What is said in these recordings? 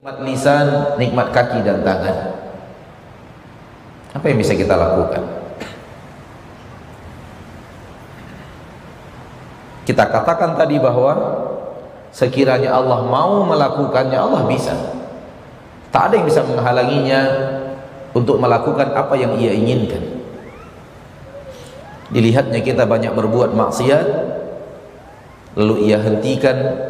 Nikmat lisan, nikmat kaki dan tangan. Apa yang bisa kita lakukan? Kita katakan tadi bahwa sekiranya Allah mau melakukannya, Allah bisa. Tak ada yang bisa menghalanginya untuk melakukan apa yang ia inginkan. Dilihatnya kita banyak berbuat maksiat, lalu ia hentikan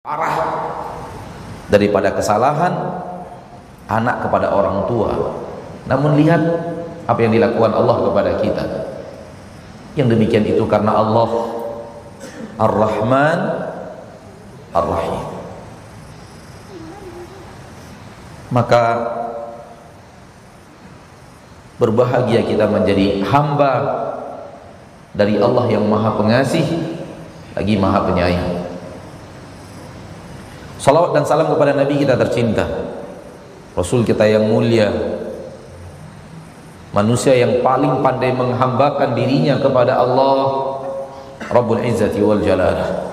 arah daripada kesalahan anak kepada orang tua. Namun lihat apa yang dilakukan Allah kepada kita. Yang demikian itu karena Allah. Ar-Rahman Ar-Rahim. Maka berbahagia kita menjadi hamba dari Allah yang maha pengasih lagi maha penyayang Salawat dan salam kepada Nabi kita tercinta. Rasul kita yang mulia. Manusia yang paling pandai menghambakan dirinya kepada Allah. Rabbul Izzati wal Jalalah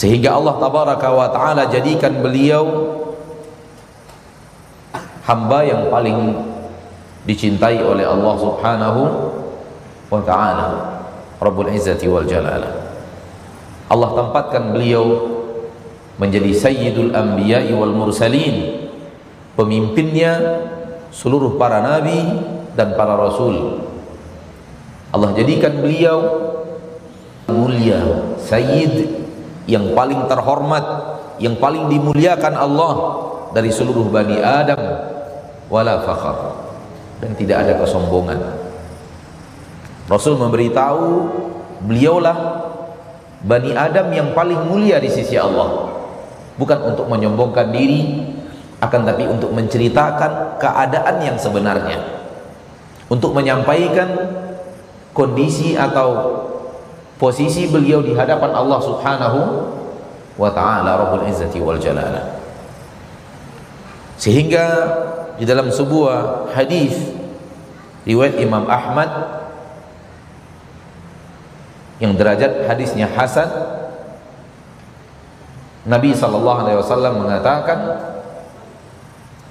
sehingga Allah tabaraka wa taala jadikan beliau hamba yang paling dicintai oleh Allah Subhanahu wa taala. Rabbul Izzati wal Jalalah Allah tempatkan beliau menjadi sayyidul anbiya'i wal mursalin. Pemimpinnya seluruh para nabi dan para rasul. Allah jadikan beliau mulia sayyid yang paling terhormat yang paling dimuliakan Allah dari seluruh bani Adam wala fakhar. Dan tidak ada kesombongan. Rasul memberitahu beliaulah bani Adam yang paling mulia di sisi Allah. Bukan untuk menyombongkan diri akan tapi untuk menceritakan keadaan yang sebenarnya. Untuk menyampaikan kondisi atau posisi beliau di hadapan Allah Subhanahu wa taala Rabbul Izzati wal Jalalah. Sehingga di dalam sebuah hadis riwayat Imam Ahmad yang derajat hadisnya hasan Nabi sallallahu alaihi wasallam mengatakan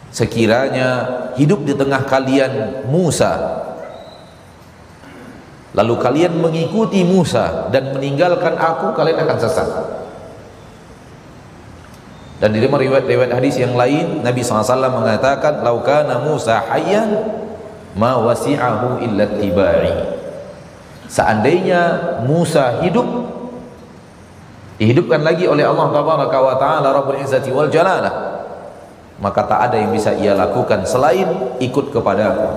sekiranya hidup di tengah kalian Musa lalu kalian mengikuti Musa dan meninggalkan aku kalian akan sesat. Dan di dalam riwayat-riwayat hadis yang lain Nabi SAW mengatakan laukana Musa hayyan ma wasi'ahu illa tibai. Seandainya Musa hidup dihidupkan lagi oleh Allah tabaraka wa taala Rabbul Izzati wal Jalalah maka tak ada yang bisa ia lakukan selain ikut kepada aku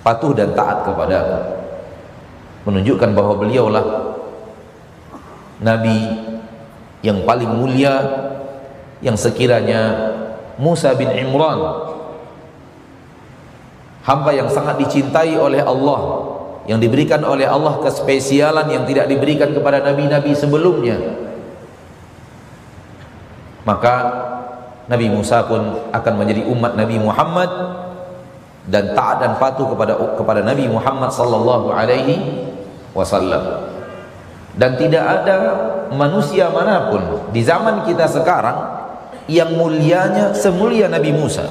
patuh dan taat kepada aku. Menunjukkan bahwa beliaulah nabi yang paling mulia yang sekiranya Musa bin Imran hamba yang sangat dicintai oleh Allah yang diberikan oleh Allah kespesialan yang tidak diberikan kepada nabi-nabi sebelumnya. Maka Nabi Musa pun akan menjadi umat Nabi Muhammad dan taat dan patuh kepada kepada Nabi Muhammad sallallahu alaihi wasallam. Dan tidak ada manusia mana pun di zaman kita sekarang yang mulianya semulia Nabi Musa.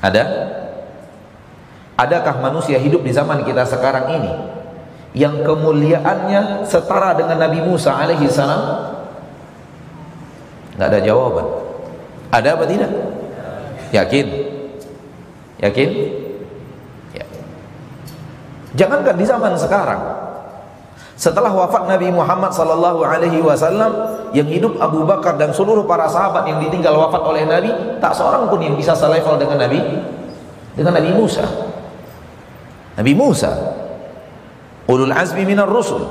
Ada? Adakah manusia hidup di zaman kita sekarang ini yang kemuliaannya setara dengan Nabi Musa alaihi salam? Nggak ada jawaban. Ada apa tidak yakin? Yakin? Ya. jangankan di zaman sekarang. Setelah wafat Nabi Muhammad sallallahu alaihi wasallam yang hidup Abu Bakar dan seluruh para sahabat yang ditinggal wafat oleh Nabi tak seorang pun yang bisa selevel dengan Nabi dengan Nabi Musa. Nabi Musa. Ulul azmi minar rusul.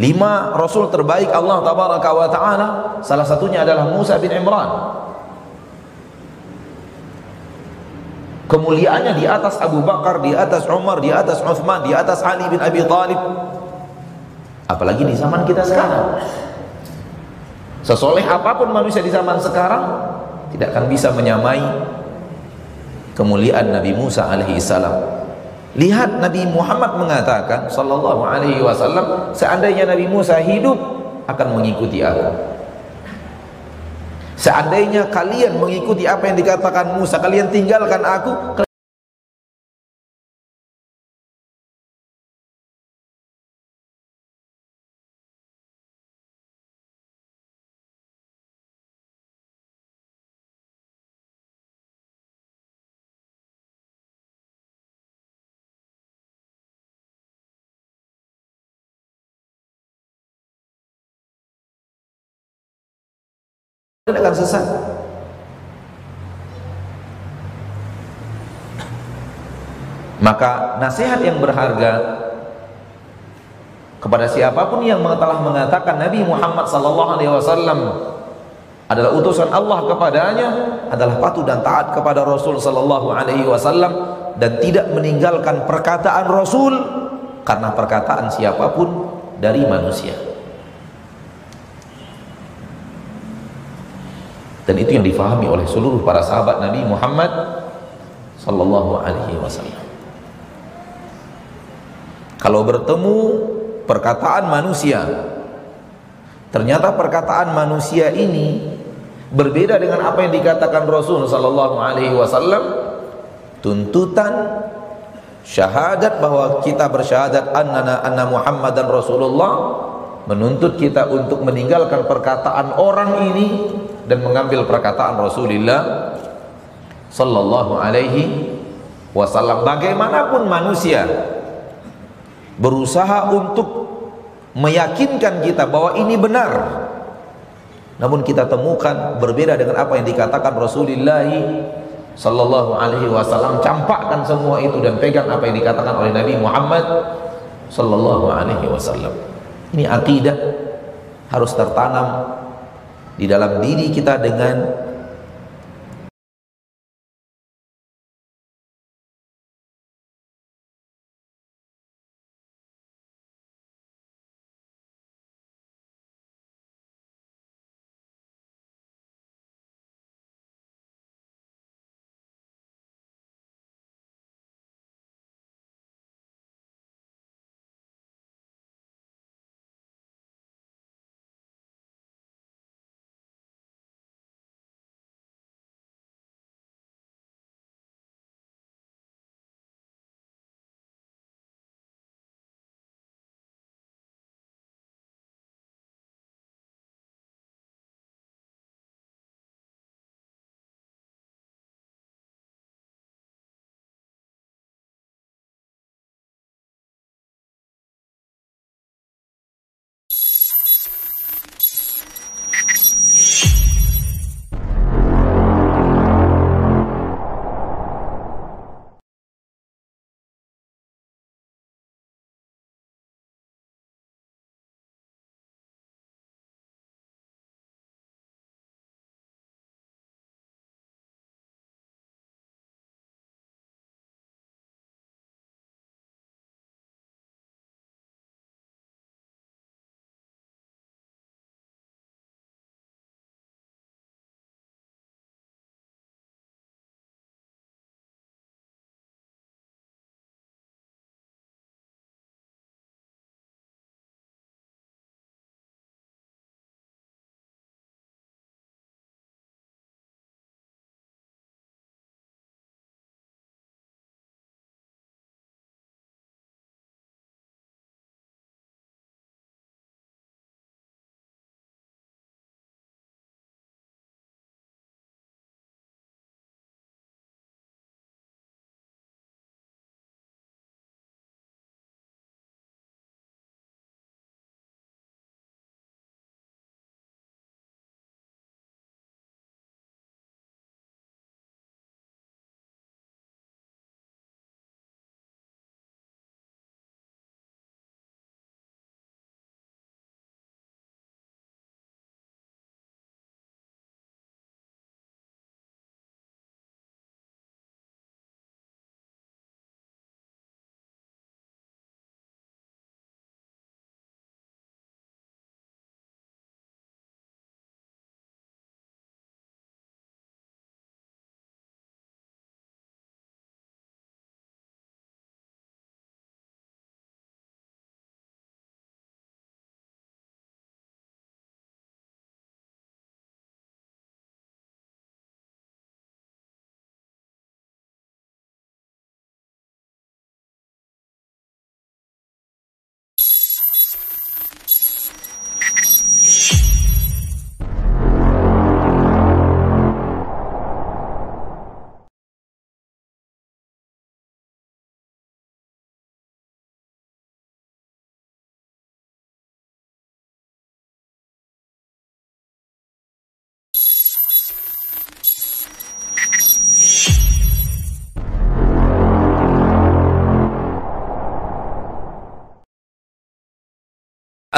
Lima rasul terbaik Allah tabaraka wa taala salah satunya adalah Musa bin Imran. Kemuliaannya di atas Abu Bakar, di atas Umar, di atas Uthman, di atas Ali bin Abi Thalib. Apalagi di zaman kita sekarang. Sesoleh apa pun manusia di zaman sekarang tidak akan bisa menyamai kemuliaan Nabi Musa alaihi salam. Lihat Nabi Muhammad mengatakan sallallahu alaihi wasallam, seandainya Nabi Musa hidup akan mengikuti aku. Seandainya kalian mengikuti apa yang dikatakan Musa, kalian tinggalkan aku, Kalian akan sesat. Maka nasihat yang berharga kepada siapa pun yang telah mengatakan Nabi Muhammad sallallahu alaihi wasallam adalah utusan Allah kepadanya adalah patuh dan taat kepada Rasul sallallahu alaihi wasallam dan tidak meninggalkan perkataan Rasul karena perkataan siapa pun dari manusia. Dan itu yang difahami oleh seluruh para sahabat Nabi Muhammad sallallahu alaihi wasallam. Kalau bertemu perkataan manusia ternyata perkataan manusia ini berbeda dengan apa yang dikatakan Rasul sallallahu alaihi wasallam tuntutan syahadat bahwa kita bersyahadat annana anna Muhammadan Rasulullah menuntut kita untuk meninggalkan perkataan orang ini dan mengambil perkataan Rasulullah sallallahu alaihi wasallam. Bagaimanapun manusia berusaha untuk meyakinkan kita bahwa ini benar namun kita temukan berbeda dengan apa yang dikatakan Rasulullah sallallahu alaihi wasallam. Campakkan semua itu dan pegang apa yang dikatakan oleh Nabi Muhammad sallallahu alaihi wasallam. Ini akidah harus tertanam di dalam diri kita dengan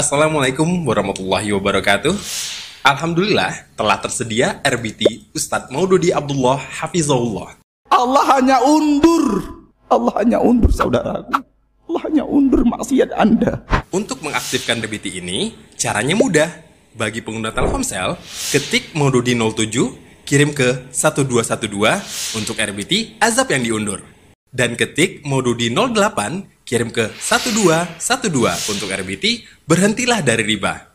Assalamualaikum warahmatullahi wabarakatuh. Alhamdulillah telah tersedia RBT Ustadz Maududi Abdullah Hafizahullah. Allah hanya undur. Allah hanya undur saudaraku. Allah hanya undur maksiat Anda. Untuk mengaktifkan RBT ini, caranya mudah. Bagi pengguna Telkomsel, ketik Maududi 07, kirim ke 1212 untuk RBT azab yang diundur. Dan ketik Maududi 08, kirim ke 1212 untuk RBT berhentilah dari riba.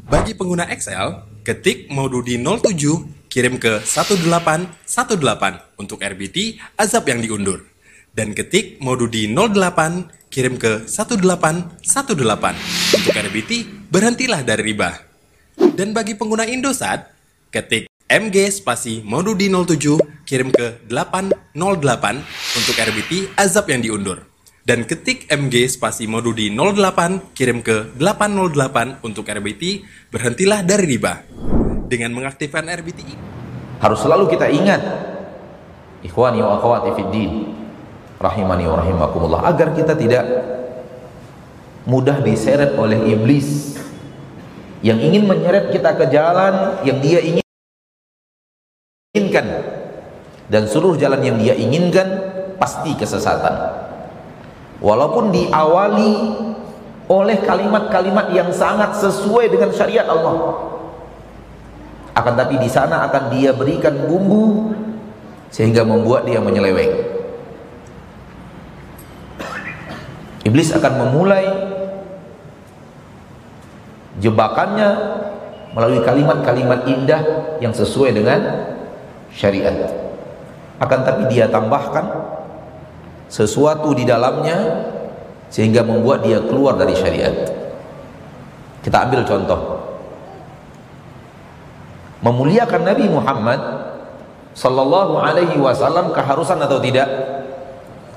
Bagi pengguna Excel, ketik Maududi 07, kirim ke 1818 untuk RBT azab yang diundur. Dan ketik Maududi 08, kirim ke 1818 untuk RBT berhentilah dari riba. Dan bagi pengguna Indosat, ketik MG spasi Maududi 07, kirim ke 808 untuk RBT azab yang diundur. Dan ketik MG spasi Maududi 08, kirim ke 808 untuk RBT berhentilah dari riba. Dengan mengaktifkan RBT harus selalu kita ingat ikhwani wa akhwati fid din rahimani wa rahimakumullah agar kita tidak mudah diseret oleh iblis yang ingin menyeret kita ke jalan yang dia inginkan dan seluruh jalan yang dia inginkan pasti kesesatan walaupun diawali oleh kalimat-kalimat yang sangat sesuai dengan syariat Allah. Akan tapi di sana akan dia berikan bumbu sehingga membuat dia menyeleweng. Iblis akan memulai jebakannya melalui kalimat-kalimat indah yang sesuai dengan syariat. Akan tapi dia tambahkan sesuatu di dalamnya sehingga membuat dia keluar dari syariat kita ambil contoh memuliakan Nabi Muhammad sallallahu alaihi wasallam keharusan atau tidak?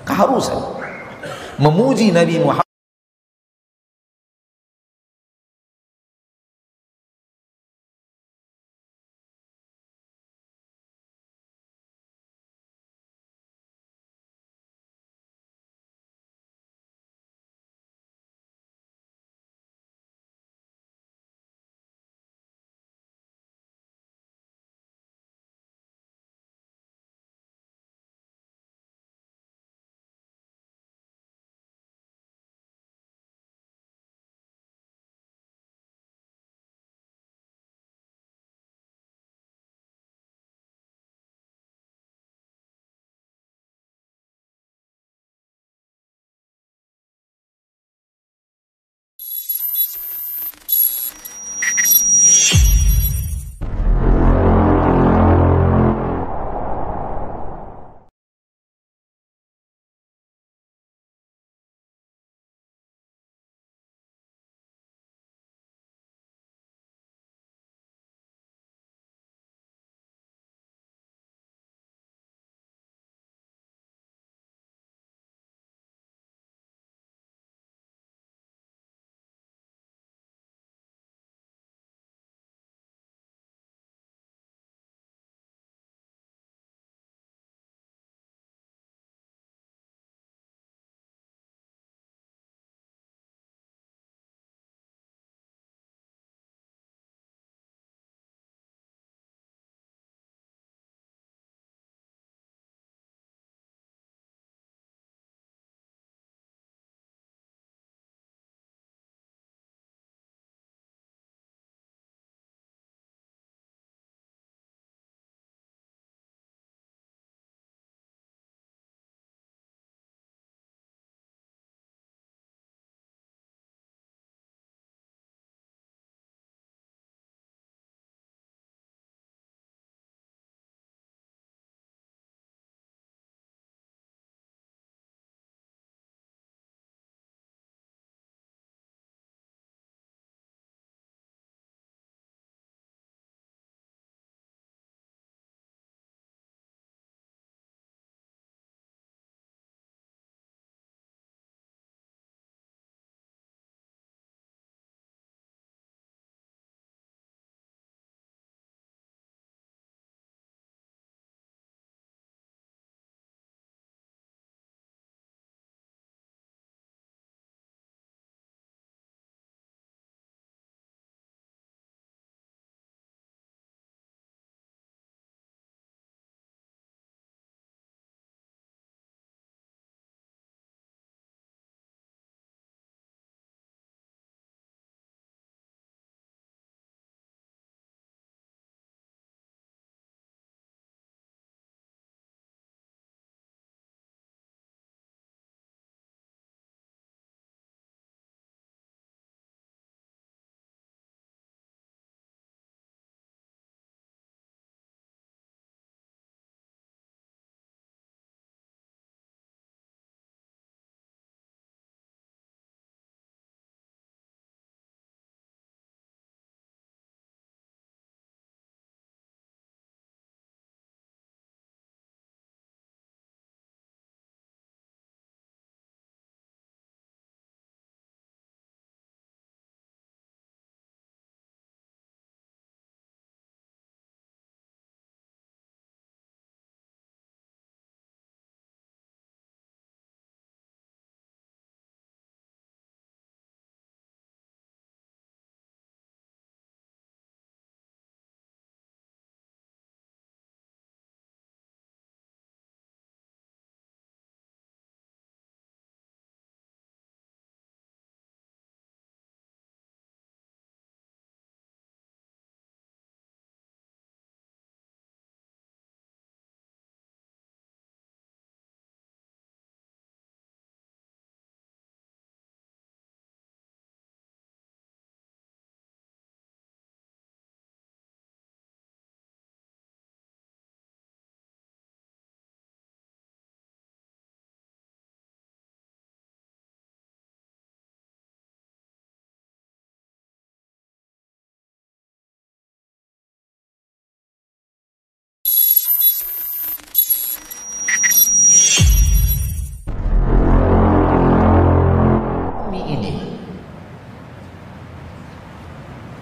Keharusan. Memuji Nabi Muhammad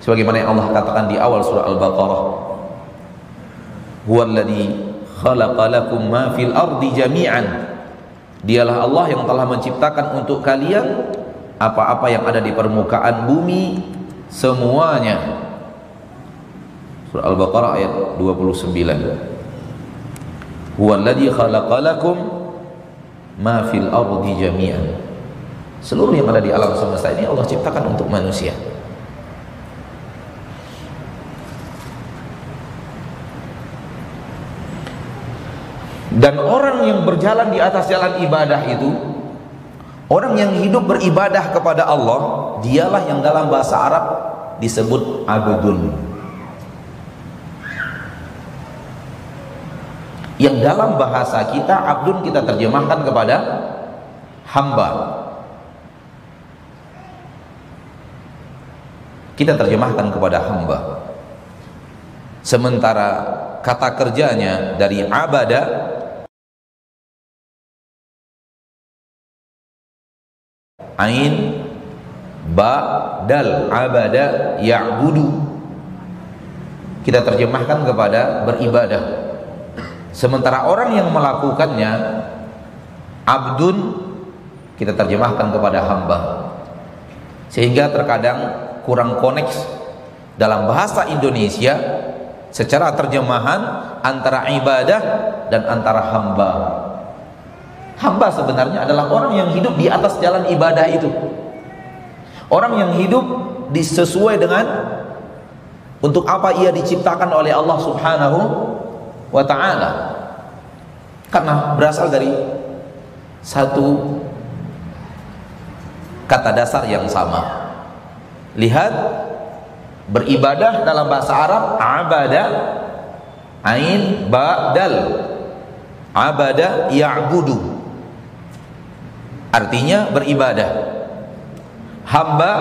sebagaimana yang Allah katakan di awal surah Al-Baqarah. Huwallazi khalaqa lakum ma fil ardi jami'an. Dialah Allah yang telah menciptakan untuk kalian apa-apa yang ada di permukaan bumi semuanya. Surah Al-Baqarah ayat 29 huwallazi khalaqa lakum ma fil ardi jami'an. Seluruh yang ada di alam semesta ini Allah ciptakan untuk manusia Dan orang yang berjalan di atas jalan ibadah itu Orang yang hidup beribadah kepada Allah Dialah yang dalam bahasa Arab disebut abdun. Yang dalam bahasa kita abdun kita terjemahkan kepada hamba. Kita terjemahkan kepada hamba. Sementara kata kerjanya dari abada ain ba dal abada ya'budu. Kita terjemahkan kepada beribadah. Sementara orang yang melakukannya abdun kita terjemahkan kepada hamba. Sehingga terkadang kurang koneks dalam bahasa Indonesia secara terjemahan antara ibadah dan antara hamba Hamba sebenarnya adalah orang yang hidup di atas jalan ibadah itu. Orang yang hidup disesuai dengan untuk apa ia diciptakan oleh Allah Subhanahu wa taala. Karena berasal dari satu kata dasar yang sama. Lihat beribadah dalam bahasa Arab abada ain ba dal abada ya'budu artinya beribadah. Hamba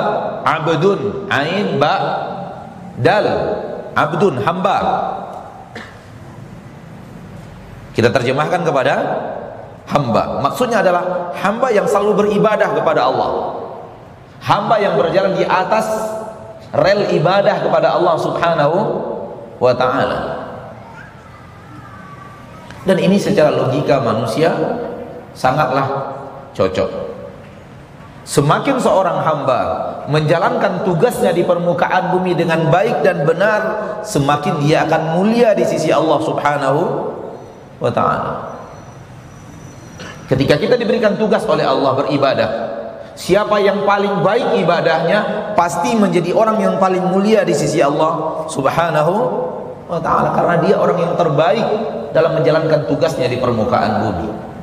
abdun ain ba dal abdun hamba. Kita terjemahkan kepada hamba. Maksudnya adalah hamba yang selalu beribadah kepada Allah. Hamba yang berjalan di atas rel ibadah kepada Allah subhanahu wa ta'ala. Dan ini secara logika manusia sangatlah cocok Semakin seorang hamba menjalankan tugasnya di permukaan bumi dengan baik dan benar, semakin dia akan mulia di sisi Allah Subhanahu wa taala. Ketika kita diberikan tugas oleh Allah beribadah, siapa yang paling baik ibadahnya pasti menjadi orang yang paling mulia di sisi Allah Subhanahu wa taala karena dia orang yang terbaik dalam menjalankan tugasnya di permukaan bumi.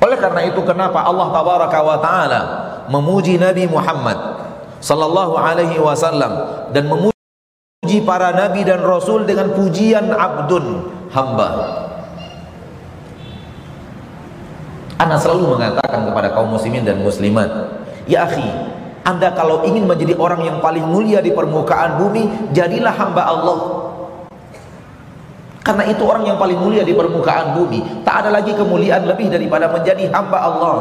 Oleh karena itu kenapa Allah tabaraka wa taala memuji Nabi Muhammad sallallahu alaihi wasallam dan memuji para nabi dan rasul dengan pujian abdun hamba. Ana selalu mengatakan kepada kaum muslimin dan muslimat, ya akhi, Anda kalau ingin menjadi orang yang paling mulia di permukaan bumi, jadilah hamba Allah. Karena itu orang yang paling mulia di permukaan bumi. Tak ada lagi kemuliaan lebih daripada menjadi hamba Allah.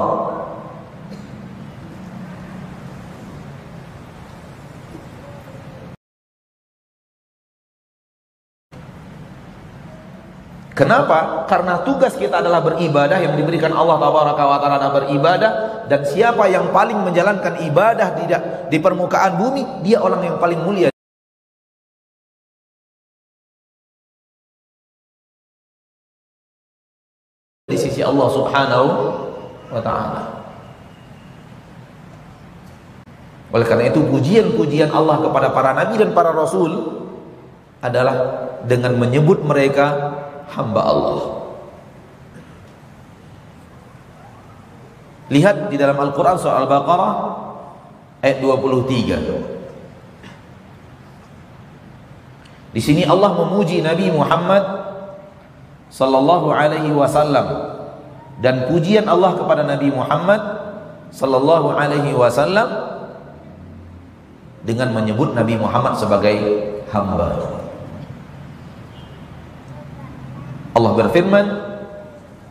Kenapa? Karena tugas kita adalah beribadah yang diberikan Allah Tabaraka wa taala beribadah dan siapa yang paling menjalankan ibadah di, di permukaan bumi, dia orang yang paling mulia Allah Subhanahu wa taala. Oleh karena itu pujian-pujian Allah kepada para nabi dan para rasul adalah dengan menyebut mereka hamba Allah. Lihat di dalam Al-Qur'an surah Al-Baqarah ayat 23. Di sini Allah memuji Nabi Muhammad sallallahu alaihi wasallam dan pujian Allah kepada Nabi Muhammad sallallahu alaihi wasallam dengan menyebut Nabi Muhammad sebagai hamba. Allah berfirman,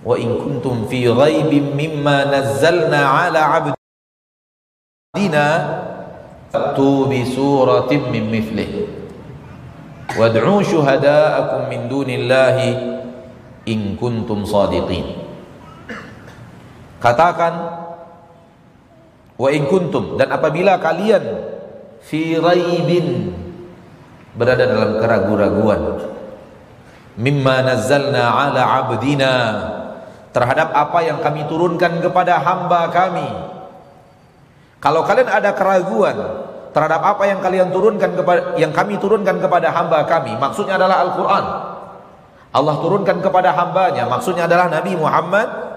"Wa in kuntum fi ghaibin mimma nazzalna ala 'abdina tu bi suratin min mithlih wad'u syuhada'akum min dunillahi in kuntum sadiqin katakan wa in kuntum. Dan apabila kalian fi raibin berada dalam keraguan-raguan mimma nazzalna ala abdina terhadap apa yang kami turunkan kepada hamba kami. Kalau kalian ada keraguan terhadap apa yang kalian turunkan kepada yang kami turunkan kepada hamba kami maksudnya adalah Al-Qur'an. Allah turunkan kepada hambanya maksudnya adalah Nabi Muhammad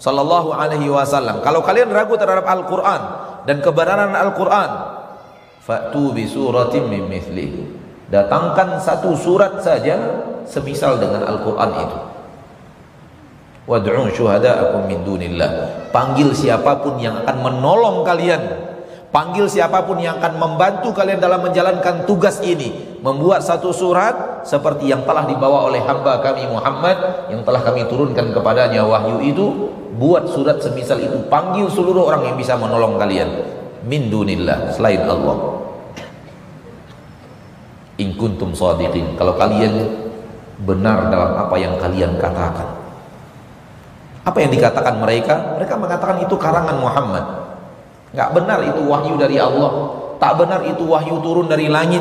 sallallahu alaihi wasallam. Kalau kalian ragu terhadap Al-Qur'an dan kebenaran Al-Qur'an, fa'tu bi suratin min mithli. Datangkan satu surat saja semisal dengan Al-Qur'an itu. Wad'u syuhada'akum min dunillah. Panggil siapa pun yang akan menolong kalian Panggil siapa pun yang akan membantu kalian dalam menjalankan tugas ini. Membuat satu surat seperti yang telah dibawa oleh hamba kami Muhammad Yang telah kami turunkan kepadanya wahyu itu. Buat surat semisal itu. Panggil seluruh orang yang bisa menolong kalian. Min dunillah selain Allah. In kuntum sadiqin. Kalau kalian benar dalam apa yang kalian katakan. Apa yang dikatakan mereka? Mereka mengatakan itu karangan Muhammad Enggak benar itu wahyu dari Allah. Tak benar itu wahyu turun dari langit.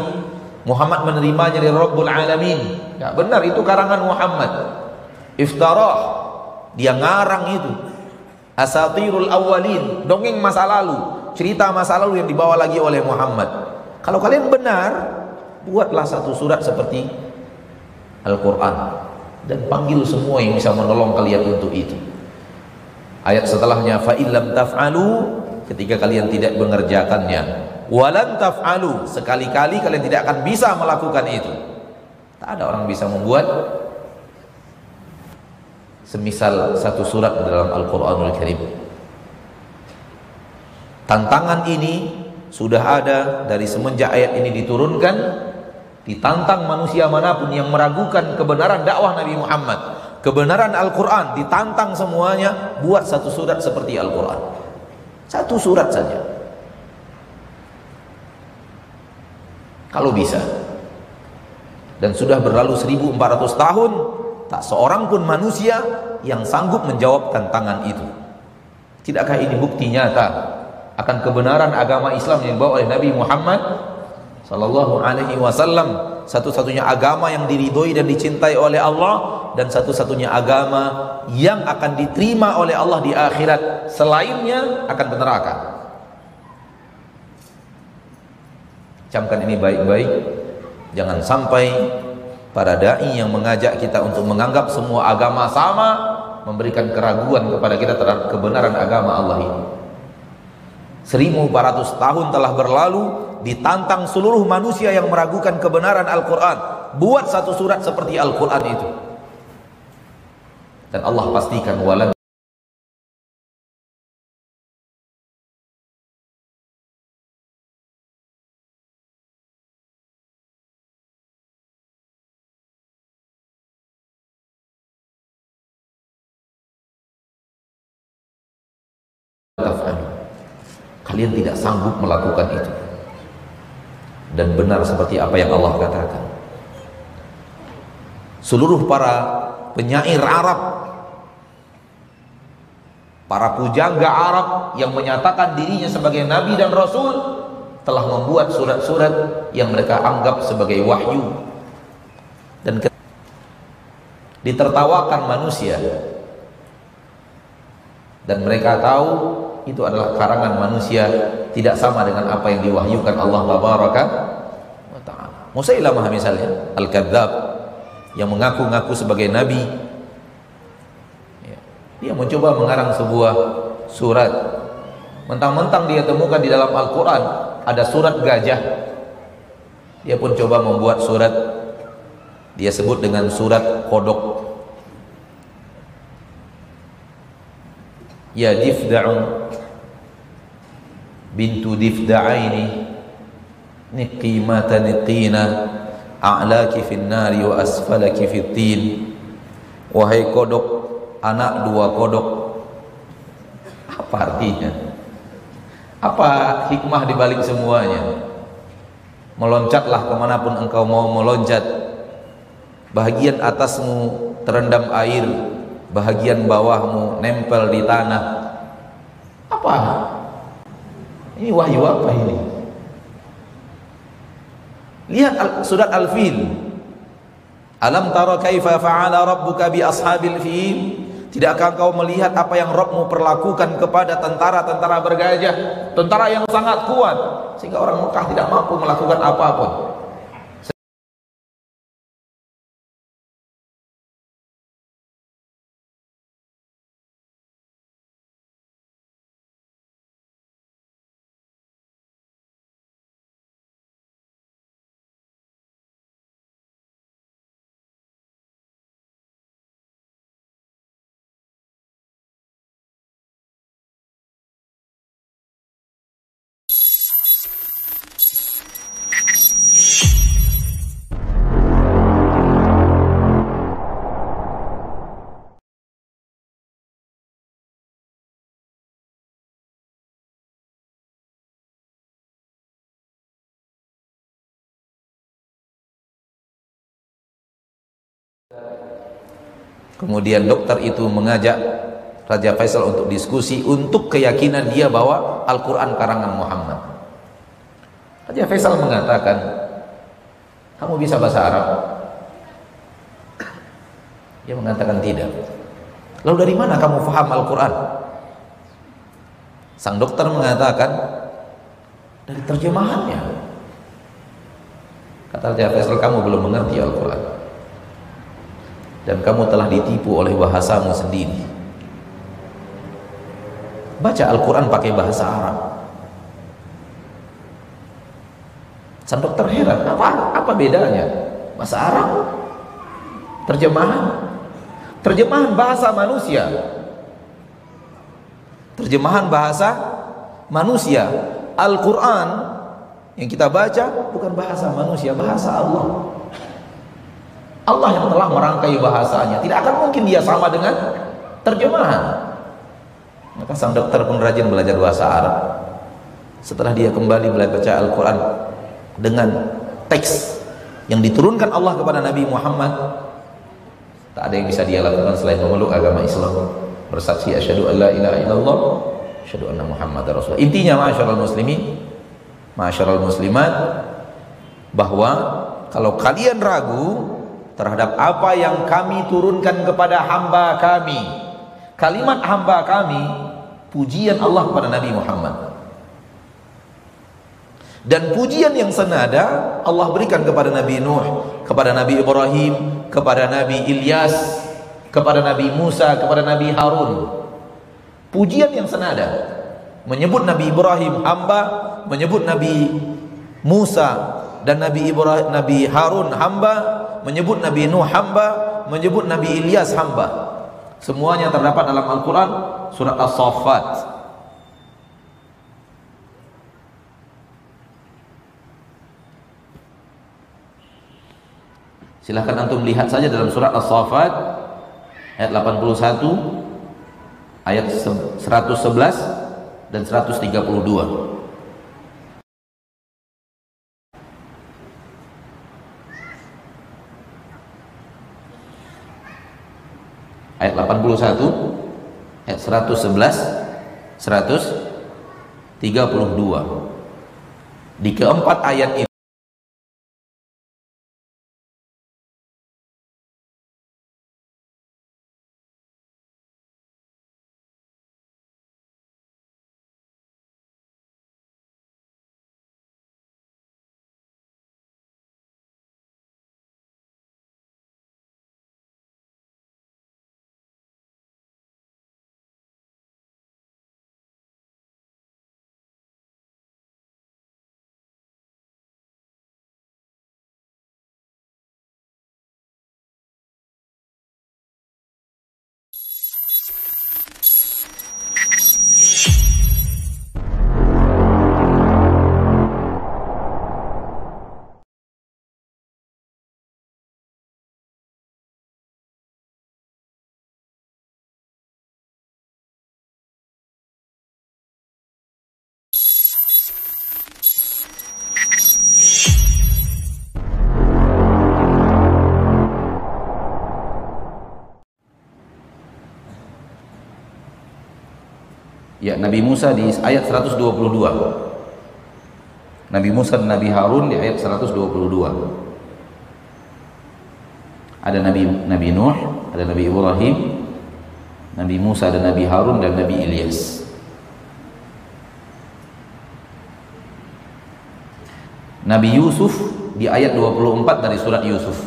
Muhammad menerimanya dari Rabbul Alamin. Enggak benar itu karangan Muhammad. Iftarah. Dia ngarang itu. Asatirul awalin. Dongeng masa lalu. Cerita masa lalu yang dibawa lagi oleh Muhammad. Kalau kalian benar, buatlah satu surat seperti Al-Quran. Dan panggil semua yang bisa menolong kalian untuk itu. Ayat setelahnya, فَإِلَّمْ تَفْعَلُوا ketika kalian tidak mengerjakannya walan taf'alu sekali-kali kalian tidak akan bisa melakukan itu. Tak ada orang bisa membuat semisal satu surat dalam Al-Qur'anul Karim. Tantangan ini sudah ada dari semenjak ayat ini diturunkan ditantang manusia mana pun yang meragukan kebenaran dakwah Nabi Muhammad kebenaran Al-Quran ditantang semuanya buat satu surat seperti Al-Quran satu surat saja. Kalau bisa. Dan sudah berlalu 1400 tahun, tak seorang pun manusia yang sanggup menjawab tantangan itu. Tidakkah ini bukti nyata akan kebenaran agama Islam yang dibawa oleh Nabi Muhammad sallallahu alaihi wasallam. Satu-satunya agama yang diridhoi dan dicintai oleh Allah dan satu-satunya agama yang akan diterima oleh Allah di akhirat selainnya akan neraka. Camkan ini baik-baik. Jangan sampai para dai yang mengajak kita untuk menganggap semua agama sama memberikan keraguan kepada kita terhadap kebenaran agama Allah ini 1400 tahun telah berlalu ditantang seluruh manusia yang meragukan kebenaran Al-Quran. Buat satu surat seperti Al-Quran itu. Dan Allah pastikan walan kalian tidak sanggup melakukan itu. Dan benar seperti apa yang Allah katakan. Seluruh para penyair Arab para pujangga Arab yang menyatakan dirinya sebagai nabi dan rasul telah membuat surat-surat yang mereka anggap sebagai wahyu. Dan ditertawakan manusia. Dan mereka tahu itu adalah karangan manusia tidak sama dengan apa yang diwahyukan Allah tabaraka wa taala. Musailamah misalnya, al-kadzdzab yang mengaku-ngaku sebagai nabi. Ya. Dia mencoba mengarang sebuah surat. Mentang-mentang dia temukan di dalam Al-Qur'an ada surat gajah. Dia pun coba membuat surat dia sebut dengan surat kodok. Ya difda'un bintu difda'aini. Niqimata niqina. A'laki fin nari wa asfalaki fit tin wahai kodok anak dua kodok. Apa artinya? Apa hikmah di balik semuanya? Meloncatlah ke mana pun engkau mau meloncat. Bahagian atasmu terendam air, bahagian bawahmu nempel di tanah. Apa? Ini wahyu apa ini? Lihat surat Al-Fil. Alam tara kaifa fa'ala rabbuka bi ashabil fil? Tidakkah engkau melihat apa yang Rabbmu perlakukan kepada tentara-tentara bergajah, tentara yang sangat kuat sehingga orang Mekah tidak mampu melakukan apa pun. Kemudian dokter itu mengajak Raja Faisal untuk diskusi untuk keyakinan dia bahwa Al-Quran karangan Muhammad. Raja Faisal mengatakan, kamu bisa bahasa Arab? Dia mengatakan tidak. Lalu dari mana kamu faham Al-Quran? Sang dokter mengatakan, dari terjemahannya. Kata Raja Faisal, kamu belum mengerti Al-Quran dan kamu telah ditipu oleh bahasamu sendiri. Baca Al-Quran pakai bahasa Arab. Sang dokter heran, apa, apa bedanya? Bahasa Arab? Terjemahan? Terjemahan bahasa manusia. Terjemahan bahasa manusia. Al-Quran yang kita baca bukan bahasa manusia, bahasa Allah. Allah yang telah merangkai bahasanya. Tidak akan mungkin dia sama dengan terjemahan. Maka sang dokter pun rajin belajar bahasa Arab. Setelah dia kembali belajar Al-Quran dengan teks yang diturunkan Allah kepada Nabi Muhammad tak ada yang bisa dia lakukan selain memeluk agama Islam. Bersaksi asyhadu alla ilaha illallah asyhadu anna Muhammad rasulullah. Intinya masyaallah muslimin masyaallah muslimat bahwa kalau kalian ragu terhadap apa yang kami turunkan kepada hamba kami. Kalimat hamba kami pujian Allah kepada Nabi Muhammad. Dan pujian yang senada Allah berikan kepada Nabi Nuh kepada Nabi Ibrahim kepada Nabi Ilyas kepada Nabi Musa kepada Nabi Harun. Pujian yang senada. Menyebut Nabi Ibrahim hamba menyebut Nabi Musa dan Nabi Ibrahim Nabi Harun hamba menyebut Nabi Nuh hamba, menyebut Nabi Ilyas hamba. Semuanya terdapat dalam Al-Quran surat As-Saffat. Silahkan antum lihat saja dalam surat As-Saffat ayat 81 ayat 111 dan 132. Ayat 81 ayat 111 132 di keempat ayat ini Ya, Nabi Musa di ayat 122. Nabi Musa dan Nabi Harun di ayat 122. Ada Nabi Nabi Nuh, ada Nabi Ibrahim, Nabi Musa dan Nabi Harun dan Nabi Ilyas. Nabi Yusuf di ayat 24 dari surat Yusuf.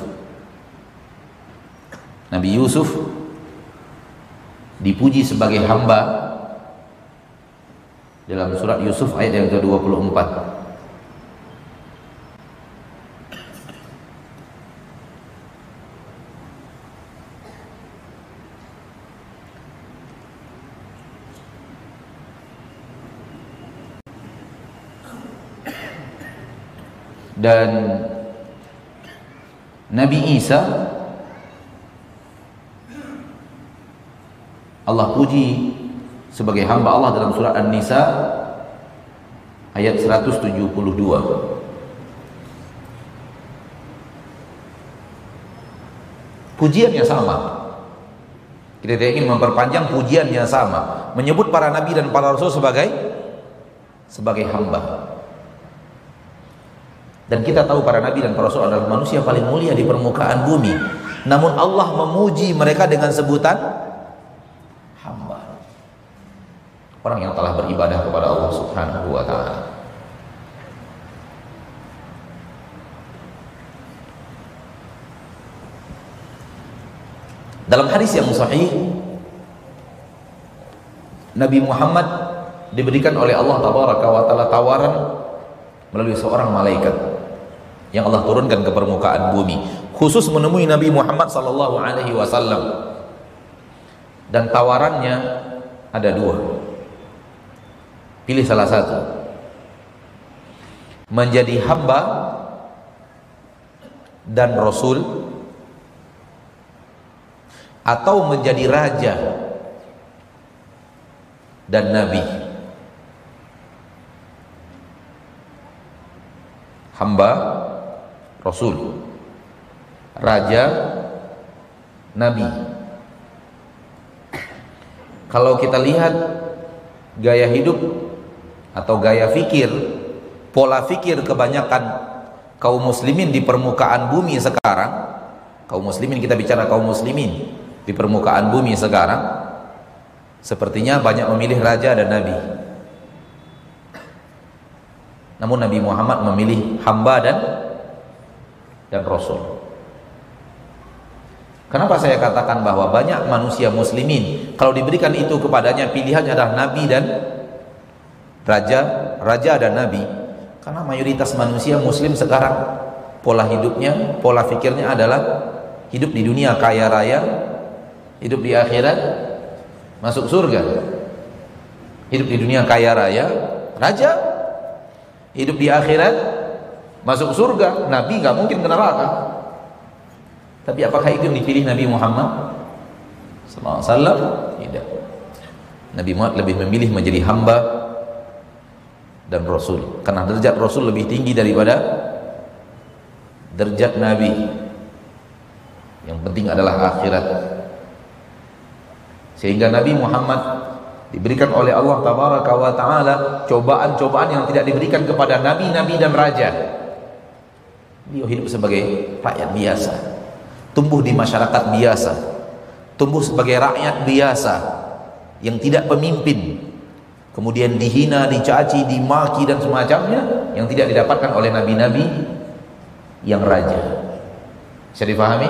Nabi Yusuf dipuji sebagai hamba dalam surat Yusuf ayat yang ke-24 dan Nabi Isa Allah puji sebagai hamba Allah dalam surah An-Nisa ayat 172. Pujiannya sama. Kita tidak ingin memperpanjang pujiannya sama, menyebut para nabi dan para rasul sebagai sebagai hamba. Dan kita tahu para nabi dan para rasul adalah manusia paling mulia di permukaan bumi. Namun Allah memuji mereka dengan sebutan orang yang telah beribadah kepada Allah Subhanahu wa taala. Dalam hadis yang sahih Nabi Muhammad diberikan oleh Allah tabaraka wa taala tawaran melalui seorang malaikat yang Allah turunkan ke permukaan bumi khusus menemui Nabi Muhammad sallallahu alaihi wasallam dan tawarannya ada dua Pilih salah satu. Menjadi hamba dan rasul atau menjadi raja dan nabi. Hamba, rasul, raja, nabi. Kalau kita lihat gaya hidup atau gaya fikir, pola fikir kebanyakan kaum muslimin di permukaan bumi sekarang, kaum muslimin kita bicara kaum muslimin di permukaan bumi sekarang, sepertinya banyak memilih raja dan nabi. Namun Nabi Muhammad memilih hamba dan dan rasul. Kenapa saya katakan bahwa banyak manusia muslimin kalau diberikan itu kepadanya pilihannya adalah nabi dan raja, raja dan nabi. Karena mayoritas manusia muslim sekarang pola hidupnya, pola fikirnya adalah hidup di dunia kaya raya, hidup di akhirat masuk surga. Hidup di dunia kaya raya, raja. Hidup di akhirat masuk surga, nabi nggak mungkin ke neraka. Tapi apakah itu yang dipilih Nabi Muhammad sallallahu alaihi? Tidak. Nabi Muhammad lebih memilih menjadi hamba dan Rasul. Karena derajat Rasul lebih tinggi daripada derajat Nabi. Yang penting adalah akhirat. Sehingga Nabi Muhammad diberikan oleh Allah tabaraka wa taala cobaan-cobaan yang tidak diberikan kepada nabi-nabi dan raja. Beliau hidup sebagai rakyat biasa. Tumbuh di masyarakat biasa. Tumbuh sebagai rakyat biasa. Yang tidak pemimpin kemudian dihina, dicaci, dimaki dan semacamnya yang tidak didapatkan oleh nabi-nabi yang raja. Bisa difahami?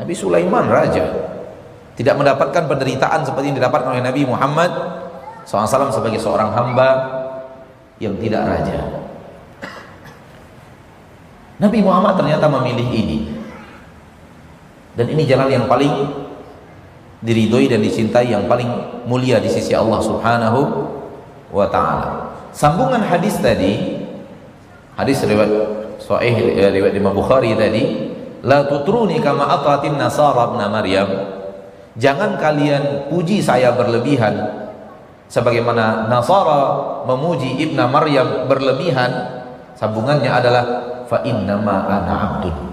Nabi Sulaiman raja tidak mendapatkan penderitaan seperti yang didapatkan oleh Nabi Muhammad SAW sebagai seorang hamba yang tidak raja. Nabi Muhammad ternyata memilih ini. Dan ini jalan yang paling diridhoi dan dicintai yang paling mulia di sisi Allah Subhanahu wa taala. Sambungan hadis tadi hadis riwayat sahih eh, riwayat Imam Bukhari tadi, la tutruni kama atatin nasara ibn Maryam. Jangan kalian puji saya berlebihan sebagaimana Nasara memuji Ibnu Maryam berlebihan. Sambungannya adalah fa innama ana abdun.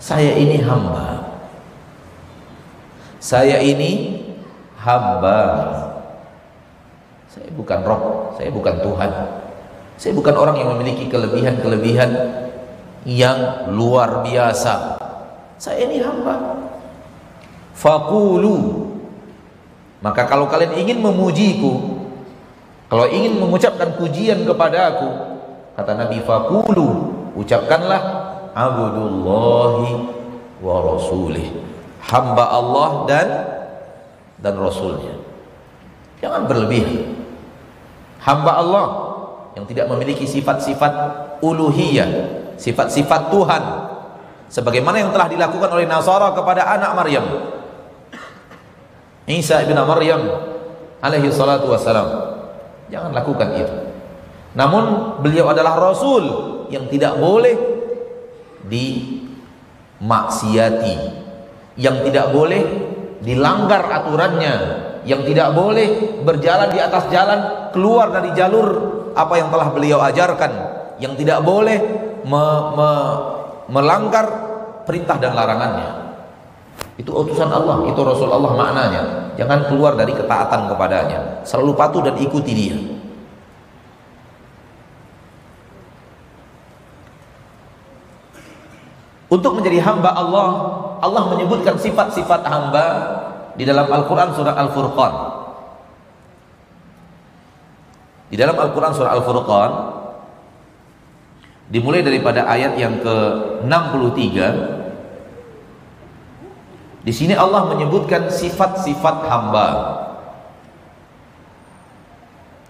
Saya ini hamba saya ini hamba Saya bukan Rob, saya bukan Tuhan. Saya bukan orang yang memiliki kelebihan-kelebihan yang luar biasa. Saya ini hamba. Fakulu. Maka kalau kalian ingin memujiku, kalau ingin mengucapkan pujian kepada aku, kata Nabi Fakulu, ucapkanlah Abdullahi wa Rasulih. Hamba Allah dan dan Rasulnya. Jangan berlebihan. Hamba Allah yang tidak memiliki sifat-sifat uluhiyah, sifat-sifat Tuhan. Sebagaimana yang telah dilakukan oleh Nasara kepada anak Maryam. Isa ibn Maryam alaihi salatu wassalam. Jangan lakukan itu. Namun beliau adalah rasul yang tidak boleh dimaksiati, yang tidak boleh dilanggar aturannya, yang tidak boleh berjalan di atas jalan keluar dari jalur apa yang telah beliau ajarkan, yang tidak boleh me, me, melanggar perintah dan larangannya. Itu utusan Allah, itu Rasul Allah maknanya. Jangan keluar dari ketaatan kepadanya. Selalu patuh dan ikuti dia. Untuk menjadi hamba Allah, Allah menyebutkan sifat-sifat hamba di dalam Al-Quran surah Al-Furqan. Di dalam Al-Quran surah Al-Furqan, dimulai daripada ayat yang ke-63, di sini Allah menyebutkan sifat-sifat hamba.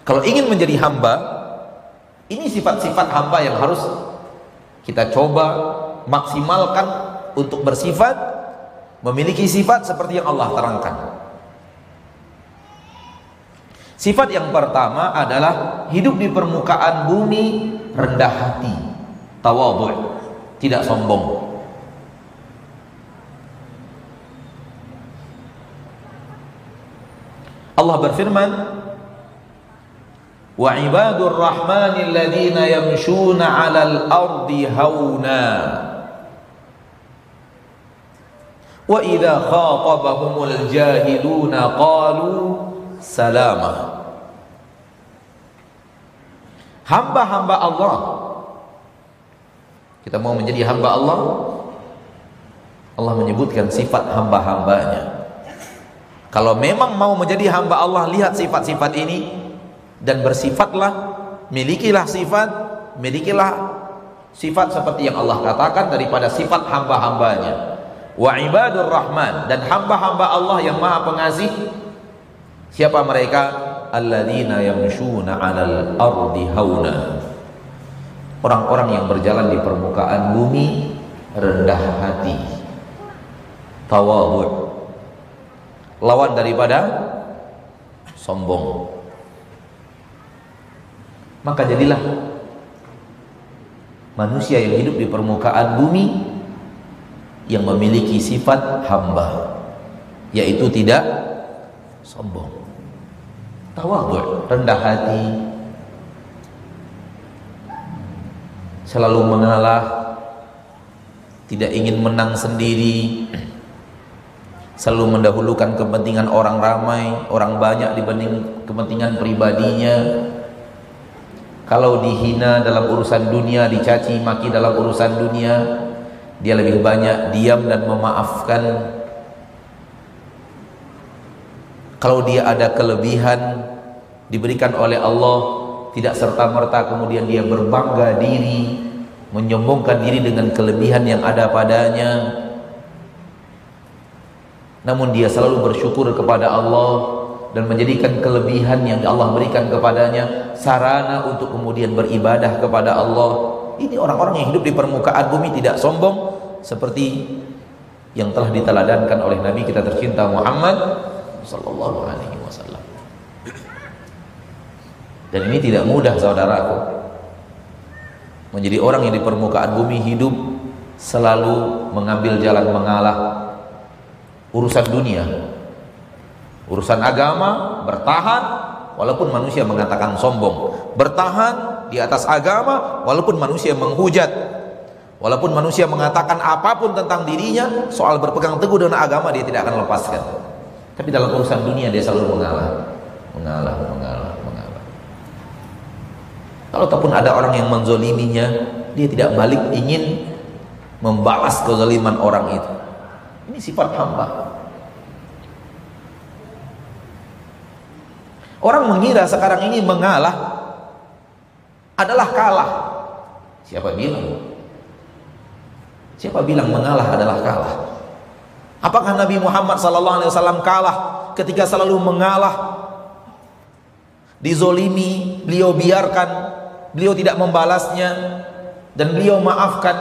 Kalau ingin menjadi hamba, ini sifat-sifat hamba yang harus kita coba maksimalkan untuk bersifat memiliki sifat seperti yang Allah terangkan. Sifat yang pertama adalah hidup di permukaan bumi rendah hati, tawadhu, tidak sombong. Allah berfirman, wa ibadur rahmanil ladzina yamshuna 'alal ardi wa idza khatabahumul jahiluna qalu hamba-hamba Allah. Kita mau menjadi hamba Allah? Allah menyebutkan sifat hamba-hambanya. Kalau memang mau menjadi hamba Allah lihat sifat-sifat ini dan bersifatlah milikilah sifat milikilah sifat seperti yang Allah katakan daripada sifat hamba-hambanya wa ibadur rahman. Dan hamba-hamba Allah yang maha pengasih. Siapa mereka? Alladzina yamshuna 'alal ardi hauna. Orang-orang yang berjalan di permukaan bumi rendah hati. Tawadhu lawan daripada sombong. Maka jadilah manusia yang hidup di permukaan bumi yang memiliki sifat hamba yaitu tidak sombong. Tawadhu rendah hati. Selalu mengalah tidak ingin menang sendiri. Selalu mendahulukan kepentingan orang ramai orang banyak dibanding kepentingan pribadinya. Kalau dihina dalam urusan dunia dicaci maki dalam urusan dunia dia lebih banyak diam dan memaafkan. Kalau dia ada kelebihan diberikan oleh Allah tidak serta-merta kemudian dia berbangga diri menyombongkan diri dengan kelebihan yang ada padanya. Namun dia selalu bersyukur kepada Allah dan menjadikan kelebihan yang Allah berikan kepadanya sarana untuk kemudian beribadah kepada Allah. Ini orang-orang yang hidup di permukaan bumi tidak sombong seperti yang telah diteladankan oleh Nabi kita tercinta Muhammad sallallahu alaihi wasallam. Dan ini tidak mudah saudaraku. Menjadi orang yang di permukaan bumi hidup selalu mengambil jalan mengalah urusan dunia. Urusan agama bertahan walaupun manusia mengatakan sombong. Bertahan di atas agama walaupun manusia menghujat walaupun manusia mengatakan apa pun tentang dirinya soal berpegang teguh dengan agama dia tidak akan lepaskan tapi dalam urusan dunia dia selalu mengalah mengalah mengalah mengalah Kalau ataupun ada orang yang menzoliminya, dia tidak balik ingin membalas kezaliman orang itu. Ini sifat hamba. Orang mengira sekarang ini mengalah adalah kalah. Siapa bilang? Siapa bilang mengalah adalah kalah? Apakah Nabi Muhammad SAW kalah ketika selalu mengalah? Dizolimi, beliau biarkan beliau tidak membalasnya dan beliau maafkan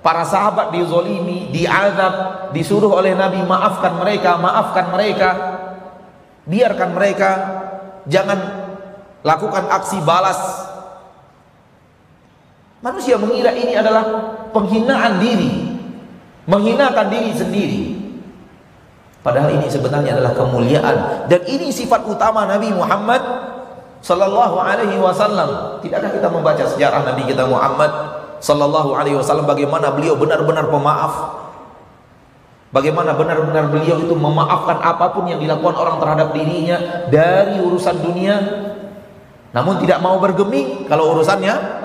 para sahabat dizolimi, diazab, disuruh oleh Nabi maafkan mereka, maafkan mereka, biarkan mereka, jangan lakukan aksi balas. Manusia mengira ini adalah penghinaan diri, menghinakan diri sendiri. Padahal ini sebenarnya adalah kemuliaan dan ini sifat utama Nabi Muhammad sallallahu alaihi wasallam. Tidakkah kita membaca sejarah Nabi kita Muhammad sallallahu alaihi wasallam bagaimana beliau benar-benar pemaaf? Bagaimana benar-benar beliau itu memaafkan apa pun yang dilakukan orang terhadap dirinya dari urusan dunia namun tidak mau bergeming kalau urusannya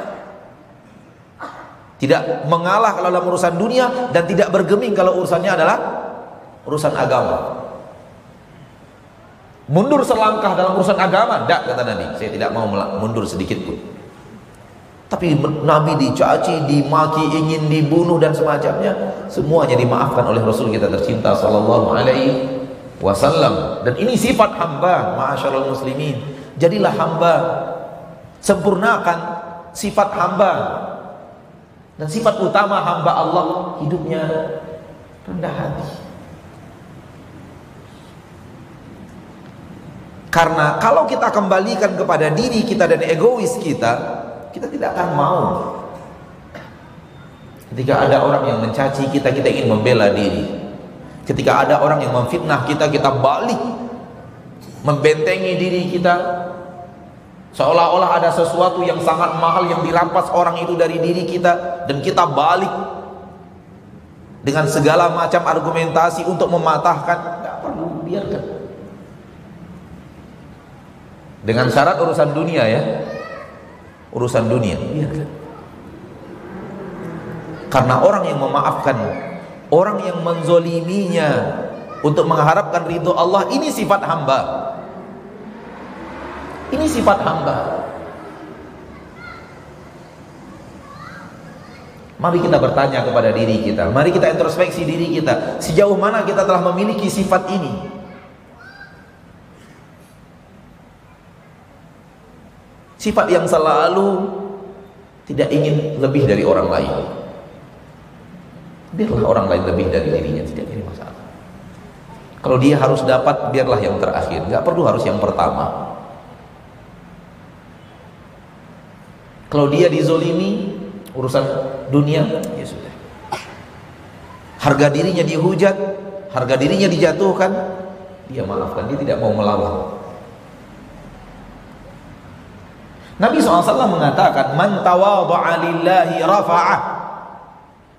tidak mengalah kalau dalam urusan dunia dan tidak bergeming kalau urusannya adalah urusan agama. Mundur selangkah dalam urusan agama? Tidak kata Nabi. Saya tidak mau mundur sedikit pun. Tapi Nabi dicaci, dimaki, ingin dibunuh dan semacamnya semuanya dimaafkan oleh Rasul kita tercinta sallallahu alaihi wasallam. Dan ini sifat hamba ma'asyiral muslimin. Jadilah hamba sempurnakan sifat hamba dan sifat utama hamba Allah hidupnya rendah hati Karena kalau kita kembalikan kepada diri kita dan egois kita, kita tidak akan mau. Ketika ada orang yang mencaci kita, kita ingin membela diri. Ketika ada orang yang memfitnah kita, kita balik membentengi diri kita. Seolah-olah ada sesuatu yang sangat mahal yang dirampas orang itu dari diri kita dan kita balik dengan segala macam argumentasi untuk mematahkan. Tidak perlu biarkan. Dengan syarat urusan dunia ya. Urusan dunia. Biarkan. Karena orang yang memaafkan orang yang menzoliminya untuk mengharapkan ridho Allah ini sifat hamba ini sifat hamba Mari kita bertanya kepada diri kita Mari kita introspeksi diri kita Sejauh mana kita telah memiliki sifat ini Sifat yang selalu tidak ingin lebih dari orang lain. Biarlah orang lain lebih dari dirinya, tidak jadi masalah. Kalau dia harus dapat, biarlah yang terakhir. Gak perlu harus yang pertama. Kalau dia dizolimi, urusan dunia, ya sudah. Harga dirinya dihujat, harga dirinya dijatuhkan, dia maafkan, dia tidak mau melawan. Nabi SAW mengatakan man tawadha'a lillahi rafa'ah.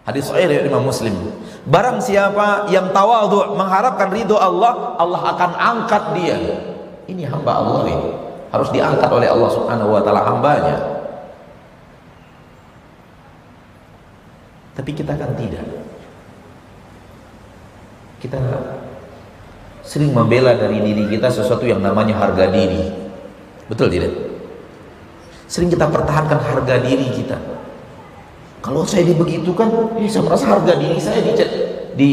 Hadis sahih dari Imam Muslim. Barang siapa yang tawadhu mengharapkan ridho Allah Allah akan angkat dia. Ini hamba Allah ini. Harus diangkat oleh Allah Subhanahu wa taala hambanya tapi kita kan tidak kita sering membela dari diri kita sesuatu yang namanya harga diri betul tidak Sering kita pertahankan harga diri kita. Kalau saya dibegitukan, ya saya merasa harga diri saya di, di,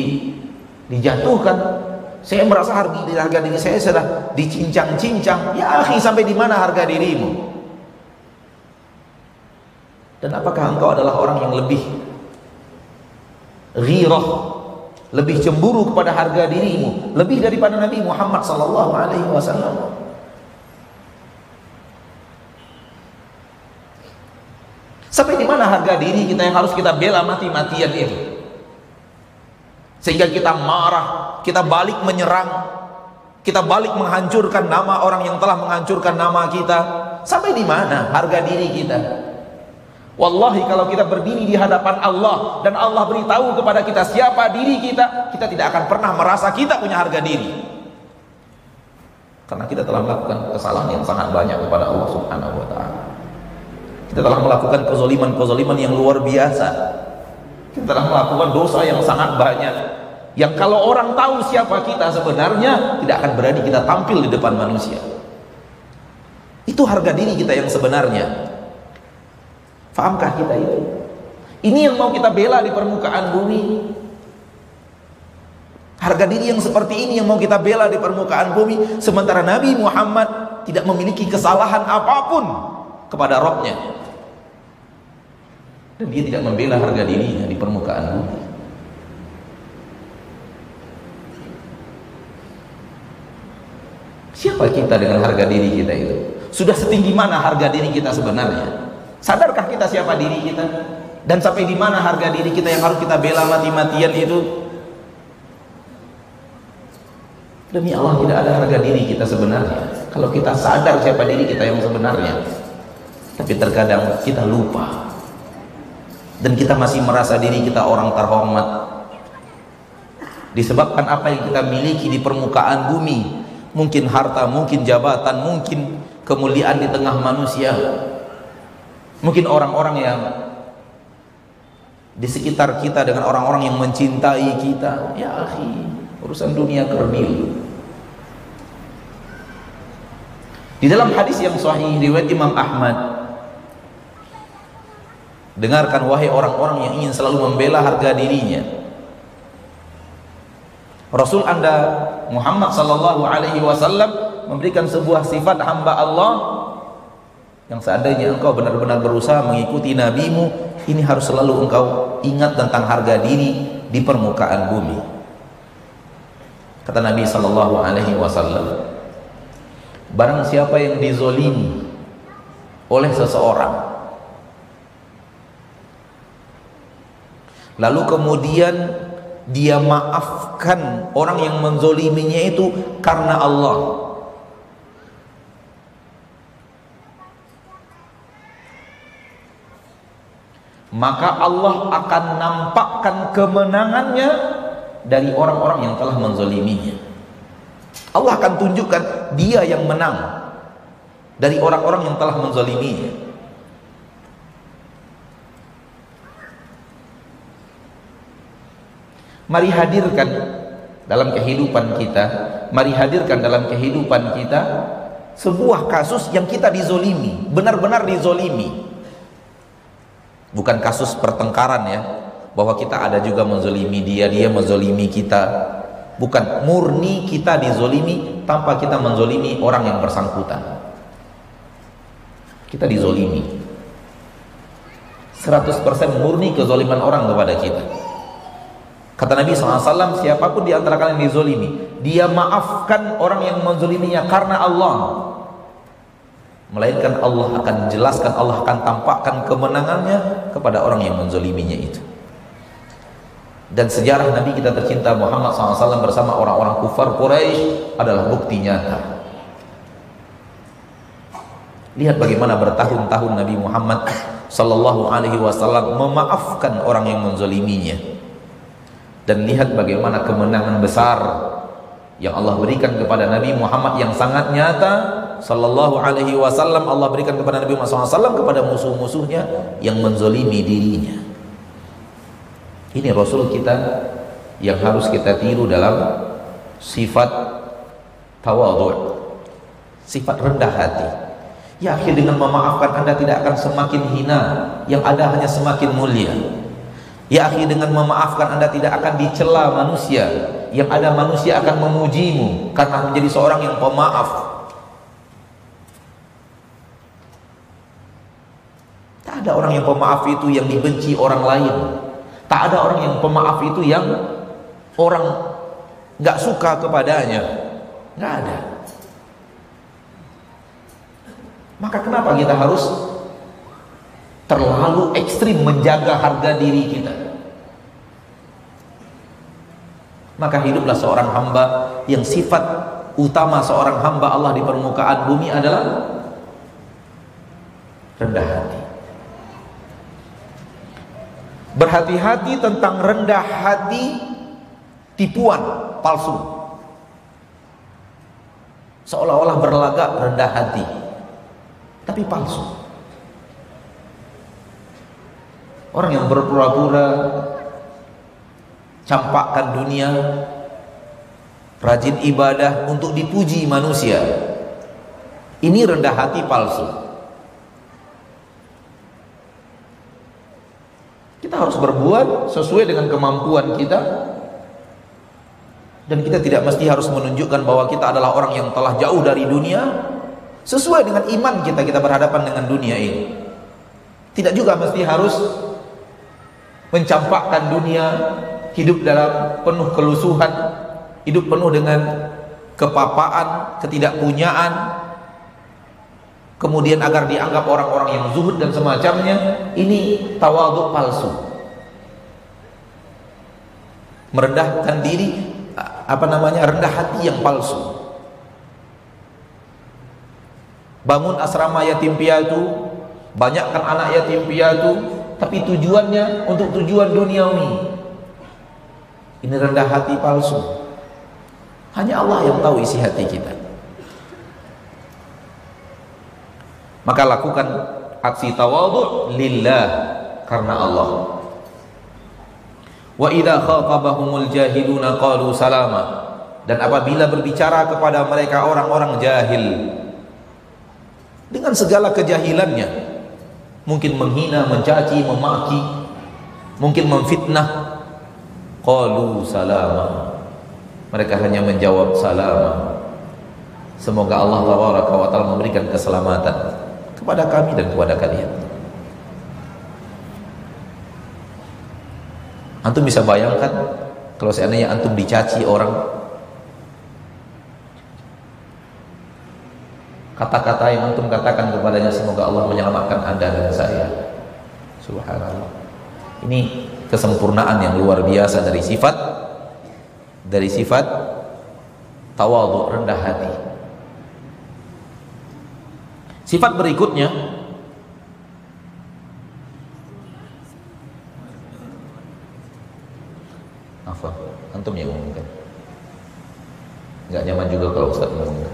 dijatuhkan. Saya merasa harga, harga diri saya sudah dicincang-cincang. Ya akhi, sampai di mana harga dirimu? Dan apakah engkau adalah orang yang lebih ghirah, lebih cemburu kepada harga dirimu, lebih daripada Nabi Muhammad sallallahu alaihi wasallam? Sampai di mana harga diri kita yang harus kita bela mati-matian itu? Sehingga kita marah, kita balik menyerang, kita balik menghancurkan nama orang yang telah menghancurkan nama kita. Sampai di mana harga diri kita? Wallahi kalau kita berdiri di hadapan Allah dan Allah beritahu kepada kita siapa diri kita, kita tidak akan pernah merasa kita punya harga diri. Karena kita telah melakukan kesalahan yang sangat banyak kepada Allah Subhanahu wa taala. Kita telah melakukan kezoliman-kezoliman yang luar biasa. Kita telah melakukan dosa yang sangat banyak. Yang kalau orang tahu siapa kita sebenarnya, tidak akan berani kita tampil di depan manusia. Itu harga diri kita yang sebenarnya. Fahamkah kita itu? Ini yang mau kita bela di permukaan bumi. Harga diri yang seperti ini yang mau kita bela di permukaan bumi sementara Nabi Muhammad tidak memiliki kesalahan apa pun kepada Robnya dan dia tidak membela harga dirinya di permukaan bumi. Siapa kita dengan harga diri kita itu? Sudah setinggi mana harga diri kita sebenarnya? Sadarkah kita siapa diri kita? Dan sampai di mana harga diri kita yang harus kita bela mati-matian itu? Demi Allah tidak ada harga diri kita sebenarnya. Kalau kita sadar siapa diri kita yang sebenarnya. Tapi terkadang kita lupa. Dan kita masih merasa diri kita orang terhormat. Disebabkan apa yang kita miliki di permukaan bumi. Mungkin harta, mungkin jabatan, mungkin kemuliaan di tengah manusia. Mungkin orang-orang yang di sekitar kita dengan orang-orang yang mencintai kita. Ya akhi, urusan dunia kerdil di dalam hadis yang sahih riwayat Imam Ahmad dengarkan wahai orang-orang yang ingin selalu membela harga dirinya Rasul Anda Muhammad sallallahu alaihi wasallam memberikan sebuah sifat hamba Allah yang seandainya engkau benar-benar berusaha mengikuti nabimu ini harus selalu engkau ingat tentang harga diri di permukaan bumi. Kata Nabi sallallahu alaihi wasallam barang siapa yang dizolimi oleh seseorang lalu kemudian dia maafkan orang yang menzoliminya itu karena Allah maka Allah akan nampakkan kemenangannya dari orang-orang yang telah menzoliminya Allah akan tunjukkan dia yang menang dari orang-orang yang telah menzaliminya. Mari hadirkan dalam kehidupan kita, mari hadirkan dalam kehidupan kita sebuah kasus yang kita dizolimi, benar-benar dizolimi. Bukan kasus pertengkaran ya, bahwa kita ada juga menzolimi dia, dia menzolimi kita, bukan murni kita dizolimi tanpa kita menzolimi orang yang bersangkutan. Kita dizolimi. 100% murni kezoliman orang kepada kita. Kata Nabi SAW siapa pun di antara kalian dizolimi dia maafkan orang yang menzoliminya karena Allah melainkan Allah akan jelaskan Allah akan tampakkan kemenangannya kepada orang yang menzoliminya itu dan sejarah Nabi kita tercinta Muhammad SAW bersama orang-orang kufar Quraisy adalah bukti nyata. Lihat bagaimana bertahun-tahun Nabi Muhammad Sallallahu Alaihi Wasallam memaafkan orang yang menzoliminya. Dan lihat bagaimana kemenangan besar yang Allah berikan kepada Nabi Muhammad yang sangat nyata Sallallahu Alaihi Wasallam Allah berikan kepada Nabi Muhammad SAW kepada musuh-musuhnya yang menzolimi dirinya. Ini Rasul kita yang harus kita tiru dalam sifat tawadhu, sifat rendah hati. Ya akhir dengan memaafkan Anda tidak akan semakin hina, yang ada hanya semakin mulia. Ya akhir dengan memaafkan Anda tidak akan dicela manusia, yang ada manusia akan memujimu karena menjadi seorang yang pemaaf. Ada orang yang pemaaf itu yang dibenci orang lain. Tak ada orang yang pemaaf itu yang orang nggak suka kepadanya. Nggak ada. Maka kenapa kita harus terlalu ekstrim menjaga harga diri kita? Maka hiduplah seorang hamba yang sifat utama seorang hamba Allah di permukaan bumi adalah rendah hati. Berhati-hati tentang rendah hati tipuan palsu. Seolah-olah berlagak rendah hati, tapi palsu. Orang yang berpura-pura campakkan dunia rajin ibadah untuk dipuji manusia. Ini rendah hati palsu. Kita harus berbuat sesuai dengan kemampuan kita dan kita tidak mesti harus menunjukkan bahwa kita adalah orang yang telah jauh dari dunia sesuai dengan iman kita kita berhadapan dengan dunia ini. Tidak juga mesti harus mencampakkan dunia hidup dalam penuh kelusuhan, hidup penuh dengan kepapaan, ketidakpunyaan, kemudian agar dianggap orang-orang yang zuhud dan semacamnya, ini tawadhu palsu. Merendahkan diri, apa namanya, rendah hati yang palsu. Bangun asrama yatim piatu, banyakkan anak yatim piatu, tapi tujuannya untuk tujuan duniawi. Ini rendah hati palsu. Hanya Allah yang tahu isi hati kita. Maka lakukan aksi tawadhu lillah karena Allah. Wa idza khatabahumul jahiluna qalu salama. Dan apabila berbicara kepada mereka orang-orang jahil dengan segala kejahilannya, mungkin menghina, mencaci, memaki, mungkin memfitnah, Qalu salama. Mereka hanya menjawab salama. Semoga Allah wa taala memberikan keselamatan kepada kami dan kepada kalian. Antum bisa bayangkan kalau seandainya antum dicaci orang kata-kata yang antum katakan kepadanya semoga Allah menyelamatkan anda dan saya subhanallah ini kesempurnaan yang luar biasa dari sifat dari sifat tawadhu rendah hati. Sifat berikutnya apa? Antum yang ngomongkan. Enggak nyaman juga kalau Ustaz ngomongkan.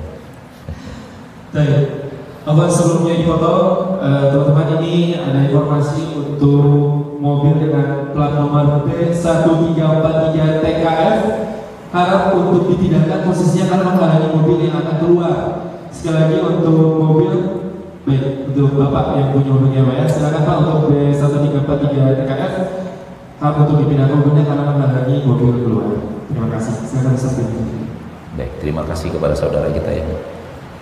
Baik. Apa sebelumnya dipotong, eh, teman-teman ini ada informasi untuk mobil dengan plat nomor B1343 TKF harap untuk ditindakkan posisinya karena menghalangi mobil yang akan keluar. Sekali lagi untuk mobil baik untuk bapak yang punya pak ya silakan pak untuk B1343 TKF harap untuk dipindahkan mobilnya karena menghalangi mobil keluar. Terima kasih. Silakan Ustaz. Baik, terima kasih kepada saudara kita yang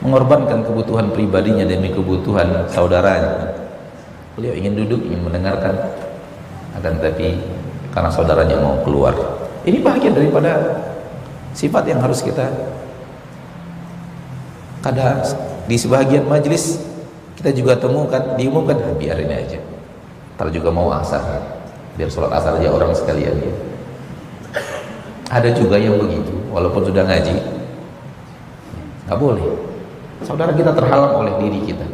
mengorbankan kebutuhan pribadinya demi kebutuhan saudaranya. Beliau ingin duduk, ingin mendengarkan, akan tetapi karena saudaranya mau keluar. Ini bagian daripada sifat yang harus kita kadang di sebagian majlis kita juga temukan diumumkan ah, biarin aja ntar juga mau asar biar sholat asar aja orang sekalian ya. ada juga yang begitu walaupun sudah ngaji nggak boleh Saudara kita terhalang oleh diri kita.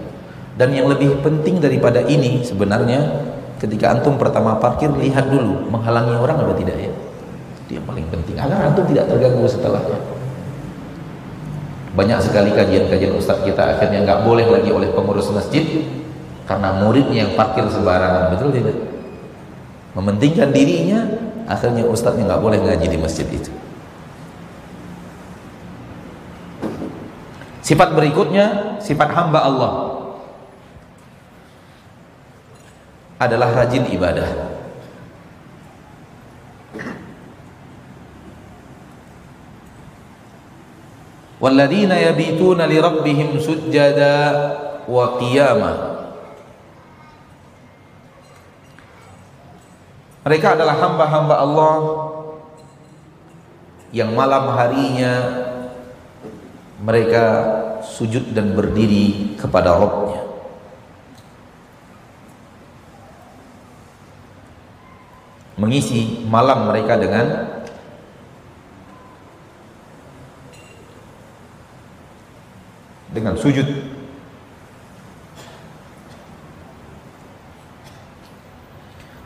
Dan yang lebih penting daripada ini sebenarnya ketika antum pertama parkir lihat dulu menghalangi orang atau tidak ya. Itu yang paling penting agar antum tidak terganggu setelahnya. Banyak sekali kajian-kajian ustadz kita akhirnya nggak boleh lagi oleh pengurus masjid karena muridnya yang parkir sembarangan, betul tidak? Mementingkan dirinya, akhirnya ustadznya nggak boleh ngaji di masjid itu. Sifat berikutnya, sifat hamba Allah adalah rajin ibadah. Walladzina yabituna li rabbihim sujjada. Mereka adalah hamba-hamba Allah yang malam harinya mereka sujud dan berdiri kepada Robnya. Mengisi malam mereka dengan dengan sujud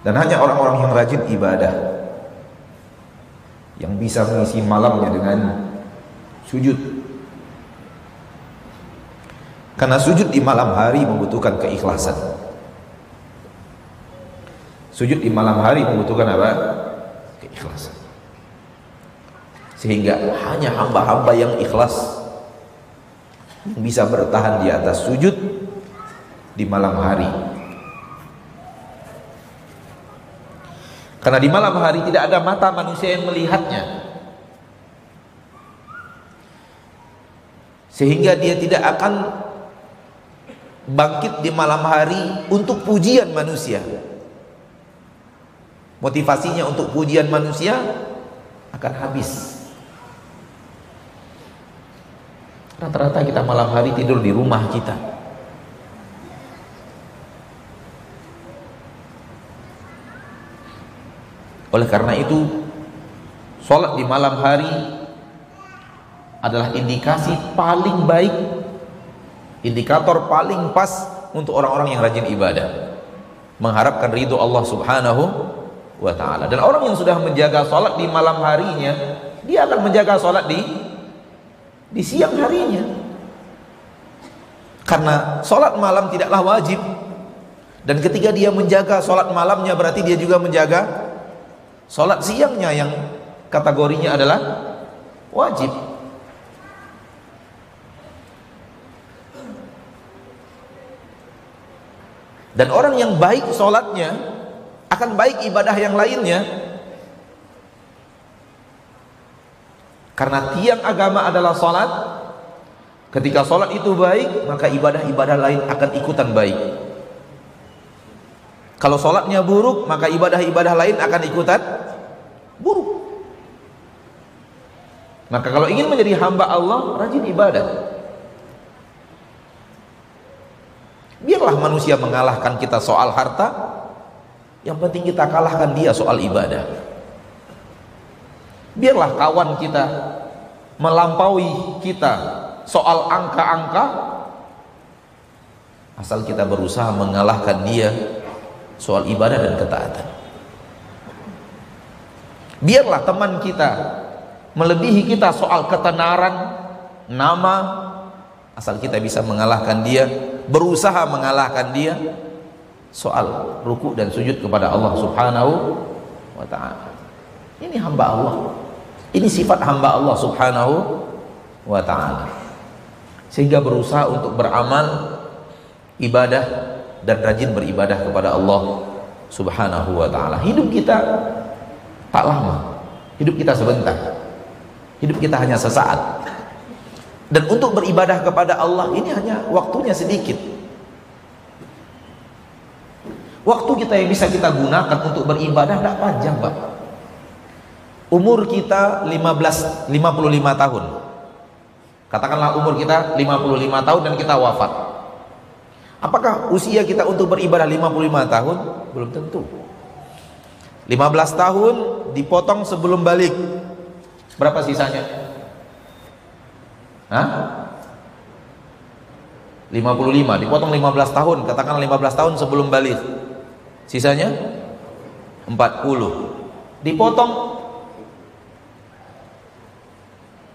dan hanya orang-orang yang rajin ibadah yang bisa mengisi malamnya dengan sujud karena sujud di malam hari membutuhkan keikhlasan. Sujud di malam hari membutuhkan apa? Keikhlasan. Sehingga hanya hamba-hamba yang ikhlas bisa bertahan di atas sujud di malam hari. Karena di malam hari tidak ada mata manusia yang melihatnya. Sehingga dia tidak akan bangkit di malam hari untuk pujian manusia. Motivasinya untuk pujian manusia akan habis. Rata-rata kita malam hari tidur di rumah kita. Oleh karena itu, sholat di malam hari adalah indikasi paling baik, indikator paling pas untuk orang-orang yang rajin ibadah. Mengharapkan ridho Allah subhanahu wa ta'ala. Dan orang yang sudah menjaga sholat di malam harinya, dia akan menjaga sholat di di siang harinya. karena sholat malam tidaklah wajib. Dan ketika dia menjaga sholat malamnya berarti dia juga menjaga sholat siangnya yang kategorinya adalah wajib. Dan orang yang baik sholatnya akan baik ibadah yang lainnya Karena tiang agama adalah salat. Ketika salat itu baik, maka ibadah-ibadah lain akan ikutan baik. Kalau salatnya buruk, maka ibadah-ibadah lain akan ikutan buruk. Maka kalau ingin menjadi hamba Allah, rajin ibadah. Biarlah manusia mengalahkan kita soal harta, yang penting kita kalahkan dia soal ibadah. Biarlah kawan kita melampaui kita soal angka-angka asal kita berusaha mengalahkan dia soal ibadah dan ketaatan. Biarlah teman kita melebihi kita soal ketenaran, nama, asal kita bisa mengalahkan dia, berusaha mengalahkan dia soal ruku dan sujud kepada Allah Subhanahu wa taala. Ini hamba Allah. Ini sifat hamba Allah subhanahu wa ta'ala. Sehingga berusaha untuk beramal Ibadah Dan rajin beribadah kepada Allah subhanahu wa ta'ala. Hidup kita tak lama. Hidup kita sebentar. Hidup kita hanya sesaat. Dan untuk beribadah kepada Allah Ini hanya waktunya sedikit. Waktu kita yang bisa kita gunakan untuk beribadah tidak panjang Pak umur kita 15 55 tahun. Katakanlah umur kita 55 tahun dan kita wafat. Apakah usia kita untuk beribadah 55 tahun? Belum tentu. 15 tahun dipotong sebelum balik. Berapa sisanya? Hah? 55 dipotong 15 tahun, katakanlah 15 tahun sebelum balik. Sisanya 40. Dipotong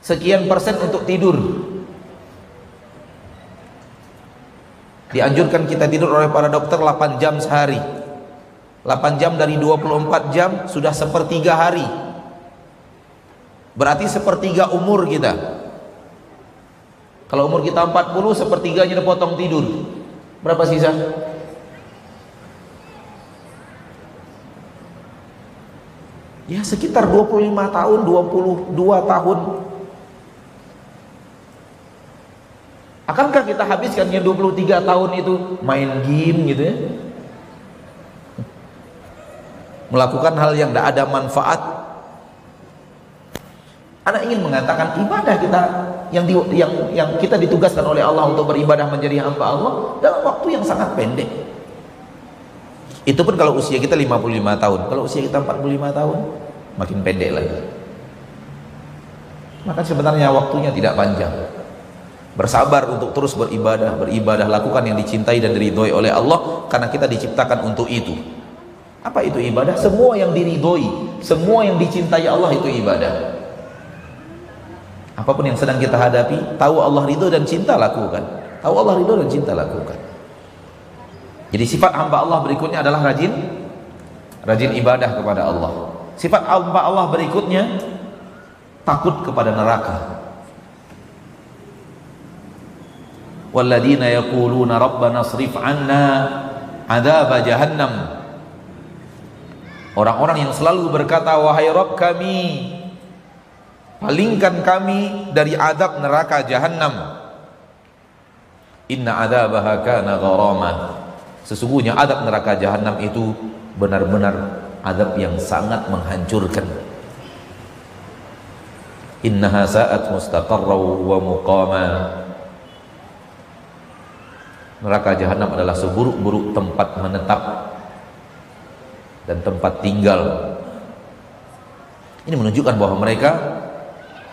sekian persen untuk tidur. Dianjurkan kita tidur oleh para dokter 8 jam sehari. 8 jam dari 24 jam sudah sepertiga hari. Berarti sepertiga umur kita. Kalau umur kita 40 sepertiganya dipotong tidur. Berapa sisa? ya sekitar 25 tahun 22 tahun Akankah kita habiskan yang 23 tahun itu main game gitu ya? Melakukan hal yang tidak ada manfaat. Anak ingin mengatakan ibadah kita yang yang yang kita ditugaskan oleh Allah untuk beribadah menjadi hamba Allah dalam waktu yang sangat pendek. Itu pun kalau usia kita 55 tahun. Kalau usia kita 45 tahun makin pendek lagi. Maka sebenarnya waktunya tidak panjang bersabar untuk terus beribadah beribadah lakukan yang dicintai dan diridhoi oleh Allah karena kita diciptakan untuk itu. Apa itu ibadah? Semua yang diridhoi semua yang dicintai Allah itu ibadah. Apa pun yang sedang kita hadapi tahu Allah ridho dan cinta lakukan. Tahu Allah ridho dan cinta lakukan. Jadi sifat hamba Allah berikutnya adalah rajin rajin ibadah kepada Allah. Sifat hamba Allah berikutnya takut kepada neraka. Walladzina yaquluna rabbana srif 'anna 'adzab jahannam. Orang-orang yang selalu berkata wahai Rabb kami palingkan kami dari adab neraka jahanam. Inna adzabaha kana gharama. Sesungguhnya adab neraka jahanam itu benar-benar adab yang sangat menghancurkan. Innaha sa'at mustaqarra wa muqama. Neraka jahanam adalah seburuk-buruk tempat menetap dan tempat tinggal. Ini menunjukkan bahwa mereka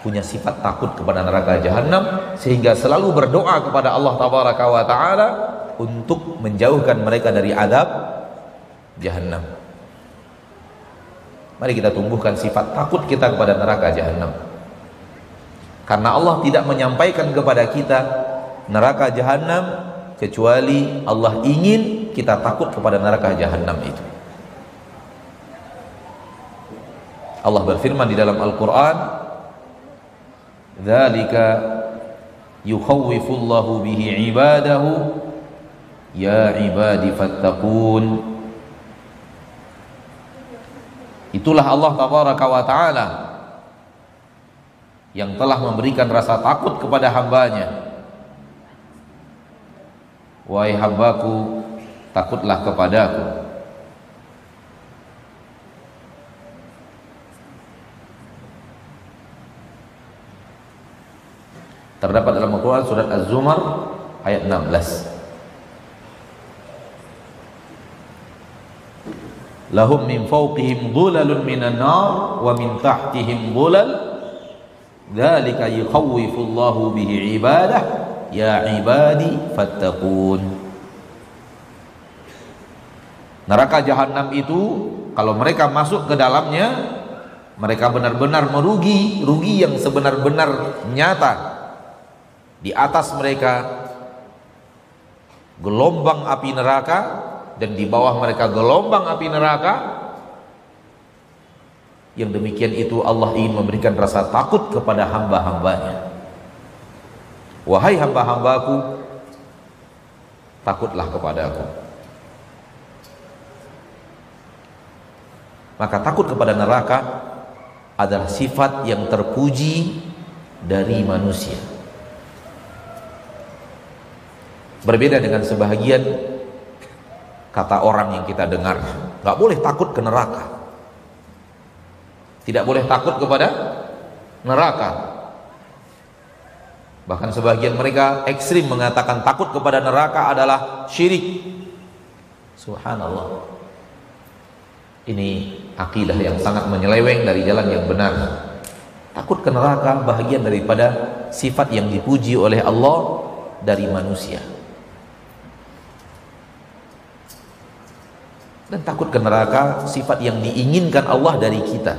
punya sifat takut kepada neraka jahanam sehingga selalu berdoa kepada Allah tabaraka wa taala untuk menjauhkan mereka dari adab jahanam. Mari kita tumbuhkan sifat takut kita kepada neraka jahanam. Karena Allah tidak menyampaikan kepada kita neraka jahanam kecuali Allah ingin kita takut kepada neraka jahanam itu. Allah berfirman di dalam Al-Qur'an, "Dzalika yukhawwifullahu bihi 'ibadahu ya 'ibadi fattaqun." Itulah Allah tabaraka wa taala yang telah memberikan rasa takut kepada hambanya. Wahai hambaku, takutlah kepadaku. Terdapat dalam Al-Quran surat Az-Zumar ayat 16. Lahum min fawqihim dhulalun minan nar wa min tahtihim dhulal Dzalika yukhawwifullahu bihi ibadah ya ibadi fattaqun. Neraka jahanam itu kalau mereka masuk ke dalamnya mereka benar-benar merugi, rugi yang sebenar-benar nyata. Di atas mereka gelombang api neraka dan di bawah mereka gelombang api neraka yang demikian itu Allah ingin memberikan rasa takut kepada hamba-hambanya wahai hamba-hambaku takutlah kepada aku maka takut kepada neraka adalah sifat yang terpuji dari manusia. Berbeda dengan sebahagian kata orang yang kita dengar nggak boleh takut ke neraka. Tidak boleh takut kepada neraka bahkan sebagian mereka ekstrim mengatakan takut kepada neraka adalah syirik. Subhanallah. Ini akidah yang sangat menyeleweng dari jalan yang benar. Takut ke neraka bahagian daripada sifat yang dipuji oleh Allah dari manusia. Dan takut ke neraka sifat yang diinginkan Allah dari kita.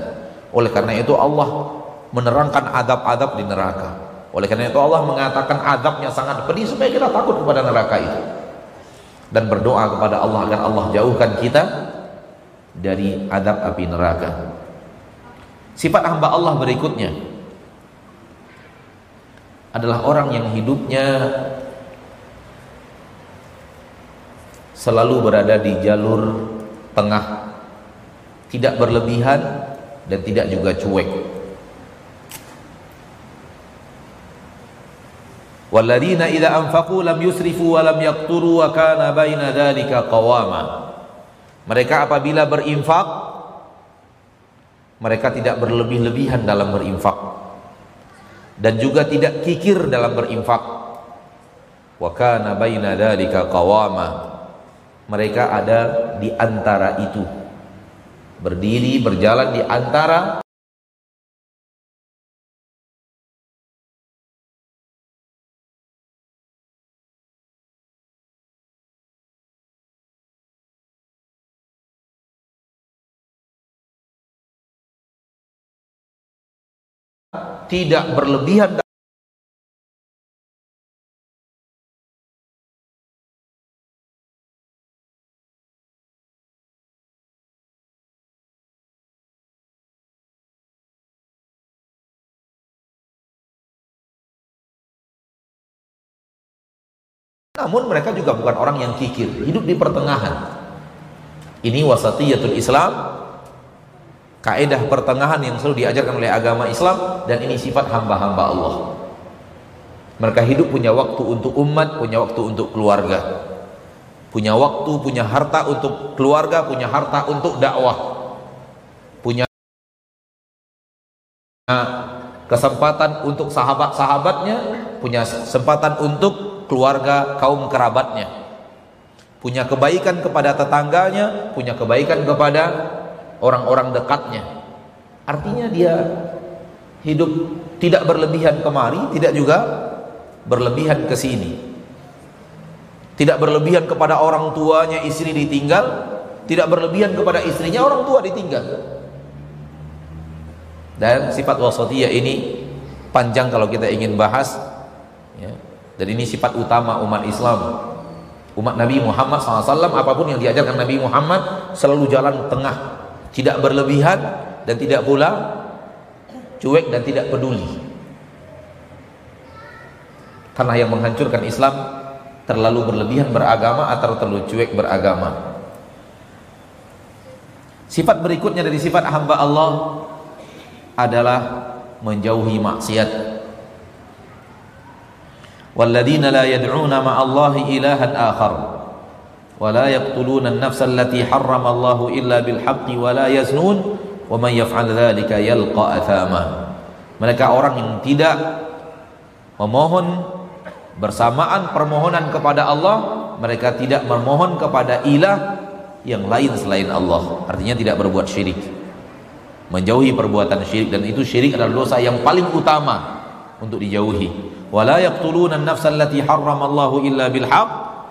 Oleh karena itu Allah menerangkan adab-adab di neraka oleh karena itu Allah mengatakan adabnya sangat pedih supaya kita takut kepada neraka itu. Dan berdoa kepada Allah agar Allah jauhkan kita dari adab api neraka. Sifat hamba Allah berikutnya adalah orang yang hidupnya selalu berada di jalur tengah tidak berlebihan dan tidak juga cuek Walladzina idza anfaqu lam yusrifu wa lam yaqturu wa kana baina Mereka apabila berinfak mereka tidak berlebih-lebihan dalam berinfak. Dan juga tidak kikir dalam berinfak. Wa kana baina dzalika qawama. Mereka ada di antara itu. Berdiri berjalan di antara tidak berlebihan Namun mereka juga bukan orang yang kikir, hidup di pertengahan. Ini wasatiyatul Islam kaedah pertengahan yang selalu diajarkan oleh agama Islam dan ini sifat hamba-hamba Allah. Mereka hidup punya waktu untuk umat, punya waktu untuk keluarga. Punya waktu, punya harta untuk keluarga, punya harta untuk dakwah. Punya kesempatan untuk sahabat-sahabatnya, punya kesempatan untuk keluarga kaum kerabatnya punya kebaikan kepada tetangganya punya kebaikan kepada orang-orang dekatnya. Artinya dia hidup tidak berlebihan kemari tidak juga berlebihan ke sini. Tidak berlebihan kepada orang tuanya istri ditinggal tidak berlebihan kepada istrinya orang tua ditinggal. Dan sifat wasatiyah ini panjang kalau kita ingin bahas ya, dan ini sifat utama umat Islam. Umat Nabi Muhammad SAW apa pun yang diajarkan Nabi Muhammad selalu jalan tengah tidak berlebihan dan tidak pula cuek dan tidak peduli. Tanah yang menghancurkan Islam terlalu berlebihan beragama atau terlalu cuek beragama. Sifat berikutnya dari sifat hamba Allah adalah menjauhi maksiat. Walladzina la yad'una ma'allahi ilahan akhar. ولا يقتلون النفس التي حرم الله إلا بالحق ولا يزنون ومن يفعل ذلك يلقى أثاما mereka orang yang tidak memohon bersamaan permohonan kepada Allah mereka tidak memohon kepada ilah yang lain selain Allah artinya tidak berbuat syirik menjauhi perbuatan syirik dan itu syirik adalah dosa yang paling utama untuk dijauhi wala yaqtuluna an-nafsa allati harramallahu illa bil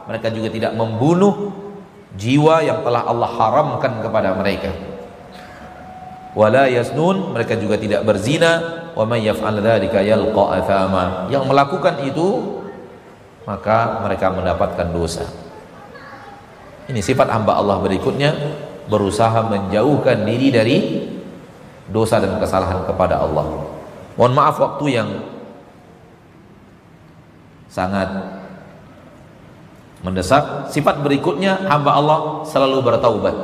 mereka juga tidak membunuh jiwa yang telah Allah haramkan kepada mereka. Wala yasnun mereka juga tidak berzina. Wa may yaf'al dzalika yalqa athama. Yang melakukan itu maka mereka mendapatkan dosa. Ini sifat hamba Allah berikutnya berusaha menjauhkan diri dari dosa dan kesalahan kepada Allah. Mohon maaf waktu yang sangat mendesak. Sifat berikutnya hamba Allah selalu bertaubat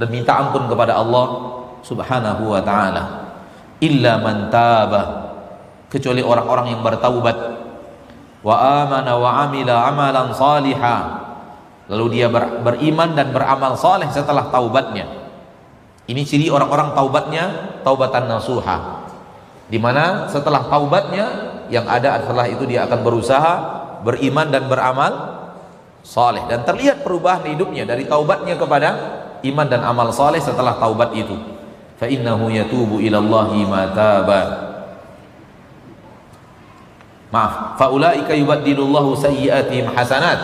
dan minta ampun kepada Allah Subhanahu wa taala. Illa man taba kecuali orang-orang yang bertaubat wa amana wa amila amalan salihah lalu dia ber, beriman dan beramal saleh setelah taubatnya ini ciri orang-orang taubatnya taubatan nasuha di mana setelah taubatnya yang ada setelah itu dia akan berusaha beriman dan beramal saleh. Dan terlihat perubahan hidupnya dari taubatnya kepada iman dan amal saleh setelah taubat itu. Fa innahu yatubu ila Allahi mataba maaf. Fa ulaika yubaddilullahu sayyi'atihim hasanat.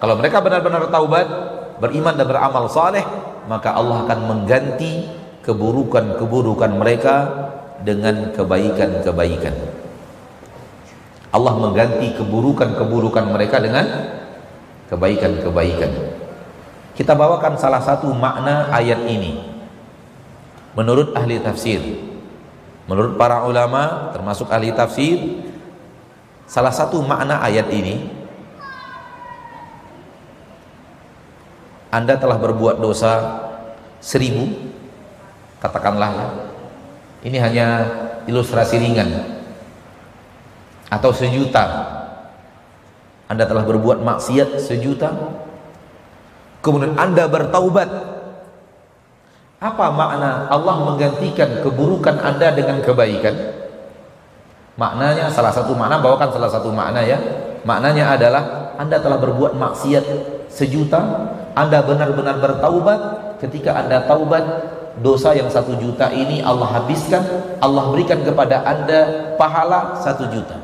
Kalau mereka benar-benar taubat beriman dan beramal saleh maka Allah akan mengganti keburukan-keburukan mereka dengan kebaikan-kebaikan. Allah mengganti keburukan-keburukan mereka dengan kebaikan-kebaikan. Kita bawakan salah satu makna ayat ini. Menurut ahli tafsir, menurut para ulama termasuk ahli tafsir, salah satu makna ayat ini Anda telah berbuat dosa seribu katakanlah ini hanya ilustrasi ringan atau sejuta Anda telah berbuat maksiat sejuta. Kemudian Anda bertaubat. Apa makna Allah menggantikan keburukan Anda dengan kebaikan? Maknanya salah satu makna bawakan salah satu makna ya. Maknanya adalah Anda telah berbuat maksiat sejuta. Anda benar-benar bertaubat. Ketika Anda taubat dosa yang satu juta ini Allah habiskan. Allah berikan kepada anda pahala satu juta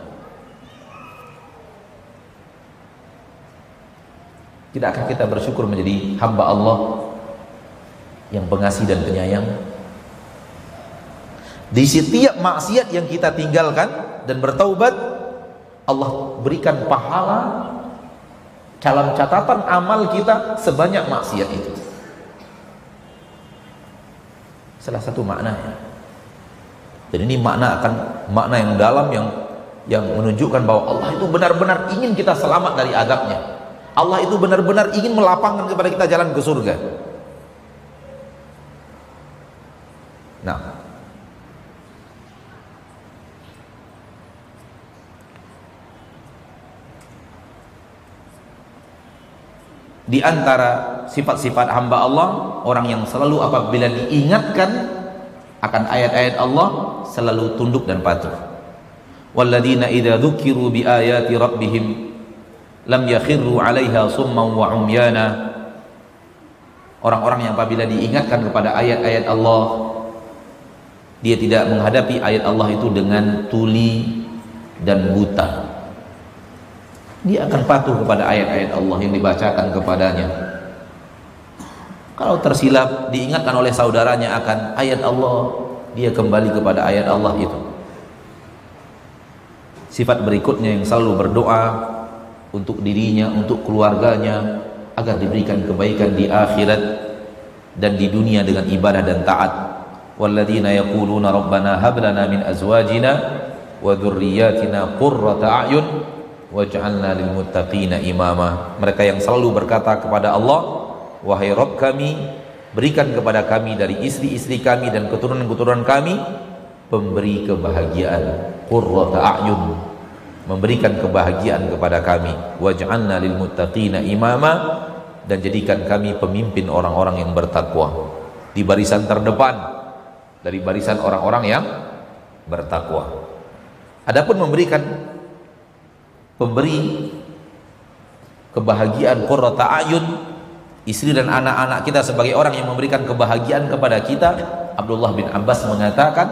Tidakkah kita bersyukur menjadi hamba Allah yang pengasih dan penyayang? Di setiap maksiat yang kita tinggalkan dan bertaubat, Allah berikan pahala dalam catatan amal kita sebanyak maksiat itu. Salah satu maknanya. Dan ini makna akan makna yang dalam yang yang menunjukkan bahwa Allah itu benar-benar ingin kita selamat dari azabnya. Allah itu benar-benar ingin melapangkan kepada kita jalan ke surga. Nah, di antara sifat-sifat hamba Allah orang yang selalu apabila diingatkan akan ayat-ayat Allah selalu tunduk dan patuh walladzina idza dzukiru bi ayati rabbihim lam yakhirru 'alaiha summan wa umyana. Orang-orang yang apabila diingatkan kepada ayat-ayat Allah dia tidak menghadapi ayat Allah itu dengan tuli dan buta. Dia akan patuh kepada ayat-ayat Allah yang dibacakan kepadanya. Kalau tersilap diingatkan oleh saudaranya akan ayat Allah dia kembali kepada ayat Allah itu. Sifat berikutnya yang selalu berdoa untuk dirinya, untuk keluarganya agar diberikan kebaikan di akhirat dan di dunia dengan ibadah dan taat. Walladzina yaquluna rabbana hab lana min azwajina wa dhurriyyatina qurrata a'yun waj'alna lil muttaqina imama. Mereka yang selalu berkata kepada Allah wahai Rabb kami berikan kepada kami dari istri-istri kami dan keturunan-keturunan kami pemberi kebahagiaan. Qurrata a'yun memberikan kebahagiaan kepada kami. Waj'alna lil muttaqina imama. Dan jadikan kami pemimpin orang-orang yang bertakwa. Di barisan terdepan. Dari barisan orang-orang yang bertakwa. Adapun memberikan pemberi kebahagiaan qurrata ayun istri dan anak-anak kita sebagai orang yang memberikan kebahagiaan kepada kita Abdullah bin Abbas mengatakan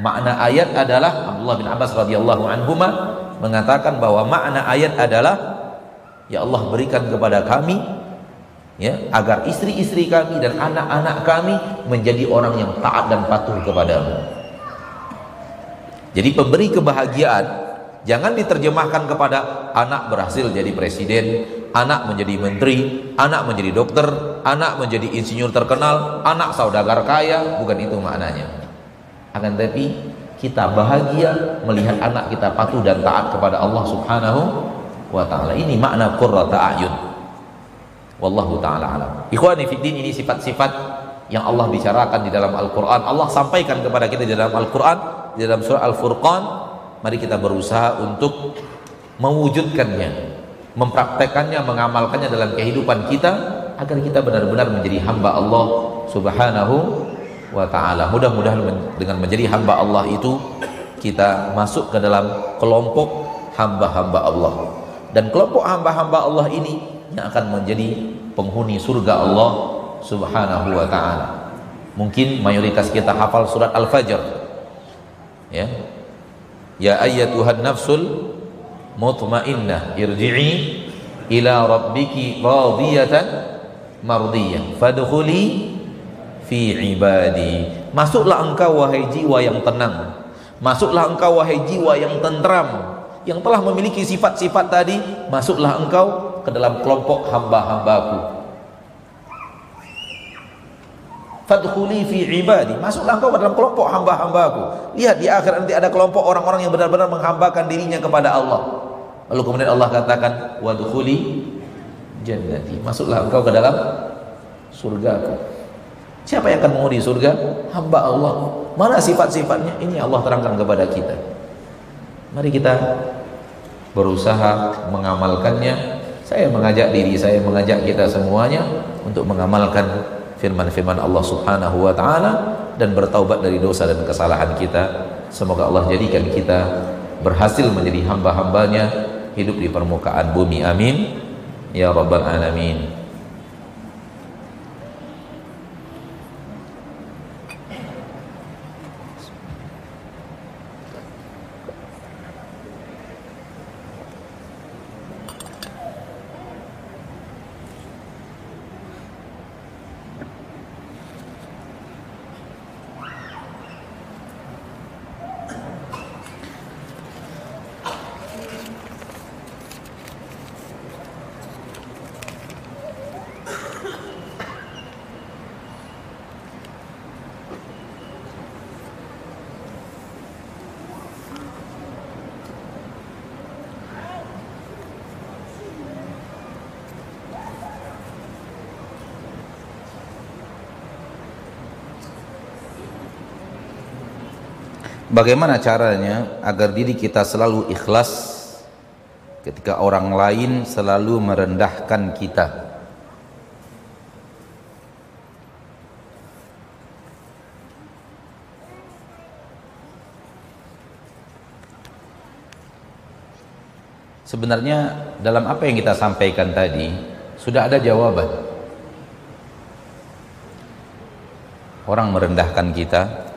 makna ayat adalah Abdullah bin Abbas radhiyallahu anhuma mengatakan bahwa makna ayat adalah ya Allah berikan kepada kami ya agar istri-istri kami dan anak-anak kami menjadi orang yang taat dan patuh kepadamu jadi pemberi kebahagiaan Jangan diterjemahkan kepada anak berhasil jadi presiden, anak menjadi menteri, anak menjadi dokter, anak menjadi insinyur terkenal, anak saudagar kaya, bukan itu maknanya. Akan tapi kita bahagia melihat anak kita patuh dan taat kepada Allah Subhanahu wa taala. Ini makna qurrata ayun. Wallahu taala alam. Ikhwani fiddin ini sifat-sifat yang Allah bicarakan di dalam Al-Qur'an. Allah sampaikan kepada kita di dalam Al-Qur'an, di dalam surah Al-Furqan mari kita berusaha untuk mewujudkannya mempraktekannya, mengamalkannya dalam kehidupan kita agar kita benar-benar menjadi hamba Allah subhanahu wa ta'ala. Mudah-mudahan dengan menjadi hamba Allah itu kita masuk ke dalam kelompok hamba-hamba Allah. Dan kelompok hamba-hamba Allah ini yang akan menjadi penghuni surga Allah subhanahu wa ta'ala. Mungkin mayoritas kita hafal surat Al-Fajr. Ya. Ya ayyatuhan nafsul mutmainnah irji'i ila rabbiki radiyatan mardiyah. Fadkhuli fi ibadi. Masuklah engkau wahai jiwa yang tenang. Masuklah engkau wahai jiwa yang tentram yang telah memiliki sifat-sifat tadi. Masuklah engkau ke dalam kelompok hamba-hambaku. Fadkhuli fi ibadi. Masuklah engkau ke dalam kelompok hamba-hambaku. Lihat di akhir nanti ada kelompok orang-orang yang benar-benar menghambakan dirinya kepada Allah. Lalu kemudian Allah katakan wadkhuli jannati. Masuklah engkau ke dalam surgaku siapa yang akan menghuni surga hamba Allah mana sifat-sifatnya ini Allah terangkan kepada kita mari kita berusaha mengamalkannya saya mengajak diri saya mengajak kita semuanya untuk mengamalkan firman-firman Allah Subhanahu wa taala dan bertaubat dari dosa dan kesalahan kita. Semoga Allah jadikan kita berhasil menjadi hamba-hambanya hidup di permukaan bumi. Amin. Ya rabbal alamin. Bagaimana caranya agar diri kita selalu ikhlas ketika orang lain selalu merendahkan kita? Sebenarnya dalam apa yang kita sampaikan tadi sudah ada jawaban. Orang merendahkan kita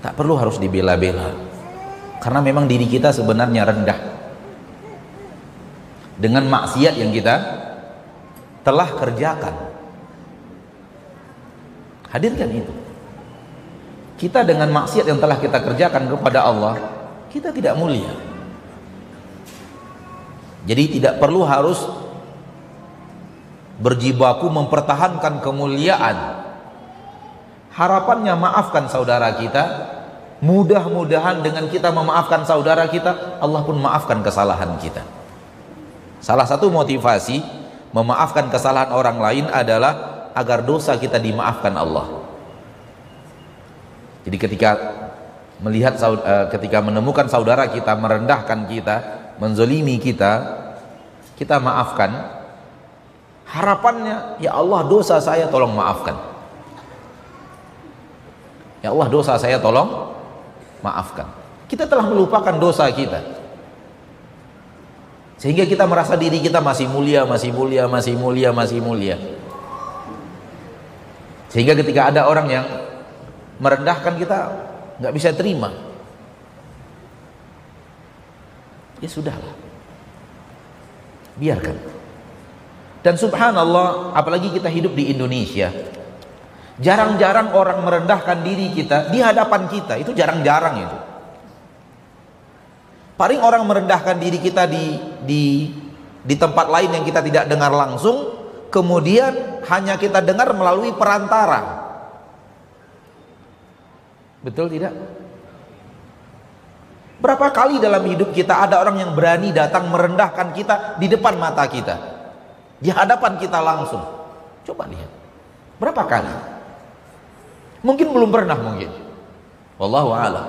tak perlu harus dibela-bela. Karena memang diri kita sebenarnya rendah. Dengan maksiat yang kita telah kerjakan. Hadirkan itu. Kita dengan maksiat yang telah kita kerjakan kepada Allah kita tidak mulia. Jadi tidak perlu harus berjibaku mempertahankan kemuliaan. Harapannya maafkan saudara kita. Mudah-mudahan dengan kita memaafkan saudara kita, Allah pun maafkan kesalahan kita. Salah satu motivasi memaafkan kesalahan orang lain adalah agar dosa kita dimaafkan Allah. Jadi ketika melihat uh, ketika menemukan saudara kita merendahkan kita, menzolimi kita, kita maafkan. Harapannya, ya Allah dosa saya tolong maafkan. Ya Allah dosa saya tolong maafkan. Kita telah melupakan dosa kita. Sehingga kita merasa diri kita masih mulia, masih mulia, masih mulia, masih mulia. Sehingga ketika ada orang yang merendahkan kita, nggak bisa terima ya sudahlah biarkan dan subhanallah apalagi kita hidup di Indonesia jarang-jarang orang merendahkan diri kita di hadapan kita itu jarang-jarang itu paling orang merendahkan diri kita di di di tempat lain yang kita tidak dengar langsung kemudian hanya kita dengar melalui perantara Betul tidak? Berapa kali dalam hidup kita ada orang yang berani datang merendahkan kita di depan mata kita. Di hadapan kita langsung. Coba lihat. Berapa kali? Mungkin belum pernah mungkin. Wallahu a'lam.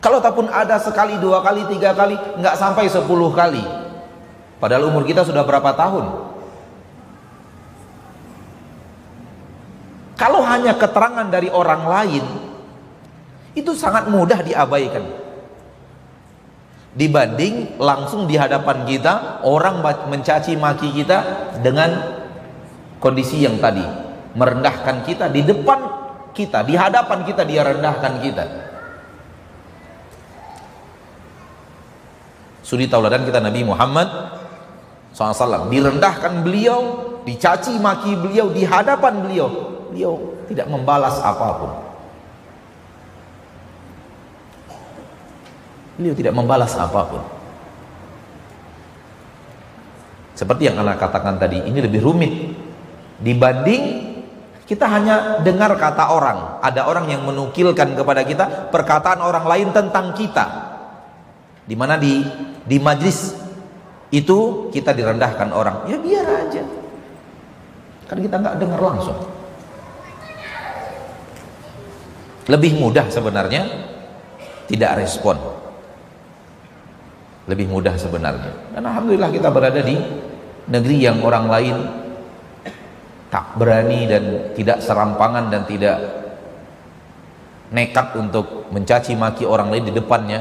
Kalau ataupun ada sekali, dua kali, tiga kali, nggak sampai sepuluh kali. Padahal umur kita sudah berapa tahun? Kalau hanya keterangan dari orang lain, itu sangat mudah diabaikan. Dibanding langsung di hadapan kita, orang mencaci maki kita dengan kondisi yang tadi. Merendahkan kita di depan kita, di hadapan kita dia rendahkan kita. Suri tauladan kita Nabi Muhammad SAW direndahkan beliau, dicaci maki beliau di hadapan beliau beliau tidak membalas apa pun. Beliau tidak membalas apa pun. Seperti yang anak katakan tadi, ini lebih rumit dibanding kita hanya dengar kata orang. Ada orang yang menukilkan kepada kita perkataan orang lain tentang kita. Di mana di di majlis itu kita direndahkan orang. Ya biar aja. Kan kita nggak dengar langsung. lebih mudah sebenarnya tidak respon lebih mudah sebenarnya dan Alhamdulillah kita berada di negeri yang orang lain tak berani dan tidak serampangan dan tidak nekat untuk mencaci maki orang lain di depannya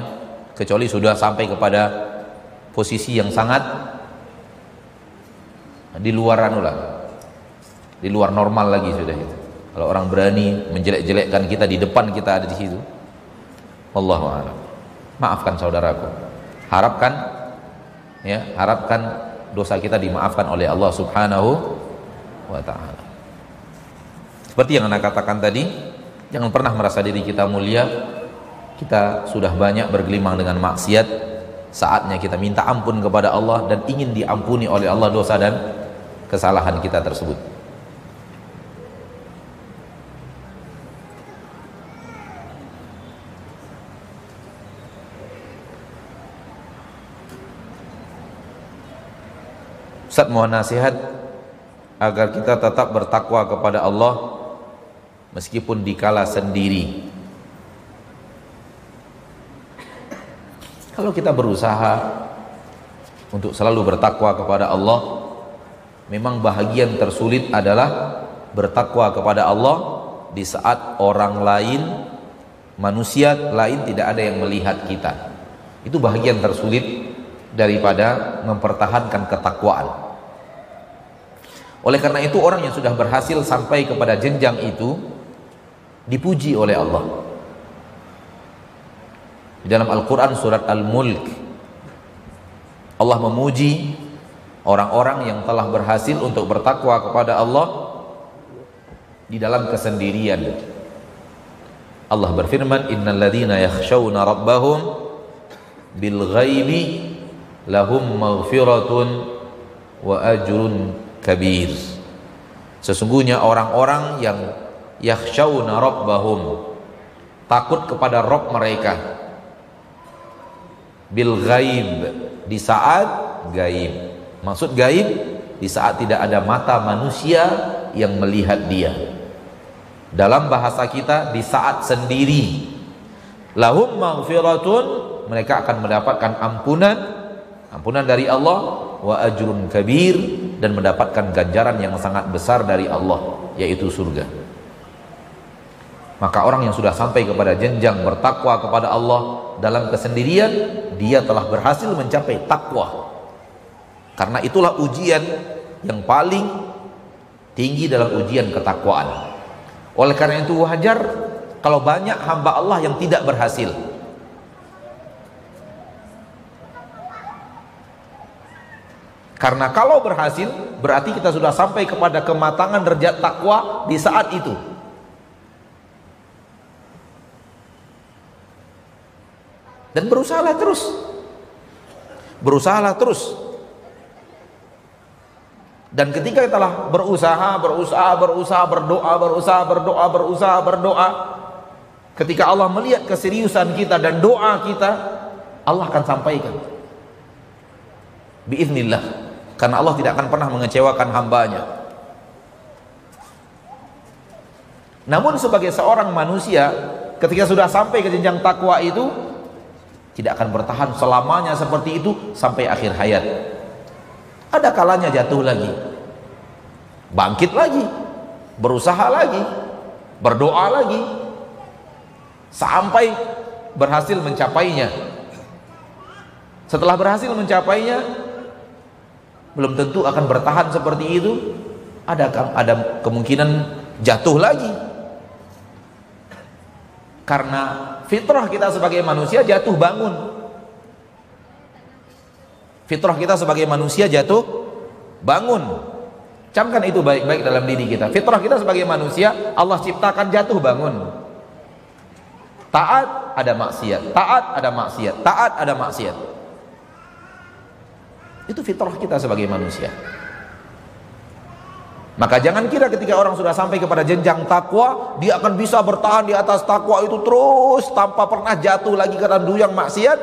kecuali sudah sampai kepada posisi yang sangat di luar anu lah di luar normal lagi sudah itu kalau orang berani menjelek-jelekkan kita di depan kita ada di situ. Allahu a'lam. Maafkan saudaraku. Harapkan ya, harapkan dosa kita dimaafkan oleh Allah Subhanahu wa taala. Seperti yang Anda katakan tadi, jangan pernah merasa diri kita mulia. Kita sudah banyak bergelimang dengan maksiat. Saatnya kita minta ampun kepada Allah dan ingin diampuni oleh Allah dosa dan kesalahan kita tersebut. Ustaz mohon nasihat agar kita tetap bertakwa kepada Allah meskipun dikala sendiri. Kalau kita berusaha untuk selalu bertakwa kepada Allah, memang bahagian tersulit adalah bertakwa kepada Allah di saat orang lain manusia lain tidak ada yang melihat kita. Itu bahagian tersulit daripada mempertahankan ketakwaan. Oleh karena itu orang yang sudah berhasil sampai kepada jenjang itu dipuji oleh Allah. Di dalam Al-Quran surat Al-Mulk Allah memuji orang-orang yang telah berhasil untuk bertakwa kepada Allah di dalam kesendirian. Allah berfirman, "Innal ladzina yakhshawna rabbahum bil ghaibi lahum maghfiratun wa ajrun kabir." Sesungguhnya orang-orang yang yakhshawna rabbahum takut kepada Rabb mereka. Bil ghaib di saat gaib. Maksud gaib di saat tidak ada mata manusia yang melihat dia. Dalam bahasa kita di saat sendiri. Lahum maghfiratun mereka akan mendapatkan ampunan. Ampunan dari Allah wa ajrun kabir dan mendapatkan ganjaran yang sangat besar dari Allah yaitu surga maka orang yang sudah sampai kepada jenjang bertakwa kepada Allah dalam kesendirian, dia telah berhasil mencapai takwa. Karena itulah ujian yang paling tinggi dalam ujian ketakwaan. Oleh karena itu wajar kalau banyak hamba Allah yang tidak berhasil. Karena kalau berhasil berarti kita sudah sampai kepada kematangan derajat takwa di saat itu. dan berusahalah terus. Berusahalah terus. Dan ketika kita telah berusaha berusaha berusaha berdoa berusaha berdoa berusaha berdoa ketika Allah melihat keseriusan kita dan doa kita Allah akan sampaikan. Biiznillah karena Allah tidak akan pernah mengecewakan hambanya. Namun sebagai seorang manusia ketika sudah sampai ke jenjang takwa itu tidak akan bertahan selamanya seperti itu sampai akhir hayat. Ada kalanya jatuh lagi. Bangkit lagi. Berusaha lagi. Berdoa lagi. Sampai berhasil mencapainya. Setelah berhasil mencapainya belum tentu akan bertahan seperti itu ada ada kemungkinan jatuh lagi karena fitrah kita sebagai manusia jatuh bangun. Fitrah kita sebagai manusia jatuh bangun. Camkan itu baik-baik dalam diri kita. Fitrah kita sebagai manusia Allah ciptakan jatuh bangun. Taat ada maksiat, taat ada maksiat, taat ada maksiat. Itu fitrah kita sebagai manusia. Maka jangan kira ketika orang sudah sampai kepada jenjang takwa, dia akan bisa bertahan di atas takwa itu terus tanpa pernah jatuh lagi ke dalam duyang maksiat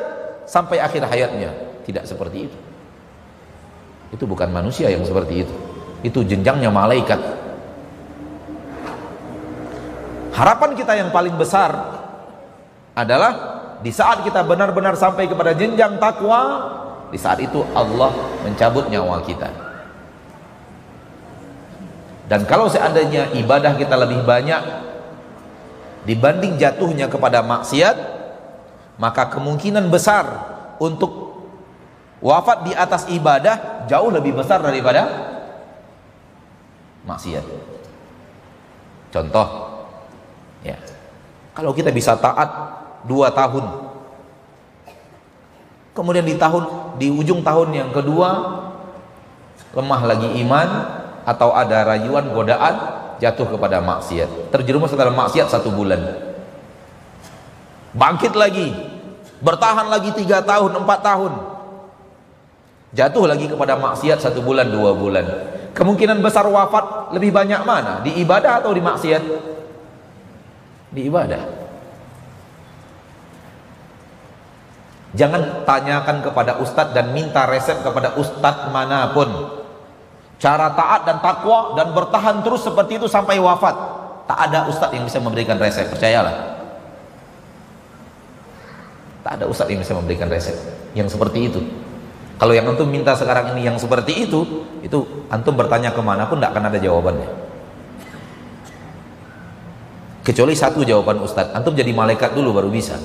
sampai akhir hayatnya. Tidak seperti itu. Itu bukan manusia yang seperti itu. Itu jenjangnya malaikat. Harapan kita yang paling besar adalah di saat kita benar-benar sampai kepada jenjang takwa, di saat itu Allah mencabut nyawa kita. Dan kalau seandainya ibadah kita lebih banyak dibanding jatuhnya kepada maksiat, maka kemungkinan besar untuk wafat di atas ibadah jauh lebih besar daripada maksiat. Contoh, ya, kalau kita bisa taat dua tahun, kemudian di tahun di ujung tahun yang kedua lemah lagi iman, atau ada rayuan godaan jatuh kepada maksiat. Terjerumus ke dalam maksiat satu bulan. Bangkit lagi. Bertahan lagi tiga tahun empat tahun. Jatuh lagi kepada maksiat satu bulan dua bulan. Kemungkinan besar wafat lebih banyak mana? Di ibadah atau di maksiat? Di ibadah jangan tanyakan kepada ustadz dan minta resep kepada ustadz mana pun cara taat dan takwa dan bertahan terus seperti itu sampai wafat Tak ada ustadz yang bisa memberikan resep, percayalah. Tak ada ustadz yang bisa memberikan resep yang seperti itu. Kalau yang antum minta sekarang ini yang seperti itu, itu antum bertanya ke mana pun tidak akan ada jawabannya. Kecuali satu jawaban ustadz, antum jadi malaikat dulu baru bisa.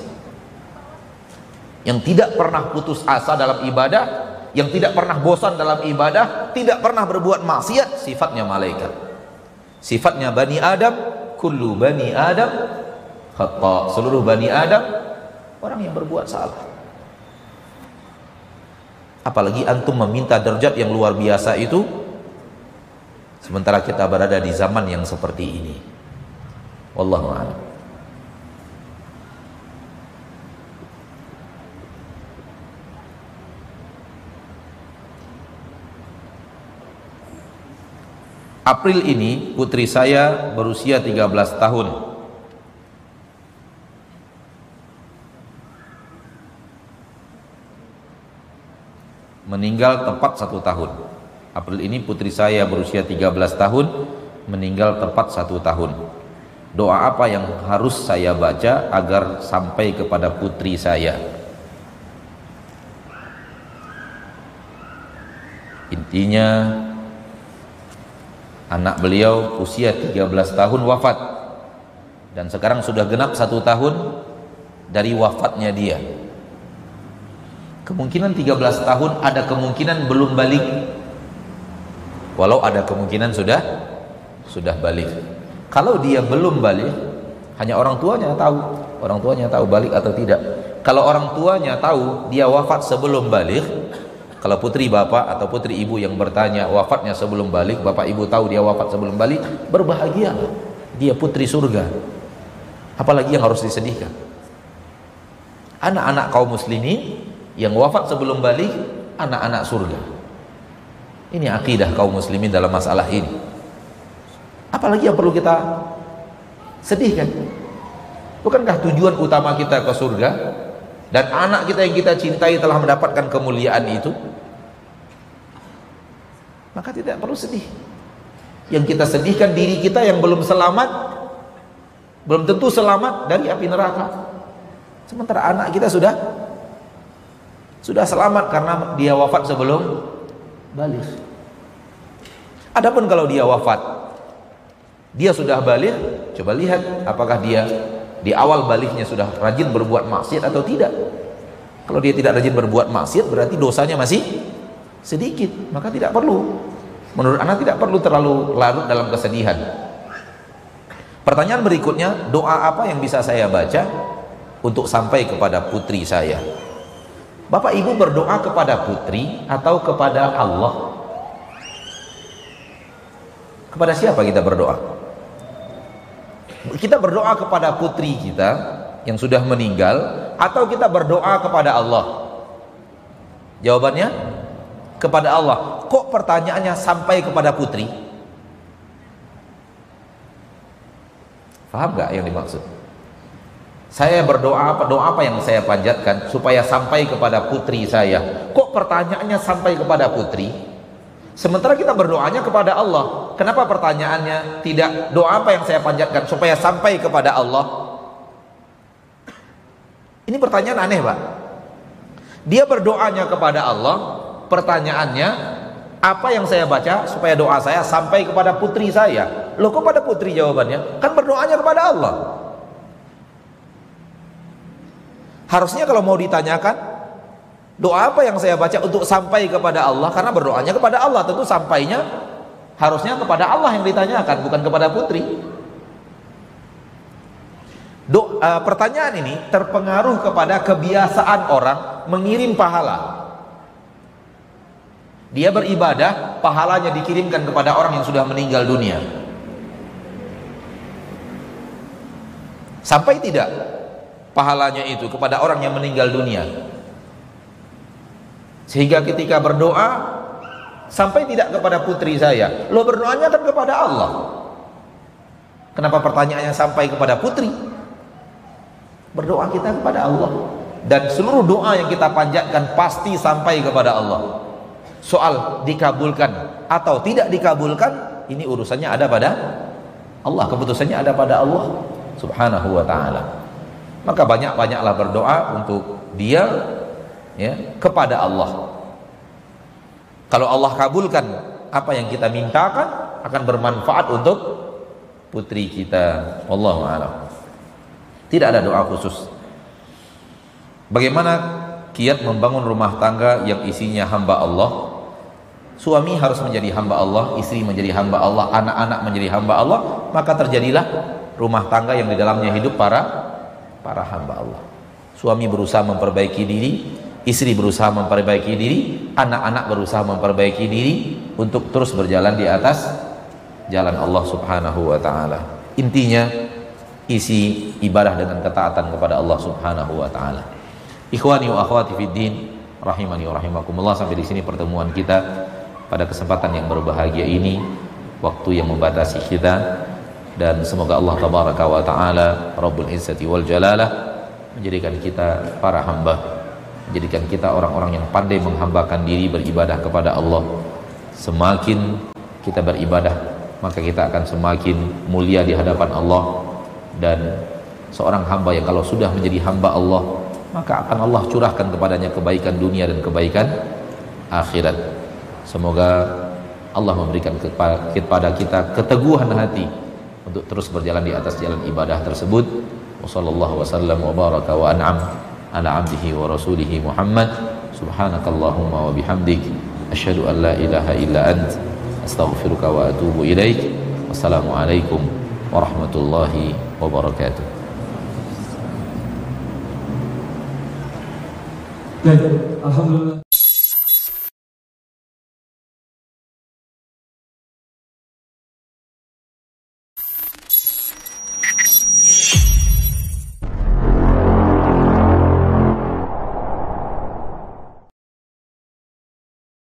Yang tidak pernah putus asa dalam ibadah, yang tidak pernah bosan dalam ibadah, tidak pernah berbuat maksiat, sifatnya malaikat. Sifatnya bani Adam, kullu bani Adam khata. Seluruh bani Adam orang yang berbuat salah. Apalagi antum meminta derajat yang luar biasa itu sementara kita berada di zaman yang seperti ini. Wallahu a'lam. April ini putri saya berusia 13 tahun. Meninggal tepat satu tahun. April ini putri saya berusia 13 tahun, meninggal tepat satu tahun. Doa apa yang harus saya baca agar sampai kepada putri saya? Intinya anak beliau usia 13 tahun wafat. Dan sekarang sudah genap satu tahun dari wafatnya dia. Kemungkinan 13 tahun ada kemungkinan belum balik. Walau ada kemungkinan sudah sudah balik. Kalau dia belum balik hanya orang tuanya tahu. Orang tuanya tahu balik atau tidak. Kalau orang tuanya tahu dia wafat sebelum balik kalau putri bapak atau putri ibu yang bertanya wafatnya sebelum balik, bapak ibu tahu dia wafat sebelum balik, berbahagia. Dia putri surga. Apalagi yang harus disedihkan. Anak-anak kaum muslimin yang wafat sebelum balik, anak-anak surga. Ini akidah kaum muslimin dalam masalah ini. Apalagi yang perlu kita sedihkan? Bukankah tujuan utama kita ke surga? Dan anak kita yang kita cintai telah mendapatkan kemuliaan itu maka tidak perlu sedih. Yang kita sedihkan diri kita yang belum selamat belum tentu selamat dari api neraka. Sementara anak kita sudah sudah selamat karena dia wafat sebelum balik. Adapun kalau dia wafat dia sudah balik coba lihat apakah dia di awal baliknya sudah rajin berbuat maksiat atau tidak? Kalau dia tidak rajin berbuat maksiat berarti dosanya masih sedikit. Maka tidak perlu. Menurut anak tidak perlu terlalu larut dalam kesedihan. Pertanyaan berikutnya doa apa yang bisa saya baca untuk sampai kepada putri saya? Bapak Ibu berdoa kepada putri atau kepada Allah? Kepada siapa kita berdoa kita berdoa kepada putri kita yang sudah meninggal atau kita berdoa kepada Allah? Jawabannya kepada Allah. Kok pertanyaannya sampai kepada putri? Faham gak yang dimaksud? Saya berdoa apa doa apa yang saya panjatkan supaya sampai kepada putri saya. Kok pertanyaannya sampai kepada putri? Sementara kita berdoanya kepada Allah. Kenapa pertanyaannya tidak doa apa yang saya panjatkan supaya sampai kepada Allah? Ini pertanyaan aneh, Pak. Dia berdoanya kepada Allah, pertanyaannya apa yang saya baca supaya doa saya sampai kepada putri saya? Loh kok pada putri jawabannya? Kan berdoanya kepada Allah. Harusnya kalau mau ditanyakan Doa apa yang saya baca untuk sampai kepada Allah? Karena berdoanya kepada Allah, tentu sampainya harusnya kepada Allah yang ditanyakan, bukan kepada putri. Do, uh, pertanyaan ini terpengaruh kepada kebiasaan orang mengirim pahala. Dia beribadah, pahalanya dikirimkan kepada orang yang sudah meninggal dunia. Sampai tidak pahalanya itu kepada orang yang meninggal dunia? Sehingga ketika berdoa sampai tidak kepada putri saya, lo berdoanya kan kepada Allah. Kenapa pertanyaannya sampai kepada putri? Berdoa kita kepada Allah dan seluruh doa yang kita panjatkan pasti sampai kepada Allah. Soal dikabulkan atau tidak dikabulkan ini urusannya ada pada Allah, keputusannya ada pada Allah Subhanahu wa taala. Maka banyak-banyaklah berdoa untuk dia ya kepada Allah. Kalau Allah kabulkan apa yang kita mintakan akan bermanfaat untuk putri kita. Wallahu a'lam. Tidak ada doa khusus. Bagaimana kiat membangun rumah tangga yang isinya hamba Allah? Suami harus menjadi hamba Allah, istri menjadi hamba Allah, anak-anak menjadi hamba Allah, maka terjadilah rumah tangga yang di dalamnya hidup para para hamba Allah. Suami berusaha memperbaiki diri, istri berusaha memperbaiki diri, anak-anak berusaha memperbaiki diri untuk terus berjalan di atas jalan Allah Subhanahu wa taala. Intinya isi ibadah dengan ketaatan kepada Allah Subhanahu wa taala. Ikhwani wa akhwati fid din, rahimani wa rahimakumullah sampai di sini pertemuan kita pada kesempatan yang berbahagia ini, waktu yang membatasi kita dan semoga Allah tabaraka wa taala Rabbul Izzati wal Jalalah menjadikan kita para hamba menjadikan kita orang-orang yang pandai menghambakan diri beribadah kepada Allah. Semakin kita beribadah maka kita akan semakin mulia di hadapan Allah. Dan seorang hamba yang kalau sudah menjadi hamba Allah maka akan Allah curahkan kepadanya kebaikan dunia dan kebaikan akhirat. Semoga Allah memberikan kepada kita keteguhan hati untuk terus berjalan di atas jalan ibadah tersebut. Wasallallahu wasallam wa baraka wa an'am ala abdihi wa rasulihi Muhammad. Subhanakallahumma wa bihamdik. Asyhadu ilaha illa ant. Astaghfiruka wa atubu ilaik. Wassalamu alaikum warahmatullahi wabarakatuh.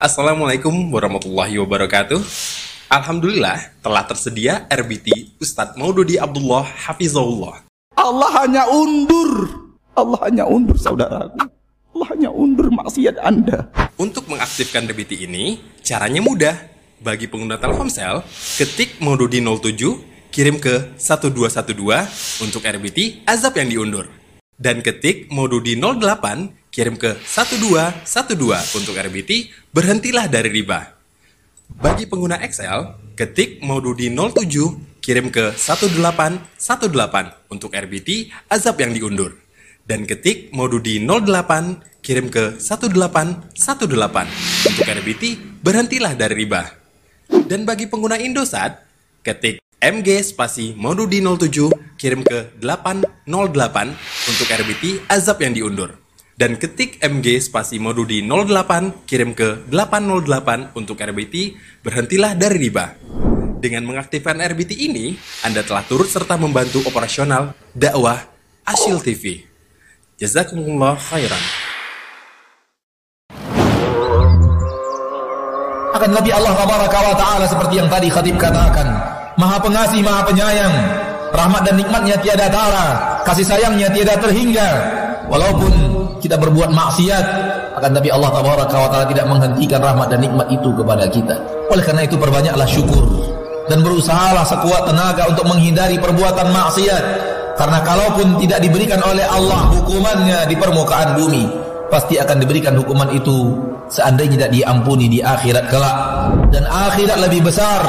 Assalamualaikum warahmatullahi wabarakatuh. Alhamdulillah telah tersedia RBT Ustadz Maududi Abdullah Hafizahullah. Allah hanya undur. Allah hanya undur saudaraku. Allah hanya undur maksiat Anda. Untuk mengaktifkan RBT ini, caranya mudah. Bagi pengguna Telkomsel, ketik Maududi 07, kirim ke 1212 untuk RBT azab yang diundur. Dan ketik Maududi 08, kirim ke 1212 untuk RBT, berhentilah dari riba. Bagi pengguna Excel, ketik Maududi 07, kirim ke 1818 untuk RBT, azab yang diundur. Dan ketik Maududi 08, kirim ke 1818 untuk RBT, berhentilah dari riba. Dan bagi pengguna Indosat, ketik MG spasi Maududi 07, kirim ke 808 untuk RBT, azab yang diundur dan ketik MG spasi Modudi 08 kirim ke 808 untuk RBT, berhentilah dari riba. Dengan mengaktifkan RBT ini, Anda telah turut serta membantu operasional dakwah Asyil TV. Jazakumullah khairan. akan Nabi Allah taala seperti yang tadi khatib katakan Maha pengasih, Maha penyayang rahmat dan nikmatnya tiada tara kasih sayangnya tiada terhingga walaupun kita berbuat maksiat akan tapi Allah tabaraka wa taala tidak menghentikan rahmat dan nikmat itu kepada kita. Oleh karena itu perbanyaklah syukur dan berusahalah sekuat tenaga untuk menghindari perbuatan maksiat. Karena kalaupun tidak diberikan oleh Allah hukumannya di permukaan bumi pasti akan diberikan hukuman itu seandainya tidak diampuni di akhirat kelak. Dan akhirat lebih besar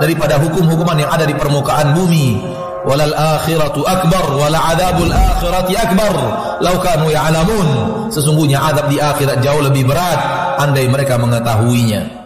daripada hukum-hukuman yang ada di permukaan bumi walal akhiratu akbar wala adabul akhirati akbar. Lau kanu ya'lamun sesungguhnya adab di akhirat jauh lebih berat andai mereka mengetahuinya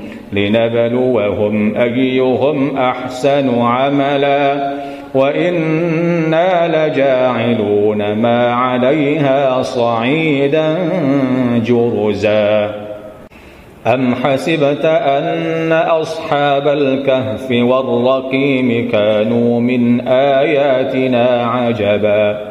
لنبلوهم أيهم أحسن عملا وإنا لجاعلون ما عليها صعيدا جرزا. أم حسبت أن أصحاب الكهف والرقيم كانوا من آياتنا عجبا؟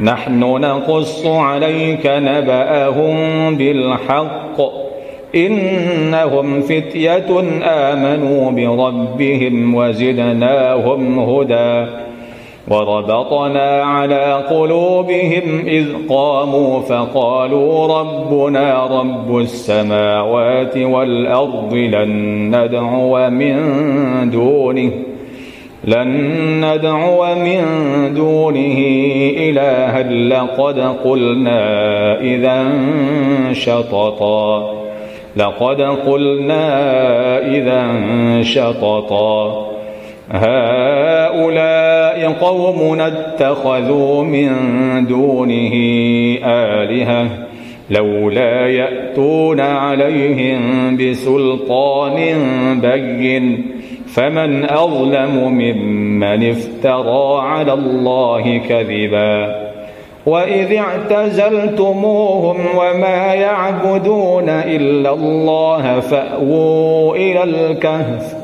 نحن نقص عليك نبأهم بالحق. إنهم فتية آمنوا بربهم وزدناهم هدى. وربطنا على قلوبهم إذ قاموا فقالوا ربنا رب السماوات والأرض لن ندعو من دونه. لن ندعو من دونه إلها لقد قلنا إذا شططا. لقد قلنا إذا شططا. هؤلاء قوم اتخذوا من دونه آلهة لولا يأتون عليهم بسلطان بين. فمن أظلم ممن افترى على الله كذبا وإذ اعتزلتموهم وما يعبدون إلا الله فأووا إلى الكهف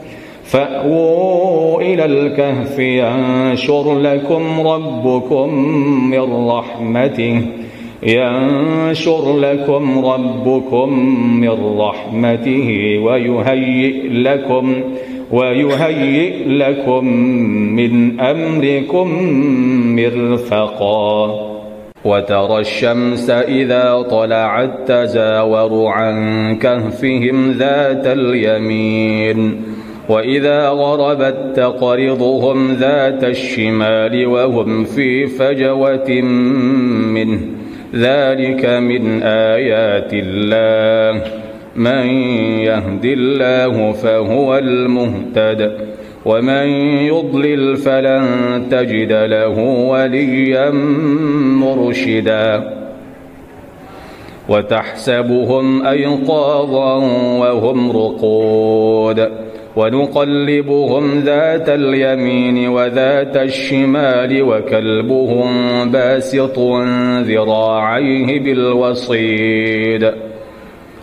فأووا إلى الكهف ينشر لكم ربكم من رحمته ينشر لكم ربكم من رحمته ويهيئ لكم ويهيئ لكم من أمركم مرفقا. وترى الشمس إذا طلعت تزاور عن كهفهم ذات اليمين وإذا غربت تقرضهم ذات الشمال وهم في فجوة منه. ذلك من آيات الله. من يهد الله فهو المهتد ومن يضلل فلن تجد له وليا مرشدا. وتحسبهم أيقاظا وهم رقود ونقلبهم ذات اليمين وذات الشمال وكلبهم باسط ذراعيه بالوصيد.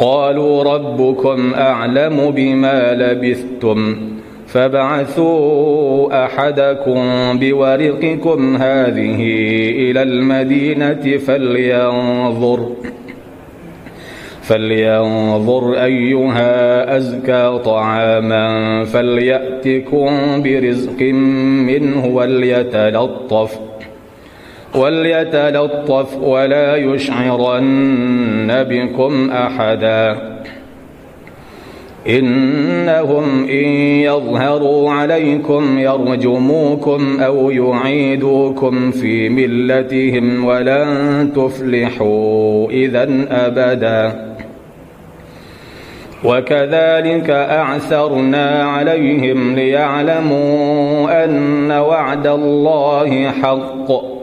قالوا ربكم أعلم بما لبثتم فابعثوا أحدكم بورقكم هذه إلى المدينة فلينظر فلينظر أيها أزكى طعاما فليأتكم برزق منه وليتلطف وليتلطف ولا يشعرن بكم أحدا. إنهم إن يظهروا عليكم يرجموكم أو يعيدوكم في ملتهم ولن تفلحوا إذا أبداً. وكذلك أعثرنا عليهم ليعلموا أن وعد الله حق.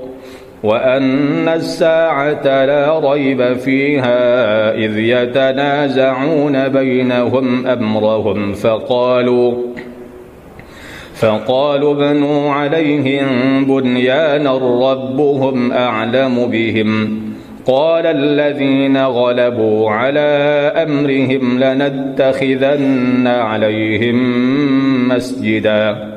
وأن الساعة لا ريب فيها إذ يتنازعون بينهم أمرهم فقالوا فقالوا ابنوا عليهم بنيانا ربهم أعلم بهم قال الذين غلبوا على أمرهم لنتخذن عليهم مسجدا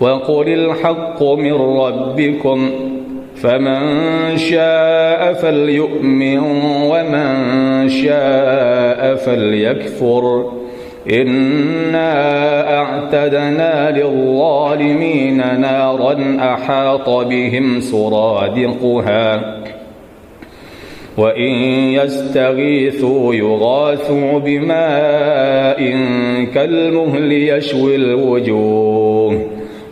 وقل الحق من ربكم فمن شاء فليؤمن ومن شاء فليكفر. إنا أعتدنا للظالمين نارا أحاط بهم سرادقها وإن يستغيثوا يغاثوا بماء كالمهل يشوي الوجوه.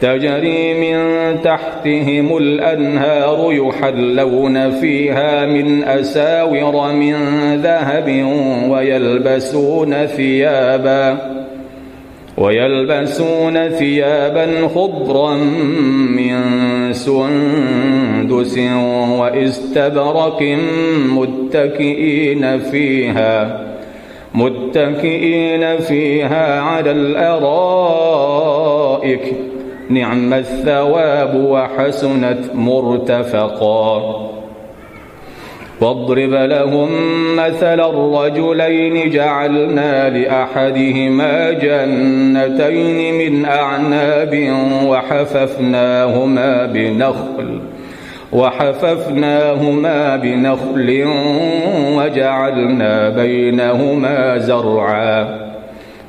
تجري من تحتهم الأنهار يحلون فيها من أساور من ذهب ويلبسون ثيابا ويلبسون ثيابا خضرا من سندس واستبرق متكئين فيها متكئين فيها على الأرائك نعم الثواب وحسنت مرتفقا. واضرب لهم مثل الرجلين جعلنا لأحدهما جنتين من أعناب وحففناهما بنخل وحففناهما بنخل وجعلنا بينهما زرعا.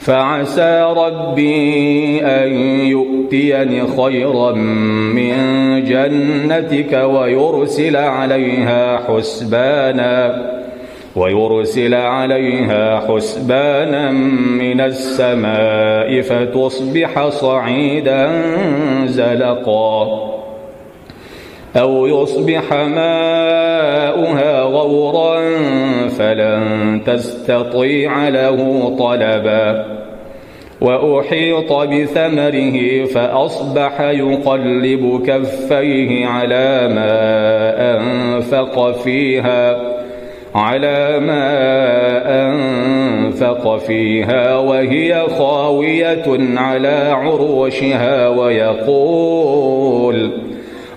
فعسى ربي أن يؤتيني خيرا من جنتك ويرسل عليها حسبانا ويرسل عليها حسبانا من السماء فتصبح صعيدا زلقا أو يصبح ماؤها غورا فلن تستطيع له طلبا. وأحيط بثمره فأصبح يقلب كفيه على ما أنفق فيها على ما أنفق فيها وهي خاوية على عروشها ويقول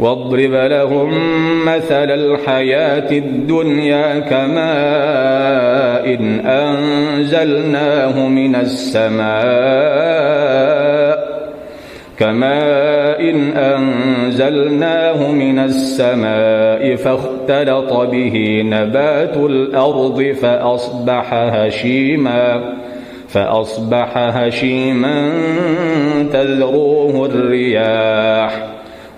واضرب لهم مثل الحياة الدنيا كماء إن أنزلناه من السماء كماء إن أنزلناه من السماء فاختلط به نبات الأرض فأصبح هشيما فأصبح هشيما تذروه الرياح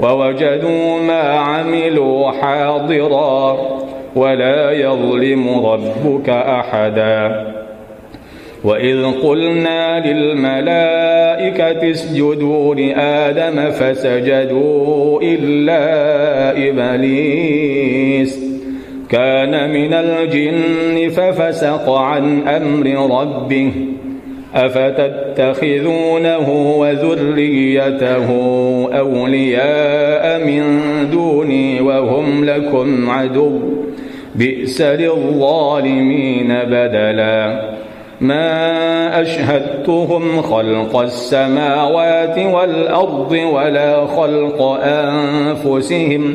ووجدوا ما عملوا حاضرا ولا يظلم ربك أحدا. وإذ قلنا للملائكة اسجدوا لآدم فسجدوا إلا إبليس. كان من الجن ففسق عن أمر ربه أفتتخذونه وذريته أولياء من دوني وهم لكم عدو. بئس للظالمين بدلا. ما أشهدتهم خلق السماوات والأرض ولا خلق أنفسهم.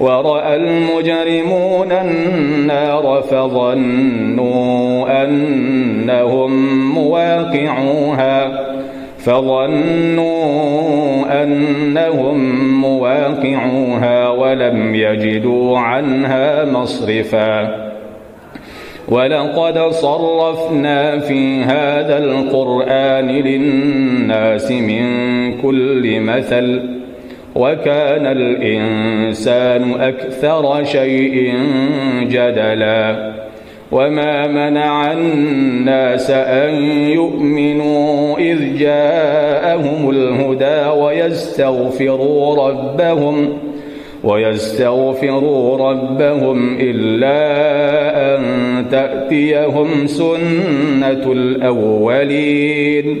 ورأى المجرمون النار فظنوا أنهم مواقعوها فظنوا أنهم مواقعوها ولم يجدوا عنها مصرفا ولقد صرفنا في هذا القرآن للناس من كل مثل وكان الإنسان أكثر شيء جدلا. وما منع الناس أن يؤمنوا إذ جاءهم الهدى ويستغفروا ربهم ويستغفروا ربهم إلا أن تأتيهم سنة الأولين.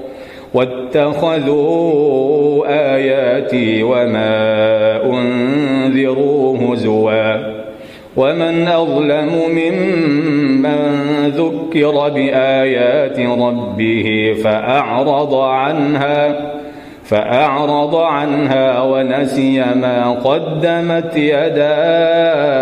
واتخذوا آياتي وما أنذروا هزوا ومن أظلم ممن ذكر بآيات ربه فأعرض عنها فأعرض عنها ونسي ما قدمت يداه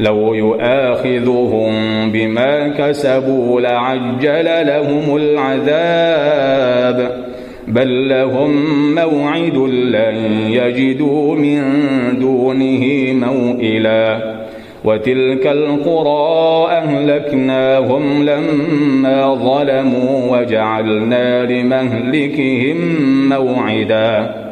لو يؤاخذهم بما كسبوا لعجل لهم العذاب. بل لهم موعد لن يجدوا من دونه موئلا. وتلك القرى أهلكناهم لما ظلموا وجعلنا لمهلكهم موعداً.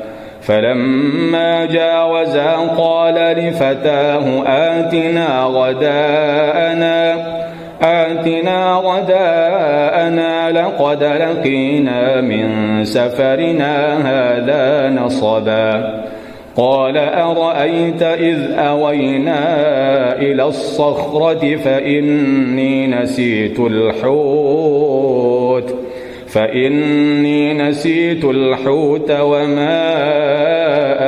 فلما جاوزا قال لفتاه آتنا غداءنا آتنا غداءنا لقد لقينا من سفرنا هذا نصبا. قال أرأيت إذ أوينا إلى الصخرة فإني نسيت الحوت. فإني نسيت الحوت وما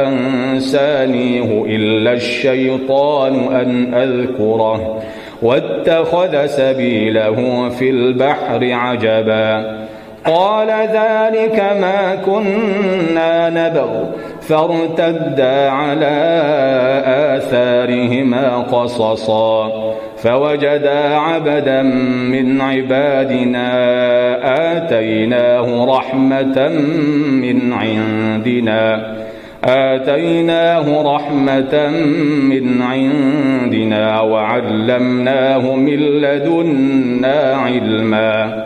أنسانيه إلا الشيطان أن أذكره واتخذ سبيله في البحر عجبا قال ذلك ما كنا نبغ. فارتدا على آثارهما قصصا. فوجدا عبدا من عبادنا آتيناه رحمة من عندنا. آتيناه رحمة من عندنا وعلمناه من لدنا علما.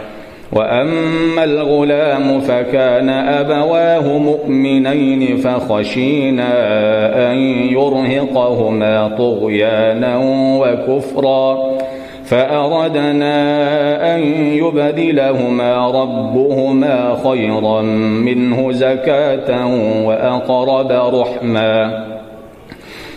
وأما الغلام فكان أبواه مؤمنين فخشينا أن يرهقهما طغيانا وكفرا فأردنا أن يبدلهما ربهما خيرا منه زكاة وأقرب رحما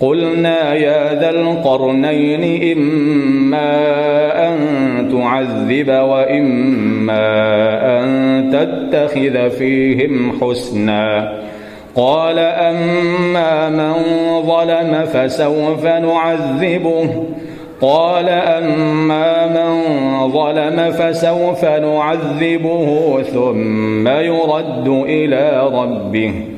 قلنا يا ذا القرنين إما أن تعذب وإما أن تتخذ فيهم حسنا. قال أما من ظلم فسوف نعذبه. قال أما من ظلم فسوف نعذبه ثم يرد إلى ربه.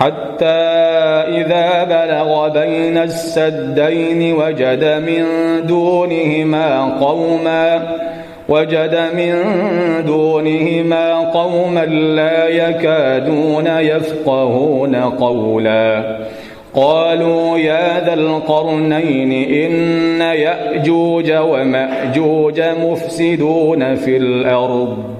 حتى إذا بلغ بين السدين وجد من دونهما قوما وجد من دونهما قوما لا يكادون يفقهون قولا. قالوا يا ذا القرنين إن يأجوج ومأجوج مفسدون في الأرض.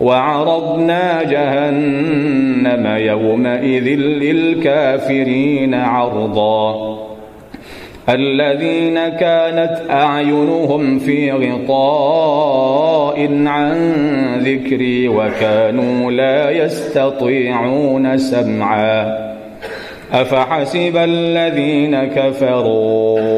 وعرضنا جهنم يومئذ للكافرين عرضا. الذين كانت أعينهم في غطاء عن ذكري وكانوا لا يستطيعون سمعا. أفحسب الذين كفروا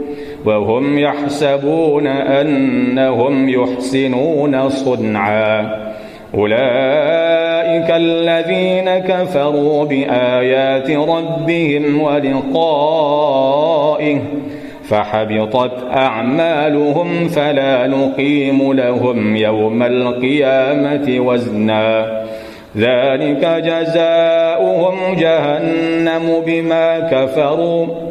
وهم يحسبون أنهم يحسنون صنعا. أولئك الذين كفروا بآيات ربهم ولقائه فحبطت أعمالهم فلا نقيم لهم يوم القيامة وزنا. ذلك جزاؤهم جهنم بما كفروا.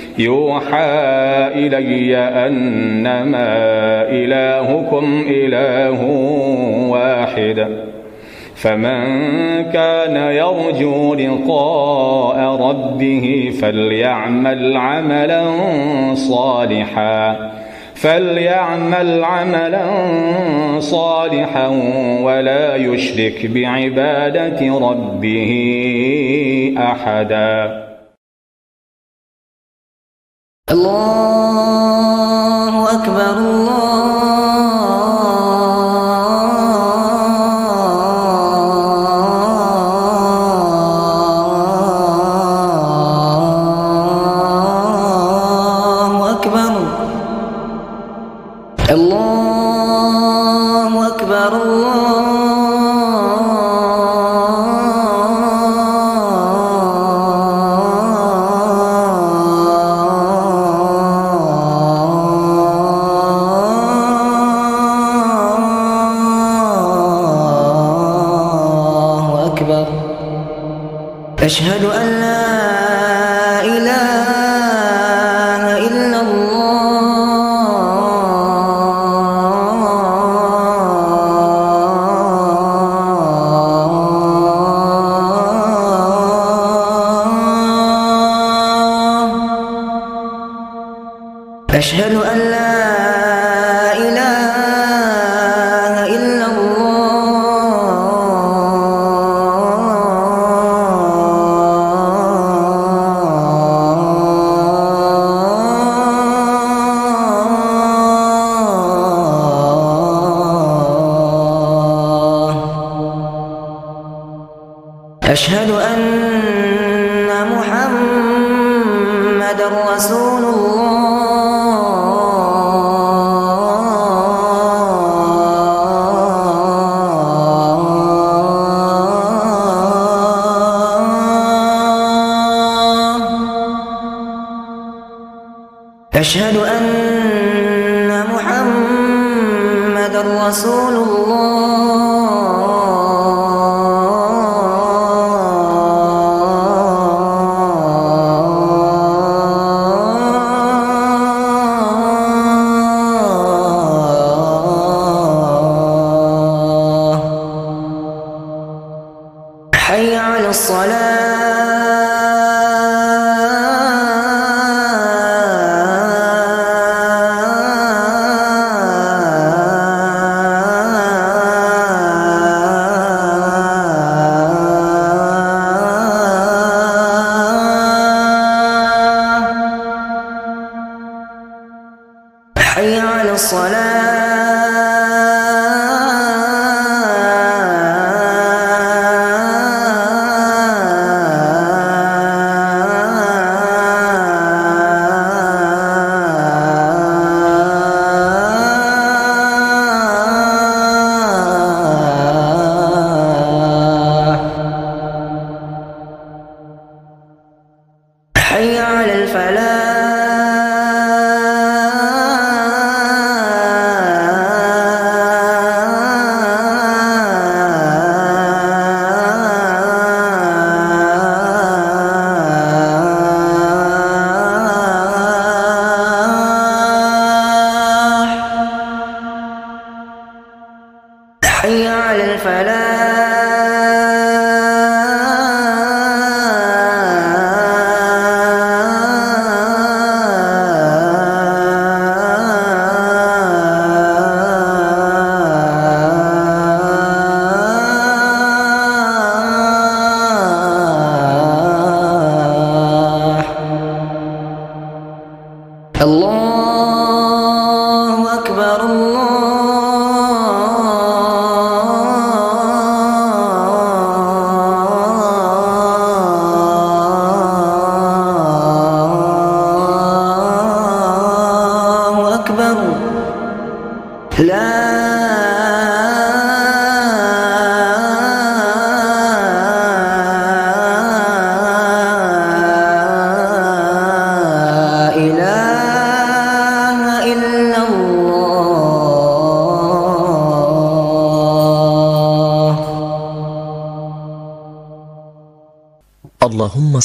يوحى إلي أنما إلهكم إله واحد. فمن كان يرجو لقاء ربه فليعمل عملا صالحا فليعمل عملا صالحا ولا يشرك بعبادة ربه أحدا. الله أكبر الله أشهد أن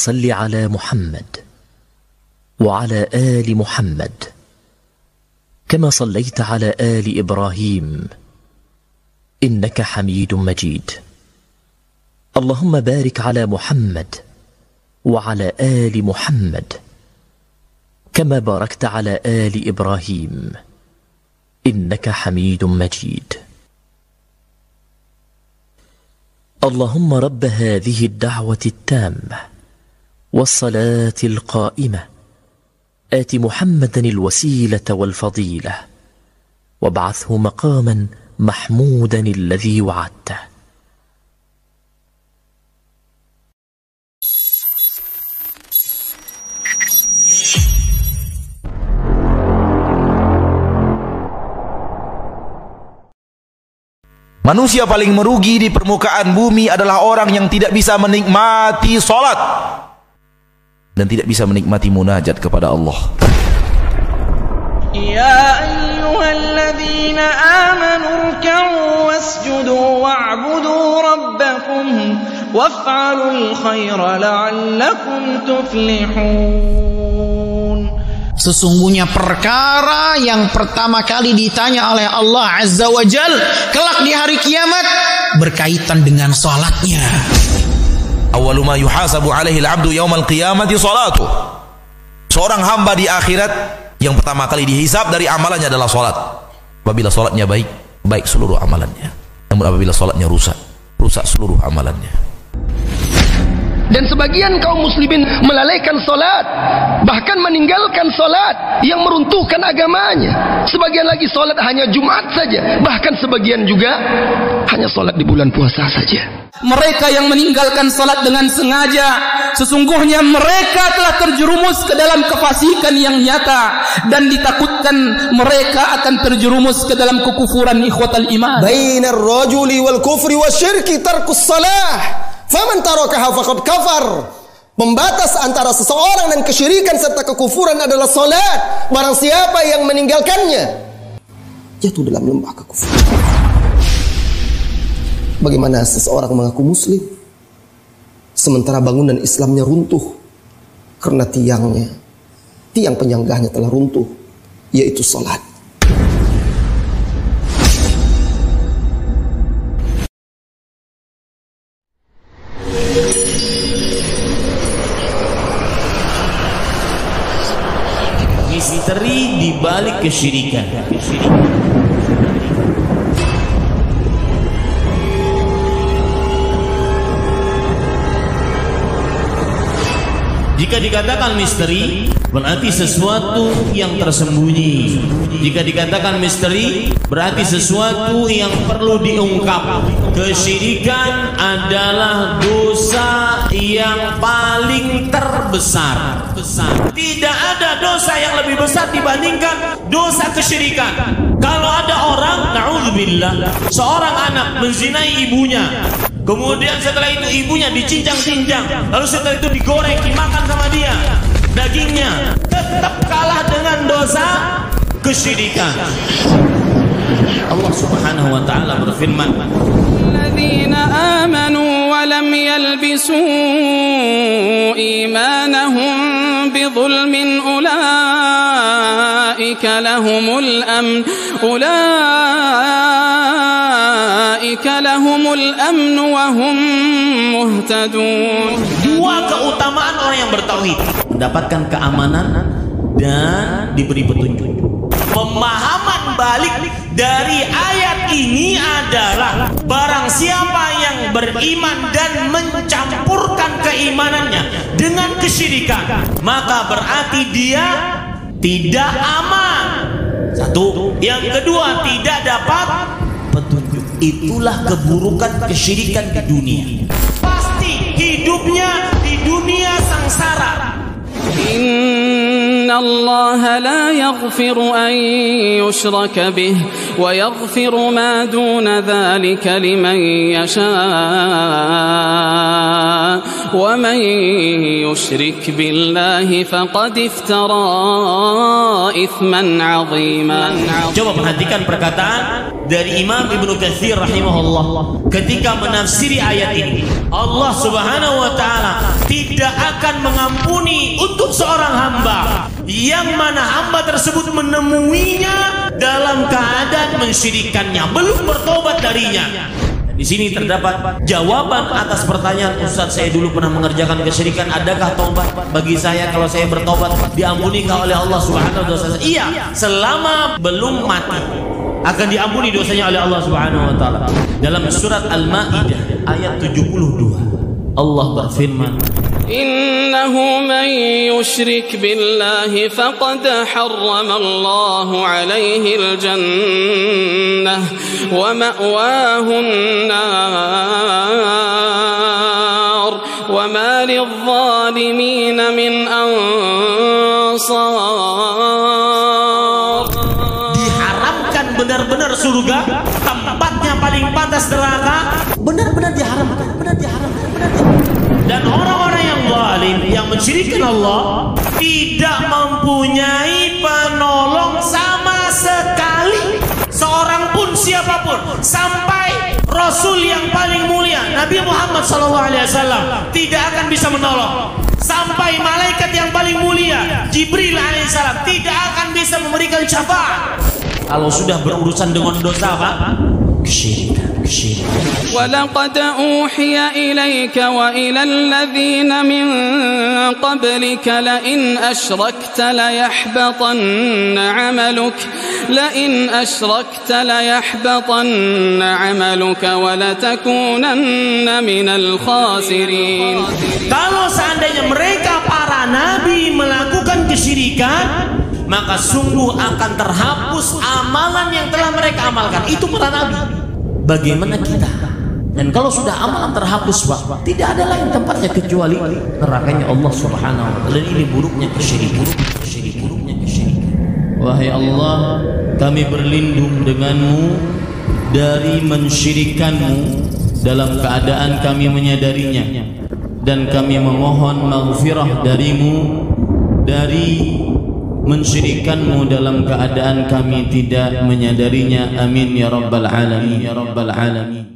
صل على محمد وعلى آل محمد كما صليت على آل إبراهيم إنك حميد مجيد. اللهم بارك على محمد وعلى آل محمد كما باركت على آل إبراهيم. إنك حميد مجيد. اللهم رب هذه الدعوة التامة والصلاه القائمه ات محمدا الوسيله والفضيله وابعثه مقاما محمودا الذي وعدته Manusia paling merugi di permukaan bumi adalah orang yang tidak bisa menikmati solat dan tidak bisa menikmati munajat kepada Allah. Ya ayyuhalladzina amanu ruk'u wasjudu wa'budu rabbakum waf'alul khaira la'allakum tuflihun. Sesungguhnya perkara yang pertama kali ditanya oleh Allah Azza wa Jal kelak di hari kiamat berkaitan dengan sholatnya. Awalu ma yuhasabu alaihi al-'abdu yaumal qiyamati salatu. Seorang hamba di akhirat yang pertama kali dihisab dari amalannya adalah salat. Apabila salatnya baik, baik seluruh amalannya. Namun apabila salatnya rusak, rusak seluruh amalannya. Dan sebagian kaum muslimin melalaikan solat Bahkan meninggalkan solat Yang meruntuhkan agamanya Sebagian lagi solat hanya Jumat saja Bahkan sebagian juga Hanya solat di bulan puasa saja Mereka yang meninggalkan salat dengan sengaja Sesungguhnya mereka telah terjerumus ke dalam kefasikan yang nyata Dan ditakutkan mereka akan terjerumus ke dalam kekufuran ikhwatal iman Bainar rajuli wal kufri wa syirki tarkus salah Faman tarakaha faqad kafar. Pembatas antara seseorang dan kesyirikan serta kekufuran adalah salat. Barang siapa yang meninggalkannya jatuh dalam lembah kekufuran. Bagaimana seseorang mengaku muslim sementara bangunan Islamnya runtuh karena tiangnya, tiang penyanggahnya telah runtuh, yaitu salat. misteri di balik kesyirikan. Jika dikatakan misteri, berarti sesuatu yang tersembunyi. Jika dikatakan misteri, berarti sesuatu yang perlu diungkap. Kesyirikan adalah dosa yang paling terbesar. Tidak ada dosa yang lebih besar dibandingkan dosa kesyirikan. Kalau ada orang, naudzubillah, seorang anak menzinai ibunya, Kemudian setelah itu ibunya dicincang-cincang, lalu setelah itu digoreng, dimakan sama dia dagingnya. Tetap kalah dengan dosa kesyirikan. Allah Subhanahu wa taala berfirman, "Alladzina amanu wa lam yalbisu imanahum bidhulmin ulaika lahumul amn ulaika أولئك لهم الأمن وهم مهتدون dua keutamaan orang yang bertauhid, mendapatkan keamanan dan diberi petunjuk. Pemahaman balik dari ayat ini adalah barang siapa yang beriman dan mencampurkan keimanannya dengan kesyirikan, maka berarti dia tidak aman. Satu, yang kedua tidak dapat petunjuk. Itulah keburukan kesyirikan di dunia. Pasti hidupnya di dunia sangsara. إن الله لا يغفر أن يشرك به ويغفر ما دون ذلك لمن يشاء ومن يشرك بالله فقد افترى إثما عظيما Coba perhatikan perkataan dari Imam Ibnu Katsir rahimahullah ketika menafsiri ayat ini. Allah Subhanahu wa taala tidak akan mengampuni untuk seorang hamba yang mana hamba tersebut menemuinya dalam keadaan mensyirikannya, belum bertobat darinya. Di sini terdapat jawaban atas pertanyaan Ustaz saya dulu pernah mengerjakan kesyirikan adakah tobat bagi saya kalau saya bertobat diampunikah oleh Allah Subhanahu wa taala? Iya, selama belum mati akan diampuni dosanya oleh Allah Subhanahu wa taala. Dalam surat Al-Maidah ayat 72 Allah berfirman إنه من يشرك بالله فقد حرم الله عليه الجنة ومأواه النار وما للظالمين من أنصار diharamkan benar-benar surga tempatnya paling pantas neraka benar-benar diharamkan benar diharamkan benar diharamkan. dan orang-orang yang zalim yang mensyirikkan Allah tidak mempunyai penolong sama sekali seorang pun siapa pun sampai Rasul yang paling mulia Nabi Muhammad SAW tidak akan bisa menolong sampai malaikat yang paling mulia Jibril alaihissalam tidak akan bisa memberikan syafaat kalau sudah berurusan dengan dosa apa? ولقد أوحي إليك وإلى الذين من قبلك لئن أشركت ليحبطن عملك لئن أشركت ليحبطن عملك ولتكونن من الخاسرين. Kalau seandainya mereka para nabi melakukan kesyirikan, maka sungguh akan terhapus amalan yang telah mereka amalkan. Itu para nabi. Bagaimana kita? Dan kalau sudah amalan terhapus, Pak, tidak ada lain tempatnya kecuali nerakanya Allah Subhanahu wa taala. Ini buruknya kesyirikan. Buruknya kesyirikan. Wahai Allah, kami berlindung denganmu dari mensyirikanmu dalam keadaan kami menyadarinya dan kami memohon maghfirah darimu dari mensyirikanmu dalam keadaan kami tidak menyadarinya. Amin ya rabbal alamin. Ya rabbal alamin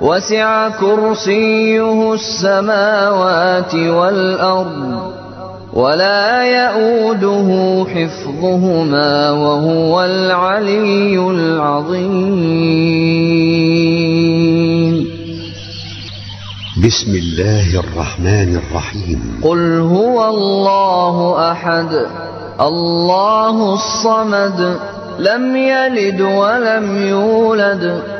وسع كرسيه السماوات والأرض ولا يؤوده حفظهما وهو العلي العظيم. بسم الله الرحمن الرحيم. قل هو الله أحد الله الصمد لم يلد ولم يولد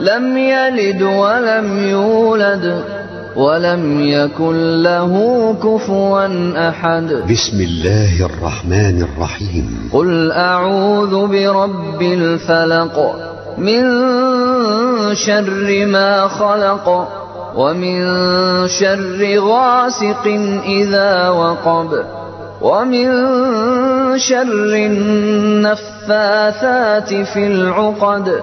لم يلد ولم يولد ولم يكن له كفوا أحد. بسم الله الرحمن الرحيم. قل أعوذ برب الفلق من شر ما خلق ومن شر غاسق إذا وقب ومن شر النفاثات في العقد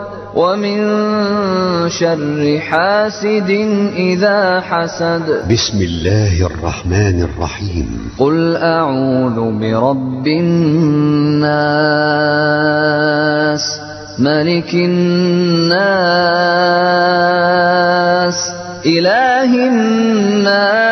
ومن شر حاسد إذا حسد. بسم الله الرحمن الرحيم. قل أعوذ برب الناس ملك الناس إله الناس.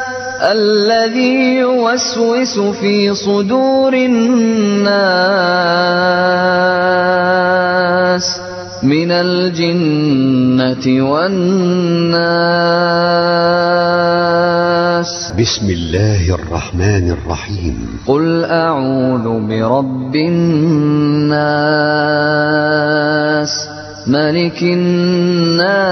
الذي يوسوس في صدور الناس من الجنة والناس. بسم الله الرحمن الرحيم. قل أعوذ برب الناس ملك الناس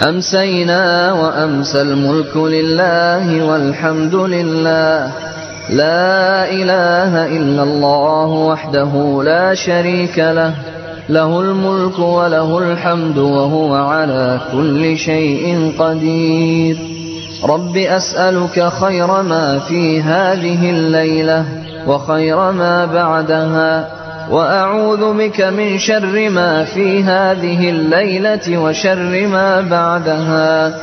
أمسينا وأمسى الملك لله والحمد لله. لا إله إلا الله وحده لا شريك له. له الملك وله الحمد وهو على كل شيء قدير. رب أسألك خير ما في هذه الليلة وخير ما بعدها. وأعوذ بك من شر ما في هذه الليلة وشر ما بعدها.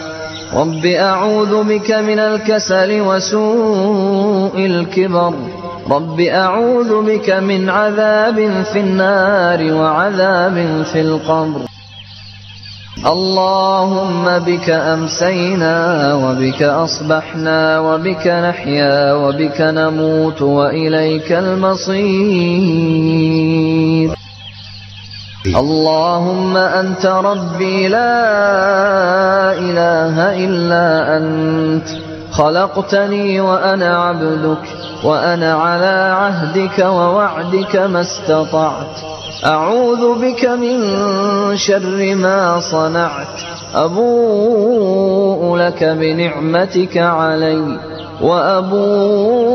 رب أعوذ بك من الكسل وسوء الكبر. رب أعوذ بك من عذاب في النار وعذاب في القبر. اللهم بك أمسينا وبك أصبحنا وبك نحيا وبك نموت وإليك المصير. اللهم أنت ربي لا إله إلا أنت. خلقتني وأنا عبدك وأنا على عهدك ووعدك ما استطعت. أعوذ بك من شر ما صنعت. أبوء لك بنعمتك علي وأبوء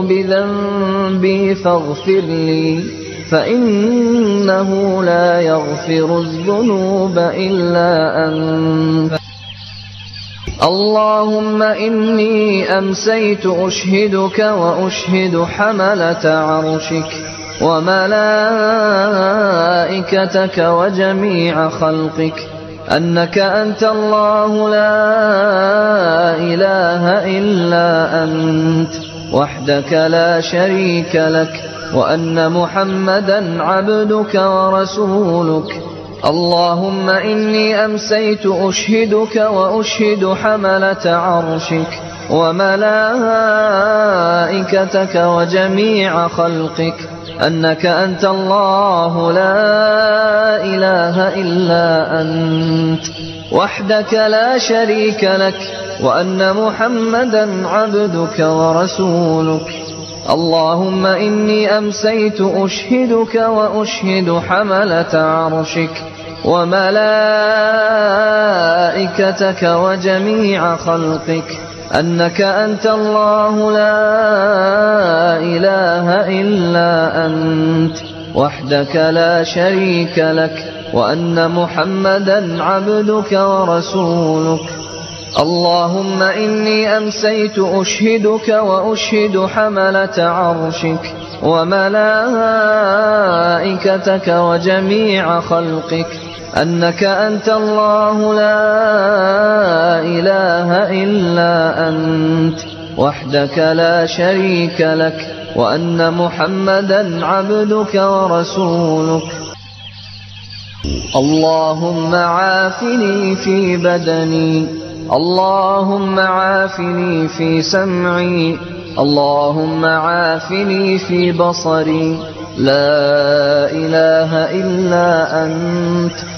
بذنبي فاغفر لي فإنه لا يغفر الذنوب إلا أنت. اللهم إني أمسيت أشهدك وأشهد حملة عرشك. وملائكتك وجميع خلقك أنك أنت الله لا إله إلا أنت وحدك لا شريك لك وأن محمدا عبدك ورسولك. اللهم إني أمسيت أشهدك وأشهد حملة عرشك وملائكتك وجميع خلقك. أنك أنت الله لا إله إلا أنت وحدك لا شريك لك وأن محمدا عبدك ورسولك. اللهم إني أمسيت أشهدك وأشهد حملة عرشك وملائكتك وجميع خلقك. أنك أنت الله لا إله إلا أنت وحدك لا شريك لك وأن محمدا عبدك ورسولك. اللهم إني أمسيت أشهدك وأشهد حملة عرشك وملائكتك وجميع خلقك. أنك أنت الله لا إله إلا أنت وحدك لا شريك لك وأن محمدا عبدك ورسولك. اللهم عافني في بدني اللهم عافني في سمعي اللهم عافني في بصري. لا إله إلا أنت.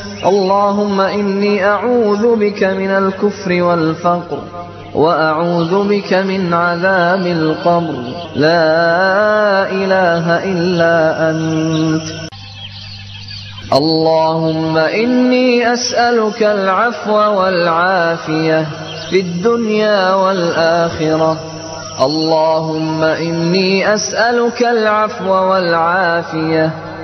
اللهم إني أعوذ بك من الكفر والفقر وأعوذ بك من عذاب القبر. لا إله إلا أنت. اللهم إني أسألك العفو والعافية في الدنيا والآخرة. اللهم إني أسألك العفو والعافية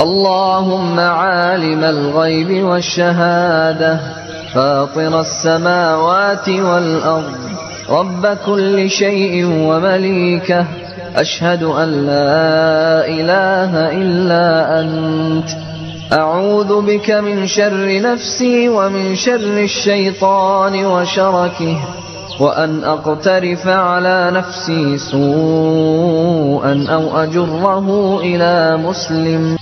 اللهم عالم الغيب والشهادة فاطر السماوات والأرض رب كل شيء ومليكه أشهد أن لا إله إلا أنت. أعوذ بك من شر نفسي ومن شر الشيطان وشركه وأن أقترف على نفسي سوءا أو أجره إلى مسلم.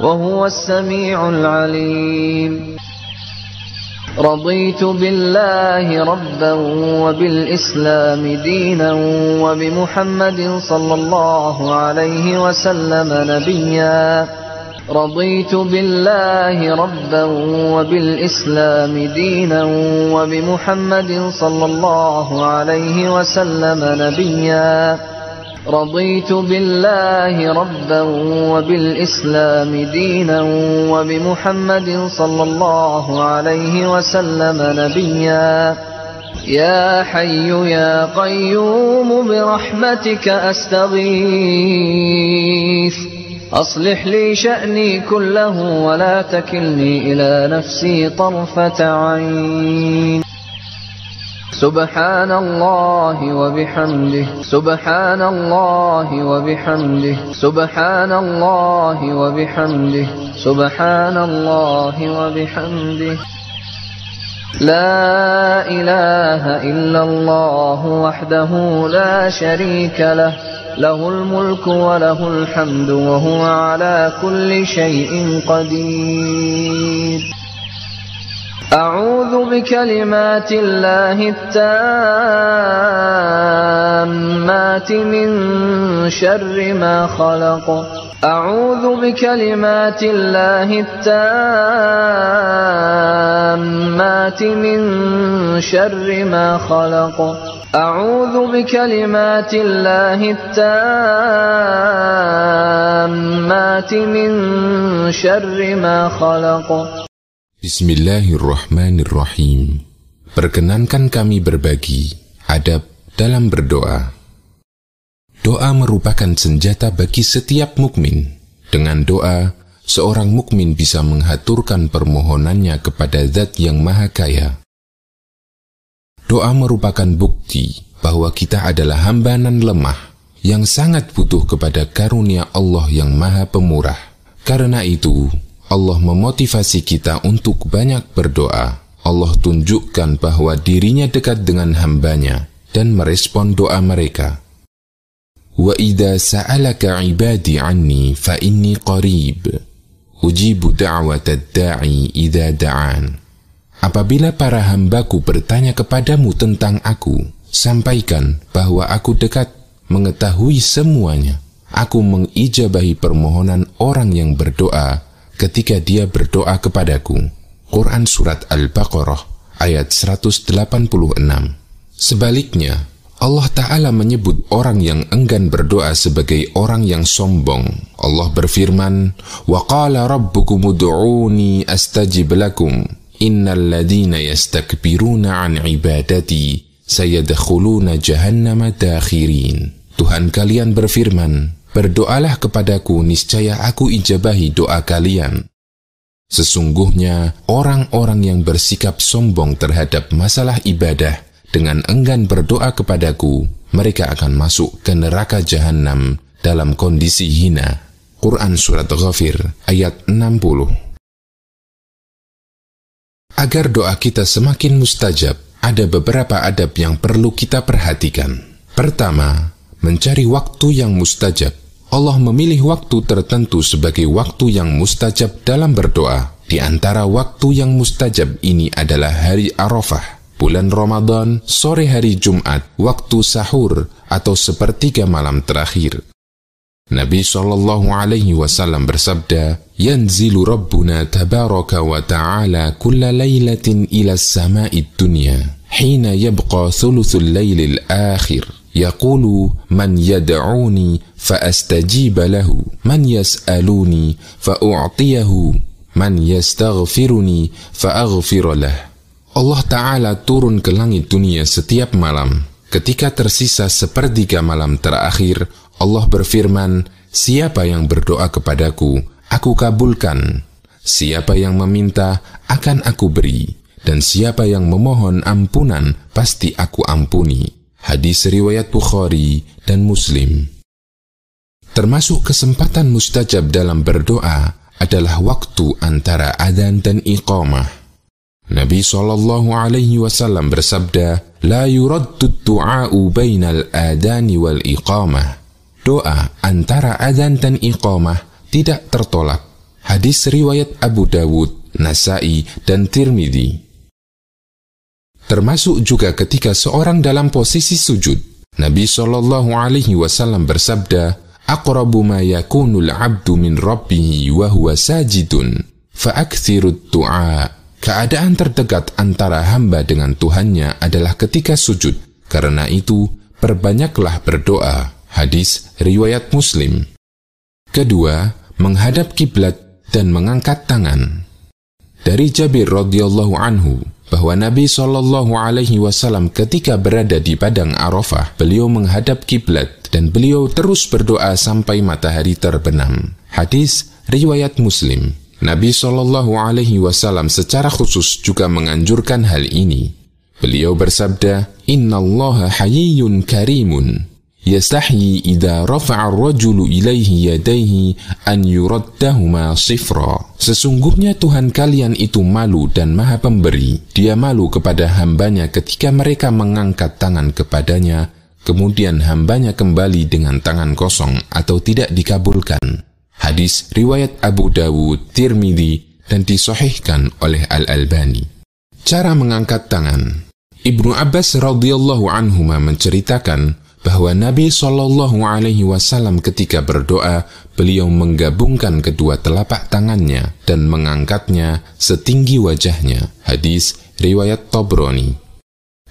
وهو السميع العليم. رضيت بالله ربا وبالإسلام دينا وبمحمد صلى الله عليه وسلم نبيا. رضيت بالله ربا وبالإسلام دينا وبمحمد صلى الله عليه وسلم نبيا. رضيت بالله ربا وبالإسلام دينا وبمحمد صلى الله عليه وسلم نبيا. يا حي يا قيوم برحمتك أستغيث. أصلح لي شأني كله ولا تكلني إلى نفسي طرفة عين. سبحان الله وبحمده. سبحان الله وبحمده. سبحان الله وبحمده. سبحان الله وبحمده. لا إله إلا الله وحده لا شريك له. له الملك وله الحمد وهو على كل شيء قدير. أعوذ بكلمات الله التامات من شر ما خلق. أعوذ بكلمات الله التامات من شر ما خلق. أعوذ بكلمات الله التامات من شر ما خلق. Bismillahirrahmanirrahim. Perkenankan kami berbagi adab dalam berdoa. Doa merupakan senjata bagi setiap mukmin. Dengan doa, seorang mukmin bisa menghaturkan permohonannya kepada Zat yang Maha Kaya. Doa merupakan bukti bahwa kita adalah hamba nan lemah yang sangat butuh kepada karunia Allah yang Maha Pemurah. Karena itu, Allah memotivasi kita untuk banyak berdoa. Allah tunjukkan bahwa dirinya dekat dengan hambanya dan merespon doa mereka. Sa'alaka 'ibadi 'anni fa inni qarib. Ujibu da'watad da'i idza da'an. Apabila para hambaku bertanya kepadamu tentang aku, sampaikan bahwa aku dekat mengetahui semuanya. Aku mengijabahi permohonan orang yang berdoa ketika dia berdoa kepadaku. Quran Surat Al-Baqarah ayat 186 Sebaliknya, Allah Ta'ala menyebut orang yang enggan berdoa sebagai orang yang sombong. Allah berfirman, وَقَالَ رَبُّكُمُ دُعُونِي أَسْتَجِبْ لَكُمْ إِنَّ الَّذِينَ يَسْتَكْبِرُونَ عَنْ عِبَادَتِي سَيَدْخُلُونَ جَهَنَّمَ دَاخِرِينَ Tuhan kalian berfirman, Berdoalah kepadaku, niscaya aku ijabahi doa kalian. Sesungguhnya orang-orang yang bersikap sombong terhadap masalah ibadah dengan enggan berdoa kepadaku, mereka akan masuk ke neraka jahanam dalam kondisi hina. Quran Surat Ghafir ayat 60 Agar doa kita semakin mustajab, ada beberapa adab yang perlu kita perhatikan. Pertama, mencari waktu yang mustajab. Allah memilih waktu tertentu sebagai waktu yang mustajab dalam berdoa. Di antara waktu yang mustajab ini adalah hari Arafah, bulan Ramadan, sore hari Jumat, waktu sahur, atau sepertiga malam terakhir. Nabi Shallallahu Alaihi Wasallam bersabda, "Yanzilu Rabbuna tabaraka wa ta'ala kulla laylatin ila samai dunya, hina yabqa thuluthul laylil akhir." يقول من يدعوني فأستجيب له من يسألوني فأعطيه من يستغفرني فأغفر له Allah Ta'ala turun ke langit dunia setiap malam. Ketika tersisa sepertiga malam terakhir, Allah berfirman, Siapa yang berdoa kepadaku, aku kabulkan. Siapa yang meminta, akan aku beri. Dan siapa yang memohon ampunan, pasti aku ampuni. Hadis riwayat Bukhari dan Muslim. Termasuk kesempatan mustajab dalam berdoa adalah waktu antara adzan dan iqamah. Nabi Shallallahu Alaihi Wasallam bersabda, "La yuraddu du'a'u bainal adani wal iqamah." Doa antara adzan dan iqamah tidak tertolak. Hadis riwayat Abu Dawud, Nasai, dan Tirmidzi. Termasuk juga ketika seorang dalam posisi sujud. Nabi Shallallahu Alaihi Wasallam bersabda, "Aqrabu ma yakunul abdu min rabbihi wa huwa sajidun, du'a." Keadaan terdekat antara hamba dengan Tuhannya adalah ketika sujud. Karena itu, perbanyaklah berdoa. Hadis riwayat Muslim. Kedua, menghadap kiblat dan mengangkat tangan. Dari Jabir radhiyallahu anhu bahwa Nabi Shallallahu alaihi wasallam ketika berada di padang Arafah, beliau menghadap kiblat dan beliau terus berdoa sampai matahari terbenam. Hadis riwayat Muslim. Nabi Shallallahu alaihi wasallam secara khusus juga menganjurkan hal ini. Beliau bersabda, "Inna Allah hayyun karimun." يستحيي إذا رفع الرجل إليه يديه أن يردهما صفرا Sesungguhnya Tuhan kalian itu malu dan maha pemberi. Dia malu kepada hambanya ketika mereka mengangkat tangan kepadanya, kemudian hambanya kembali dengan tangan kosong atau tidak dikabulkan. Hadis riwayat Abu Dawud, Tirmidzi, dan disohihkan oleh Al-Albani. Cara mengangkat tangan Ibnu Abbas radhiyallahu anhu menceritakan bahwa Nabi Shallallahu Alaihi Wasallam ketika berdoa, beliau menggabungkan kedua telapak tangannya dan mengangkatnya setinggi wajahnya. Hadis riwayat Tobroni.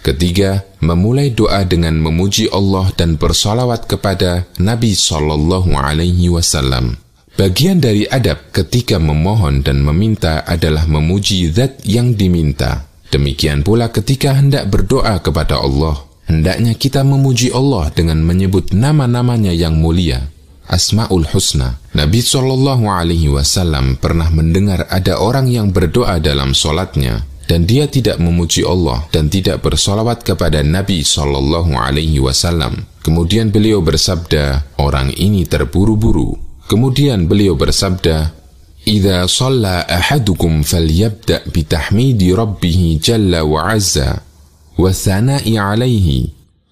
Ketiga, memulai doa dengan memuji Allah dan bersalawat kepada Nabi Shallallahu Alaihi Wasallam. Bagian dari adab ketika memohon dan meminta adalah memuji zat yang diminta. Demikian pula ketika hendak berdoa kepada Allah hendaknya kita memuji Allah dengan menyebut nama-namanya yang mulia. Asmaul Husna. Nabi Shallallahu Alaihi Wasallam pernah mendengar ada orang yang berdoa dalam solatnya dan dia tidak memuji Allah dan tidak bersolawat kepada Nabi Shallallahu Alaihi Wasallam. Kemudian beliau bersabda, orang ini terburu-buru. Kemudian beliau bersabda, "Idza shalla ahadukum falyabda bitahmidi rabbih jalla wa azza." والثناء عليه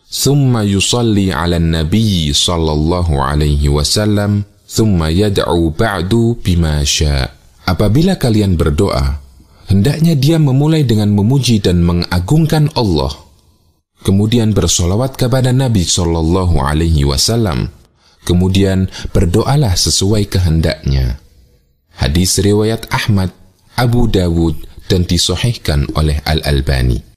ثم يصلي على النبي صلى الله عليه وسلم ثم يدعو بعد بما شاء Apabila kalian berdoa, hendaknya dia memulai dengan memuji dan mengagungkan Allah, kemudian bersolawat kepada Nabi Shallallahu Alaihi Wasallam, kemudian berdoalah sesuai kehendaknya. Hadis riwayat Ahmad, Abu Dawud, dan disohihkan oleh Al-Albani.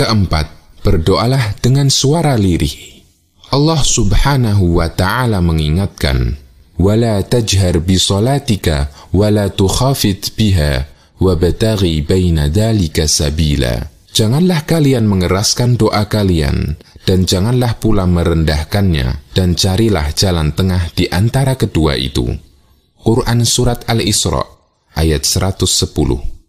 Keempat, berdoalah dengan suara lirih. Allah Subhanahu wa taala mengingatkan, "Wala tajhar bi salatika wala tukhafit biha wabtaghi baina dalika sabila." Janganlah kalian mengeraskan doa kalian dan janganlah pula merendahkannya dan carilah jalan tengah di antara kedua itu. Quran surat Al-Isra ayat 110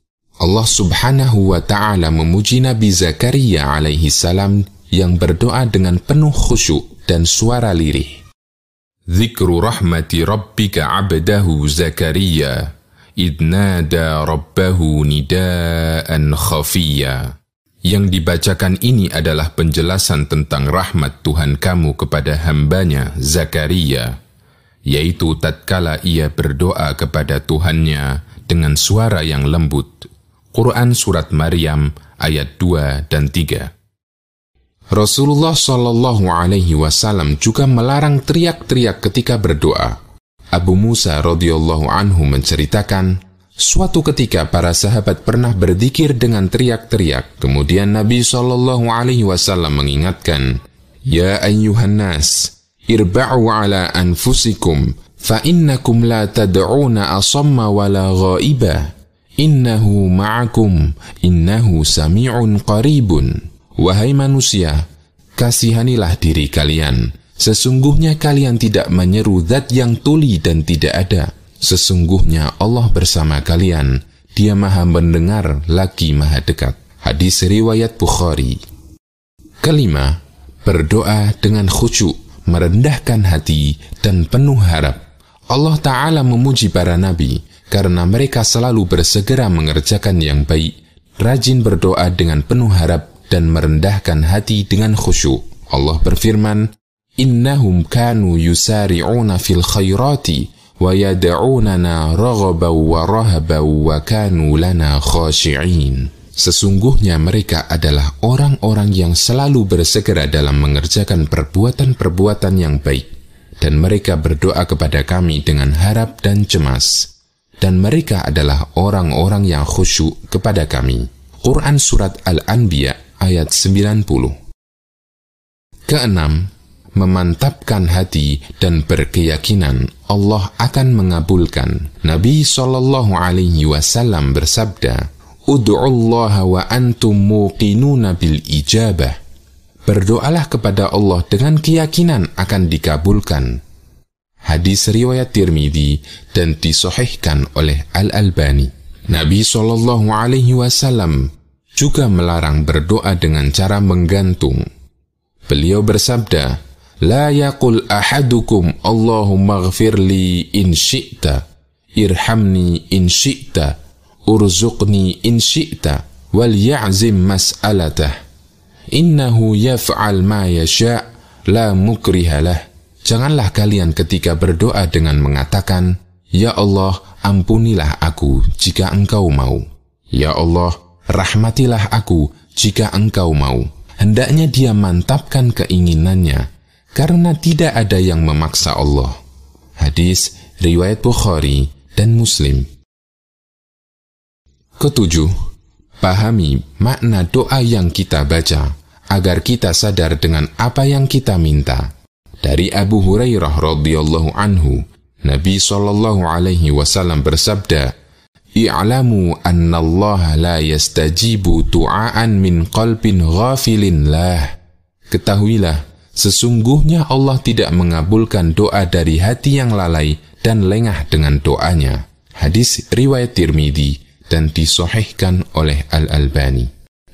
Allah subhanahu wa ta'ala memuji Nabi Zakaria alaihi salam yang berdoa dengan penuh khusyuk dan suara lirih. Zikru rahmati rabbika abdahu Zakaria idnada rabbahu nidaan khafiyya. Yang dibacakan ini adalah penjelasan tentang rahmat Tuhan kamu kepada hambanya Zakaria, yaitu tatkala ia berdoa kepada Tuhannya dengan suara yang lembut. Quran Surat Maryam ayat 2 dan 3. Rasulullah Shallallahu Alaihi Wasallam juga melarang teriak-teriak ketika berdoa. Abu Musa radhiyallahu anhu menceritakan, suatu ketika para sahabat pernah berzikir dengan teriak-teriak. Kemudian Nabi Shallallahu Alaihi Wasallam mengingatkan, Ya ayyuhan nas, irba'u ala anfusikum, fa innakum la tad'una asamma wala ghaibah. Innahu ma'akum, innahu sami'un qaribun. Wahai manusia, kasihanilah diri kalian. Sesungguhnya kalian tidak menyeru zat yang tuli dan tidak ada. Sesungguhnya Allah bersama kalian. Dia maha mendengar lagi maha dekat. Hadis riwayat Bukhari. Kelima, berdoa dengan khusyuk, merendahkan hati, dan penuh harap. Allah Ta'ala memuji para nabi, karena mereka selalu bersegera mengerjakan yang baik, rajin berdoa dengan penuh harap dan merendahkan hati dengan khusyuk. Allah berfirman, Innahum kanu yusari'una fil khairati wa yad'unana raghabaw wa rahabaw wa kanu lana khashi'in. Sesungguhnya mereka adalah orang-orang yang selalu bersegera dalam mengerjakan perbuatan-perbuatan yang baik, dan mereka berdoa kepada kami dengan harap dan cemas. Dan mereka adalah orang-orang yang khusyuk kepada kami. Quran Surat Al-Anbiya ayat 90 Keenam, memantapkan hati dan berkeyakinan Allah akan mengabulkan. Nabi Shallallahu Alaihi Wasallam bersabda, "Udu'ullaha wa antum muqinuna bil ijabah." Berdoalah kepada Allah dengan keyakinan akan dikabulkan. Hadis riwayat Tirmidzi dan disohihkan oleh Al-Albani. Nabi Shallallahu Alaihi Wasallam juga melarang berdoa dengan cara menggantung. Beliau bersabda, "La yaqul ahadukum Allahumma ghfirli in syi'ta, irhamni in syi'ta, urzuqni in syi'ta, wal ya'zim mas'alatah. Innahu yaf'al ma yasha' la mukriha lah." Janganlah kalian ketika berdoa dengan mengatakan, Ya Allah, ampunilah aku jika engkau mau. Ya Allah, rahmatilah aku jika engkau mau. Hendaknya dia mantapkan keinginannya, karena tidak ada yang memaksa Allah. Hadis Riwayat Bukhari dan Muslim Ketujuh, pahami makna doa yang kita baca, agar kita sadar dengan apa yang kita minta. Dari Abu Hurairah radhiyallahu anhu, Nabi sallallahu alaihi wasallam bersabda, "I'lamu anna Allah la yastajibu du'aan min qalbin ghafilin lah." Ketahuilah, sesungguhnya Allah tidak mengabulkan doa dari hati yang lalai dan lengah dengan doanya. Hadis riwayat Tirmidzi dan disohihkan oleh Al-Albani.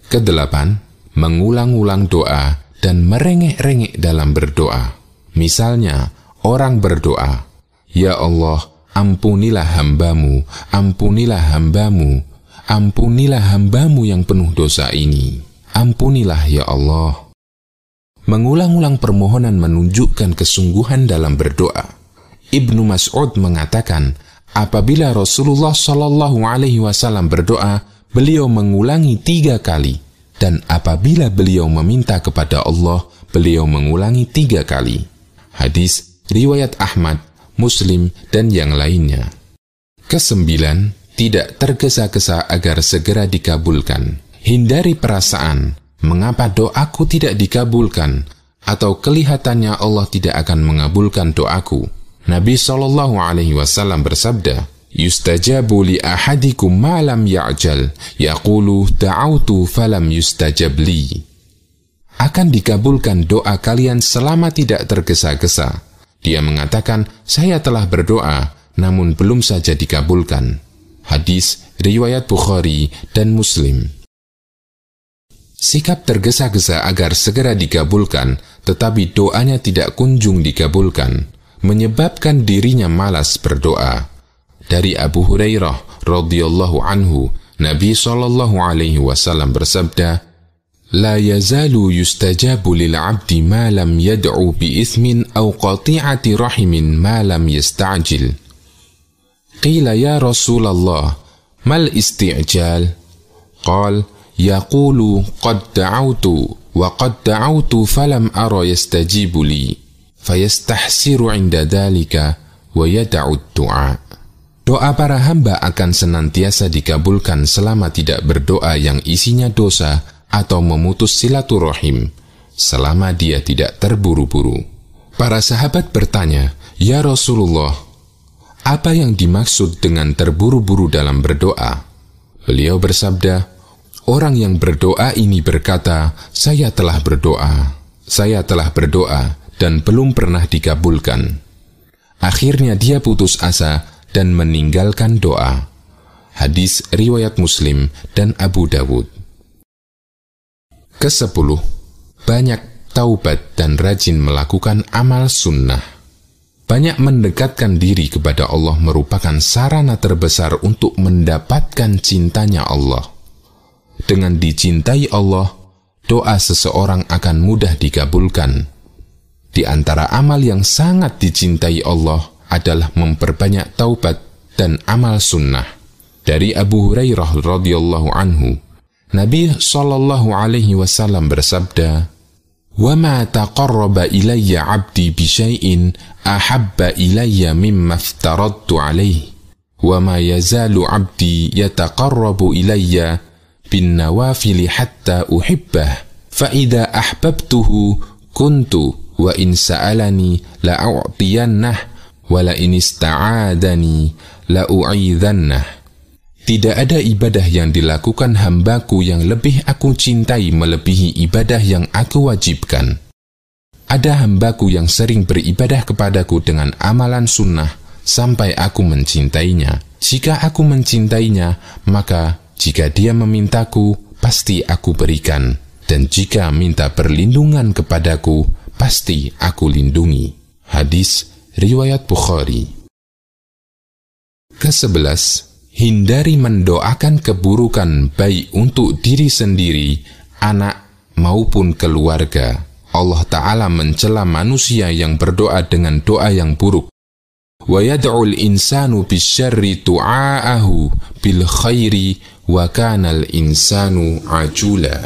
Kedelapan, mengulang-ulang doa dan merengek-rengek dalam berdoa. Misalnya, orang berdoa, Ya Allah, ampunilah hambamu, ampunilah hambamu, ampunilah hambamu yang penuh dosa ini. Ampunilah ya Allah. Mengulang-ulang permohonan menunjukkan kesungguhan dalam berdoa. Ibnu Mas'ud mengatakan, apabila Rasulullah Shallallahu Alaihi Wasallam berdoa, beliau mengulangi tiga kali, dan apabila beliau meminta kepada Allah, beliau mengulangi tiga kali. Hadis riwayat Ahmad, Muslim, dan yang lainnya. Kesembilan, tidak tergesa-gesa agar segera dikabulkan. Hindari perasaan, mengapa doaku tidak dikabulkan, atau kelihatannya Allah tidak akan mengabulkan doaku. Nabi Shallallahu Alaihi Wasallam bersabda, Yustajabu li ahadikum malam ya'jal, yaqulu ta'autu falam yustajab li akan dikabulkan doa kalian selama tidak tergesa-gesa. Dia mengatakan, saya telah berdoa, namun belum saja dikabulkan. Hadis riwayat Bukhari dan Muslim. Sikap tergesa-gesa agar segera dikabulkan, tetapi doanya tidak kunjung dikabulkan, menyebabkan dirinya malas berdoa. Dari Abu Hurairah radhiyallahu anhu, Nabi wasallam bersabda, لا يزال يستجاب للعبد ما لم يدعو بإثم أو قطيعة رحم ما لم يستعجل قيل يا رسول الله ما الاستعجال قال يقول قد دعوت وقد دعوت فلم أرى يستجيب لي فيستحسر عند ذلك ويدع الدعاء Doa para hamba akan senantiasa dikabulkan selama tidak berdoa yang isinya dosa atau memutus silaturahim selama dia tidak terburu-buru. Para sahabat bertanya, "Ya Rasulullah, apa yang dimaksud dengan terburu-buru dalam berdoa?" Beliau bersabda, "Orang yang berdoa ini berkata, saya telah berdoa, saya telah berdoa dan belum pernah dikabulkan." Akhirnya dia putus asa dan meninggalkan doa. Hadis riwayat Muslim dan Abu Dawud. Kesepuluh, banyak taubat dan rajin melakukan amal sunnah. Banyak mendekatkan diri kepada Allah merupakan sarana terbesar untuk mendapatkan cintanya Allah. Dengan dicintai Allah, doa seseorang akan mudah dikabulkan. Di antara amal yang sangat dicintai Allah adalah memperbanyak taubat dan amal sunnah. Dari Abu Hurairah radhiyallahu anhu, Nabi Shallallahu Alaihi Wasallam bersabda, وَمَا تَقَرَّبَ إِلَيَّ عَبْدِي بِشَيْءٍ أَحَبَّ إِلَيَّ مِمَّا افْتَرَضْتُ عَلَيْهِ وَمَا يَزَالُ عَبْدِي يَتَقَرَّبُ إِلَيَّ بِالنَّوَافِلِ حَتَّى أُحِبَّهُ فَإِذَا أَحْبَبْتُهُ كُنْتُ وَإِنْ سَأَلَنِي لَأُعْطِيَنَّهُ وَلَئِنِ اسْتَعَاذَنِي لَأُعِيذَنَّهُ tidak ada ibadah yang dilakukan hambaku yang lebih aku cintai melebihi ibadah yang aku wajibkan. Ada hambaku yang sering beribadah kepadaku dengan amalan sunnah sampai aku mencintainya. Jika aku mencintainya, maka jika dia memintaku, pasti aku berikan. Dan jika minta perlindungan kepadaku, pasti aku lindungi. Hadis Riwayat Bukhari Kesebelas, hindari mendoakan keburukan baik untuk diri sendiri, anak maupun keluarga. Allah Ta'ala mencela manusia yang berdoa dengan doa yang buruk. وَيَدْعُ الْإِنسَانُ بِالشَّرِّ تُعَاءَهُ بِالْخَيْرِ وَكَانَ الْإِنسَانُ عَجُولًا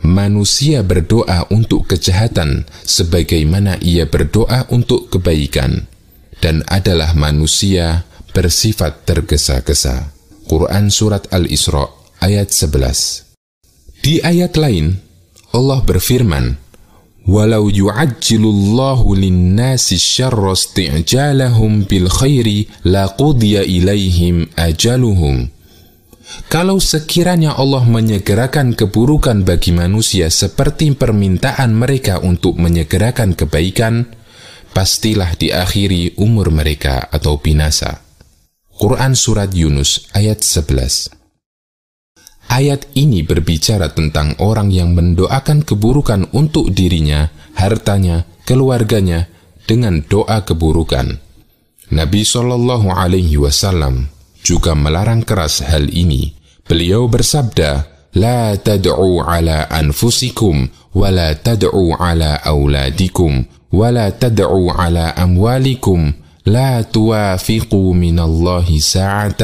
Manusia berdoa untuk kejahatan sebagaimana ia berdoa untuk kebaikan dan adalah manusia bersifat tergesa-gesa. Quran Surat Al-Isra ayat 11 Di ayat lain, Allah berfirman, Walau yu'ajjilullahu linnasi syarra bil khairi laqudiya ilaihim ajaluhum. Kalau sekiranya Allah menyegerakan keburukan bagi manusia seperti permintaan mereka untuk menyegerakan kebaikan, pastilah diakhiri umur mereka atau binasa. Quran Surat Yunus ayat 11 Ayat ini berbicara tentang orang yang mendoakan keburukan untuk dirinya, hartanya, keluarganya dengan doa keburukan. Nabi Shallallahu Alaihi Wasallam juga melarang keras hal ini. Beliau bersabda, "La tad'u ala anfusikum, wa la tad'u ala auladikum, wa la tad'u ala amwalikum." لا توافقوا من الله ساعة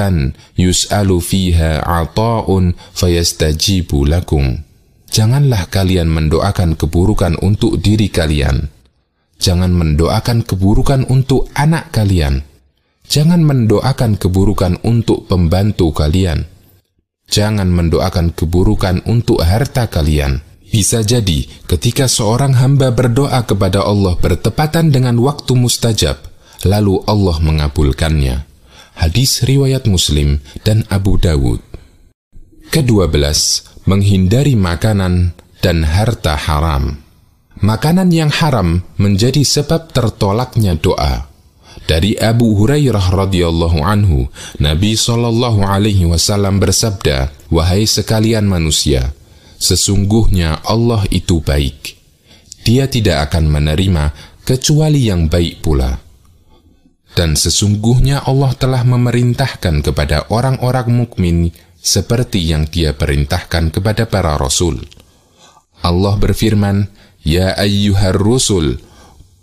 يسأل فيها عطاء فيستجيب لكم Janganlah kalian mendoakan keburukan untuk diri kalian. Jangan mendoakan keburukan untuk anak kalian. Jangan mendoakan keburukan untuk pembantu kalian. Jangan mendoakan keburukan untuk harta kalian. Bisa jadi ketika seorang hamba berdoa kepada Allah bertepatan dengan waktu mustajab, lalu Allah mengabulkannya. Hadis riwayat Muslim dan Abu Dawud. Kedua belas, menghindari makanan dan harta haram. Makanan yang haram menjadi sebab tertolaknya doa. Dari Abu Hurairah radhiyallahu anhu, Nabi Shallallahu alaihi wasallam bersabda, "Wahai sekalian manusia, sesungguhnya Allah itu baik. Dia tidak akan menerima kecuali yang baik pula." Dan sesungguhnya Allah telah memerintahkan kepada orang-orang mukmin seperti yang Dia perintahkan kepada para rasul. Allah berfirman, "Ya ayyuhar rusul,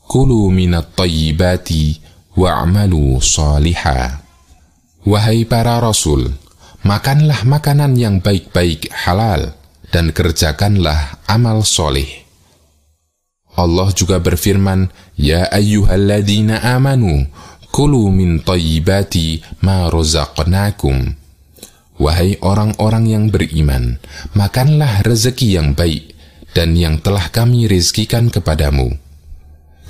kulu minat tayyibati wa'malu saliha." Wahai para rasul, makanlah makanan yang baik-baik halal dan kerjakanlah amal soleh. Allah juga berfirman, "Ya ayyuhalladzina amanu, Kulu min tayyibati ma razaqnakum. Wahai orang-orang yang beriman, makanlah rezeki yang baik dan yang telah kami rizkikan kepadamu.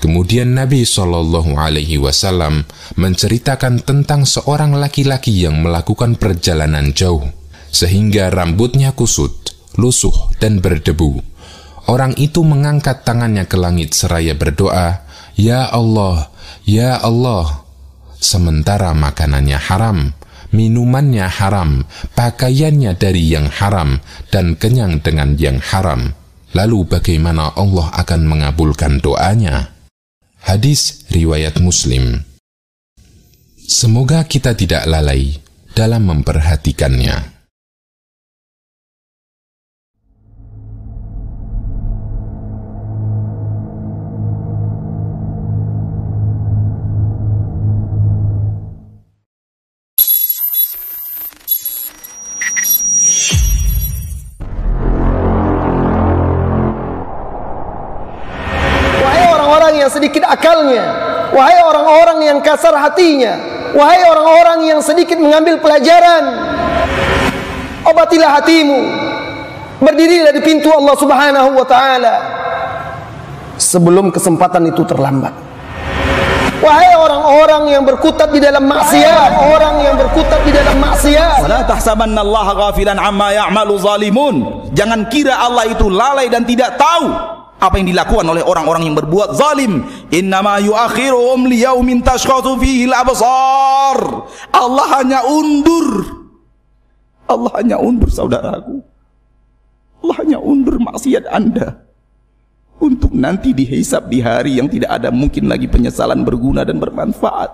Kemudian Nabi Shallallahu Alaihi Wasallam menceritakan tentang seorang laki-laki yang melakukan perjalanan jauh, sehingga rambutnya kusut, lusuh, dan berdebu. Orang itu mengangkat tangannya ke langit seraya berdoa, Ya Allah, Ya Allah, sementara makanannya haram, minumannya haram, pakaiannya dari yang haram, dan kenyang dengan yang haram. Lalu bagaimana Allah akan mengabulkan doanya? Hadis Riwayat Muslim Semoga kita tidak lalai dalam memperhatikannya. Akalnya, wahai orang-orang yang kasar hatinya, wahai orang-orang yang sedikit mengambil pelajaran, obatilah hatimu. Berdirilah di pintu Allah Subhanahu wa taala sebelum kesempatan itu terlambat. Wahai orang-orang yang berkutat di dalam maksiat, orang yang berkutat di dalam maksiat. Wala tahsabanna Allah ghafilan amma ya'malu zalimun. Jangan kira Allah itu lalai dan tidak tahu apa yang dilakukan oleh orang-orang yang berbuat zalim. Allah hanya undur. Allah hanya undur saudaraku. Allah hanya undur maksiat Anda untuk nanti dihisap di hari yang tidak ada mungkin lagi penyesalan berguna dan bermanfaat.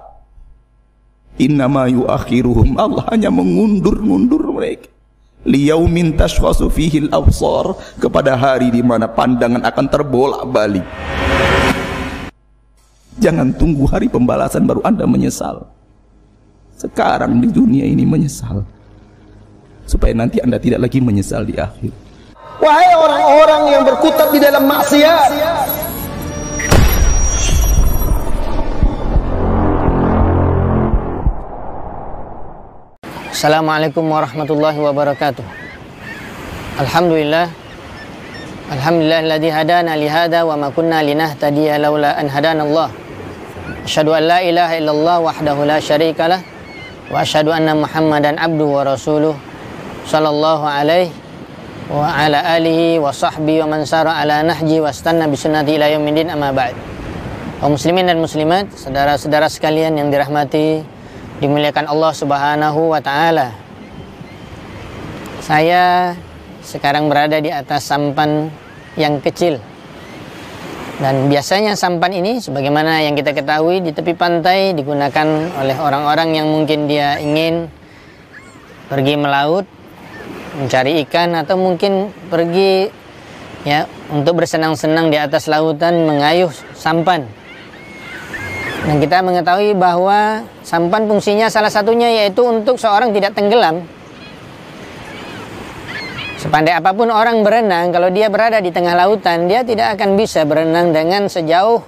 Allah hanya mengundur-ngundur mereka. Liyaumin tashkhasu fihi al-absar kepada hari di mana pandangan akan terbolak-balik. Jangan tunggu hari pembalasan baru Anda menyesal. Sekarang di dunia ini menyesal. Supaya nanti Anda tidak lagi menyesal di akhir. Wahai orang-orang yang berkutat di dalam maksiat. Assalamualaikum warahmatullahi wabarakatuh. Alhamdulillah. Alhamdulillah alladzi hadana li hada wa ma kunna linahtadiya laula an hadana Allah. Asyhadu an la ilaha illallah wahdahu la syarika lah wa asyhadu anna Muhammadan abduhu wa rasuluh sallallahu alaihi wa ala alihi wa sahbihi wa man sara ala nahji wa stanna bi sunnati ila yaumil amma ba'd. Kaum muslimin dan muslimat, saudara-saudara sekalian yang dirahmati dimuliakan Allah Subhanahu wa taala. Saya sekarang berada di atas sampan yang kecil. Dan biasanya sampan ini sebagaimana yang kita ketahui di tepi pantai digunakan oleh orang-orang yang mungkin dia ingin pergi melaut mencari ikan atau mungkin pergi ya untuk bersenang-senang di atas lautan mengayuh sampan. Dan kita mengetahui bahwa sampan fungsinya salah satunya yaitu untuk seorang tidak tenggelam. Sepandai apa pun orang berenang, kalau dia berada di tengah lautan, dia tidak akan bisa berenang dengan sejauh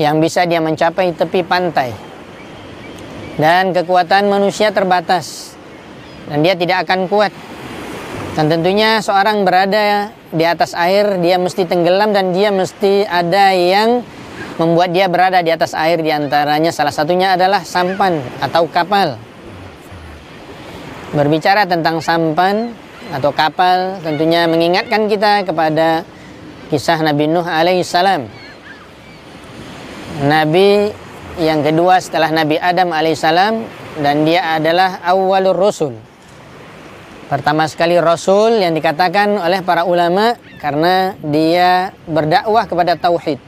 yang bisa dia mencapai tepi pantai. Dan kekuatan manusia terbatas. Dan dia tidak akan kuat dan tentunya seorang berada di atas air, dia mesti tenggelam dan dia mesti ada yang membuat dia berada di atas air di antaranya salah satunya adalah sampan atau kapal. Berbicara tentang sampan atau kapal tentunya mengingatkan kita kepada kisah Nabi Nuh alaihissalam. Nabi yang kedua setelah Nabi Adam alaihissalam dan dia adalah awalur rusul Pertama sekali Rasul yang dikatakan oleh para ulama karena dia berdakwah kepada tauhid.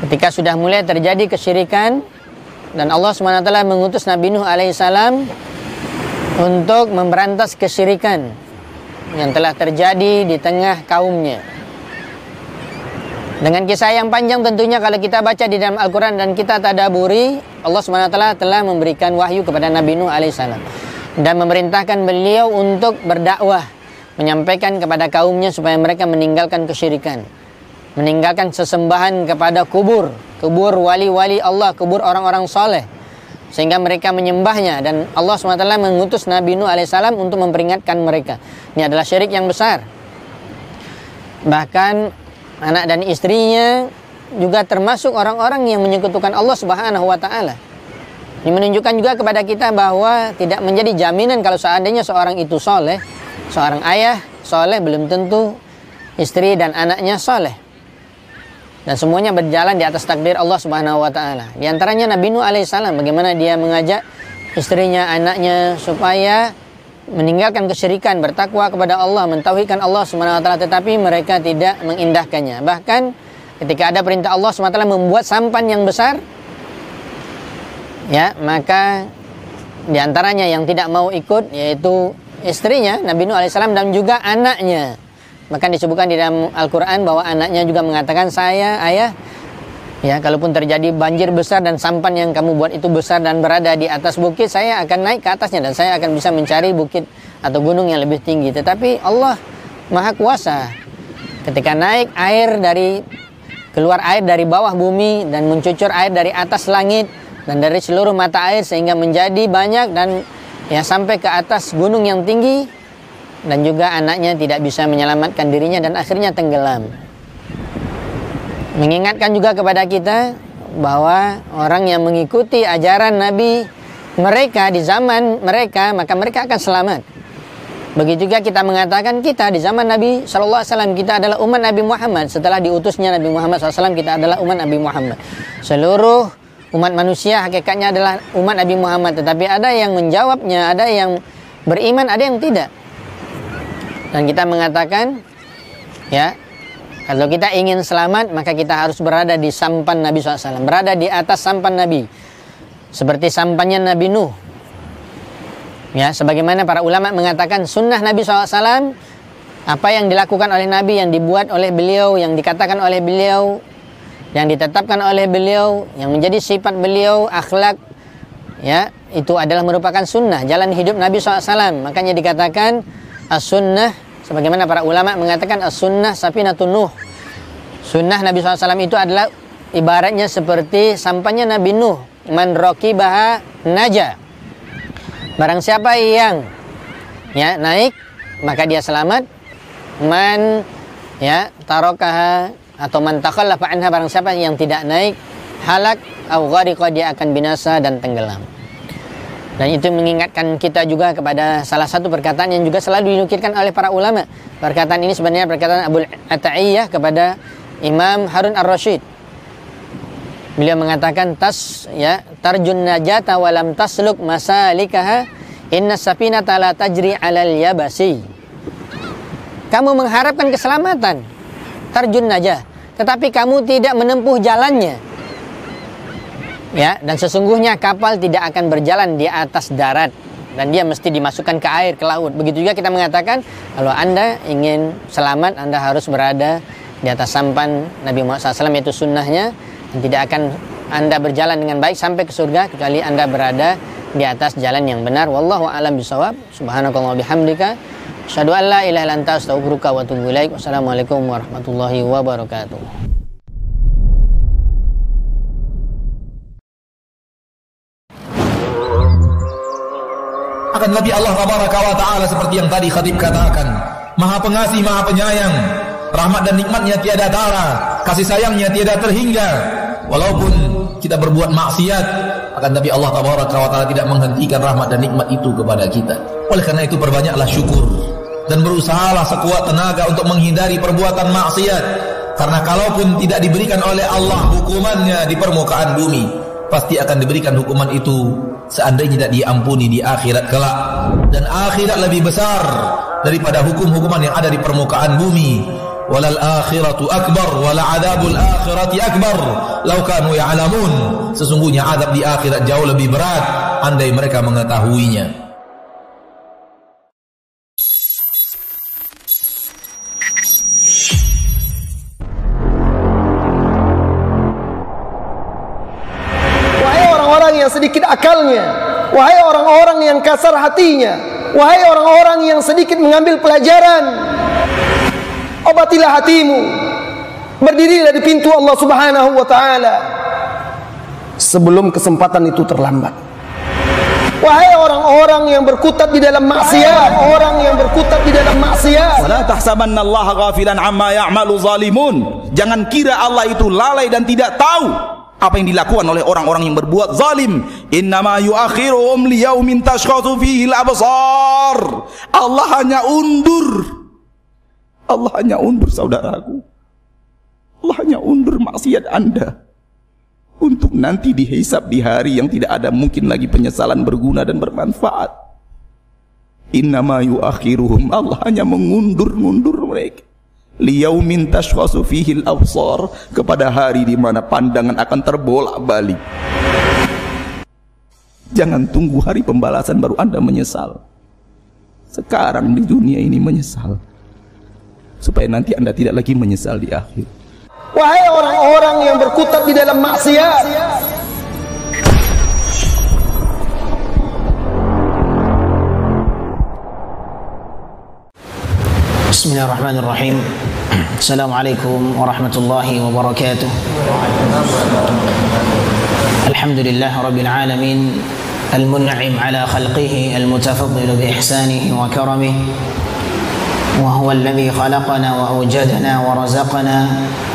Ketika sudah mulai terjadi kesyirikan dan Allah SWT mengutus Nabi Nuh alaihissalam untuk memberantas kesyirikan yang telah terjadi di tengah kaumnya. Dengan kisah yang panjang tentunya kalau kita baca di dalam Al-Quran dan kita tadaburi, Allah SWT telah memberikan wahyu kepada Nabi Nuh alaihissalam dan memerintahkan beliau untuk berdakwah menyampaikan kepada kaumnya supaya mereka meninggalkan kesyirikan meninggalkan sesembahan kepada kubur kubur wali-wali Allah kubur orang-orang soleh. Sehingga mereka menyembahnya dan Allah SWT mengutus Nabi Nuh alaihissalam untuk memperingatkan mereka. Ini adalah syirik yang besar. Bahkan anak dan istrinya juga termasuk orang-orang yang menyekutukan Allah Subhanahu wa taala. Ini menunjukkan juga kepada kita bahwa tidak menjadi jaminan kalau seandainya seorang itu soleh, seorang ayah soleh belum tentu istri dan anaknya soleh. Dan semuanya berjalan di atas takdir Allah Subhanahu wa taala. Di antaranya Nabi Nuh alaihissalam bagaimana dia mengajak istrinya, anaknya supaya meninggalkan kesyirikan, bertakwa kepada Allah, mentauhidkan Allah Subhanahu wa taala tetapi mereka tidak mengindahkannya. Bahkan ketika ada perintah Allah Subhanahu wa taala membuat sampan yang besar, ya maka di antaranya yang tidak mau ikut yaitu istrinya Nabi Nuh alaihissalam dan juga anaknya maka disebutkan di dalam Al-Quran bahwa anaknya juga mengatakan saya ayah ya kalaupun terjadi banjir besar dan sampan yang kamu buat itu besar dan berada di atas bukit saya akan naik ke atasnya dan saya akan bisa mencari bukit atau gunung yang lebih tinggi. Tetapi Allah maha kuasa ketika naik air dari keluar air dari bawah bumi dan mencucur air dari atas langit dan dari seluruh mata air sehingga menjadi banyak dan ya sampai ke atas gunung yang tinggi dan juga anaknya tidak bisa menyelamatkan dirinya dan akhirnya tenggelam. Mengingatkan juga kepada kita bahwa orang yang mengikuti ajaran Nabi mereka di zaman mereka maka mereka akan selamat. Begitu juga kita mengatakan kita di zaman Nabi Shallallahu Alaihi Wasallam kita adalah umat Nabi Muhammad setelah diutusnya Nabi Muhammad SAW kita adalah umat Nabi Muhammad. Seluruh umat manusia hakikatnya adalah umat Nabi Muhammad tetapi ada yang menjawabnya ada yang beriman ada yang tidak dan kita mengatakan ya kalau kita ingin selamat maka kita harus berada di sampan Nabi SAW. Berada di atas sampan Nabi. Seperti sampannya Nabi Nuh. Ya sebagaimana para ulama mengatakan sunnah Nabi SAW apa yang dilakukan oleh Nabi yang dibuat oleh beliau yang dikatakan oleh beliau yang ditetapkan oleh beliau yang menjadi sifat beliau akhlak ya itu adalah merupakan sunnah jalan hidup Nabi SAW. Makanya dikatakan as-sunnah sebagaimana para ulama mengatakan as-sunnah sapinatun nuh. Sunnah Nabi SAW itu adalah ibaratnya seperti sampahnya Nabi Nuh. Man baha naja. Barang siapa yang ya naik maka dia selamat. Man ya tarokaha atau man takhallafa anha barang siapa yang tidak naik halak au ghariqa dia akan binasa dan tenggelam. Dan itu mengingatkan kita juga kepada salah satu perkataan yang juga selalu dinukilkan oleh para ulama. Perkataan ini sebenarnya perkataan Abu Ata'iyah kepada Imam Harun Ar-Rasyid. Beliau mengatakan tas ya tarjun najata walam tasluk masalikaha inna safinata la tajri alal yabasi. Kamu mengharapkan keselamatan tarjun najah tetapi kamu tidak menempuh jalannya. Ya, dan sesungguhnya kapal tidak akan berjalan di atas darat dan dia mesti dimasukkan ke air, ke laut. Begitu juga kita mengatakan kalau Anda ingin selamat, Anda harus berada di atas sampan Nabi Muhammad SAW yaitu sunnahnya dan tidak akan Anda berjalan dengan baik sampai ke surga kecuali Anda berada di atas jalan yang benar. Wallahu a'lam bishawab. Subhanakallah bihamdika Asyhadu an la ilaha illa anta astaghfiruka wa atubu ilaik. Wassalamualaikum warahmatullahi wabarakatuh. Akan lebih Allah taala seperti yang tadi khatib katakan, Maha Pengasih, Maha Penyayang, rahmat dan nikmatnya tiada tara, kasih sayangnya tiada terhingga. Walaupun kita berbuat maksiat, akan tapi Allah taala tidak menghentikan rahmat dan nikmat itu kepada kita. Oleh karena itu perbanyaklah syukur. Dan berusahalah sekuat tenaga untuk menghindari perbuatan maksiat. Karena kalaupun tidak diberikan oleh Allah hukumannya di permukaan bumi pasti akan diberikan hukuman itu seandainya tidak diampuni di akhirat kelak. Dan akhirat lebih besar daripada hukum-hukuman yang ada di permukaan bumi. Walal akhiratu akbar wala adabul akhirati akbar. Lau kanu ya'lamun sesungguhnya adab di akhirat jauh lebih berat andai mereka mengetahuinya sedikit akalnya. Wahai orang-orang yang kasar hatinya. Wahai orang-orang yang sedikit mengambil pelajaran. Obatilah hatimu. Berdirilah di pintu Allah subhanahu wa ta'ala. Sebelum kesempatan itu terlambat. Wahai orang-orang yang berkutat di dalam maksiat, orang yang berkutat di dalam maksiat. Wala tahsabanna Allah ghafilan amma ya'malu zalimun. Jangan kira Allah itu lalai dan tidak tahu apa yang dilakukan oleh orang-orang yang berbuat zalim. Innama yuakhiruhum liyaumin tashkhatu fihi al-absar Allah hanya undur. Allah hanya undur saudaraku. Allah hanya undur maksiat anda. Untuk nanti dihisap di hari yang tidak ada mungkin lagi penyesalan berguna dan bermanfaat. Innama yuakhiruhum. Allah hanya mengundur-undur mereka liyaumin tashkhasu fihi al-absar kepada hari di mana pandangan akan terbolak-balik. Jangan tunggu hari pembalasan baru Anda menyesal. Sekarang di dunia ini menyesal. Supaya nanti Anda tidak lagi menyesal di akhir. Wahai orang-orang yang berkutat di dalam maksiat. Bismillahirrahmanirrahim. السلام عليكم ورحمة الله وبركاته. الحمد لله رب العالمين المنعم على خلقه المتفضل بإحسانه وكرمه وهو الذي خلقنا وأوجدنا ورزقنا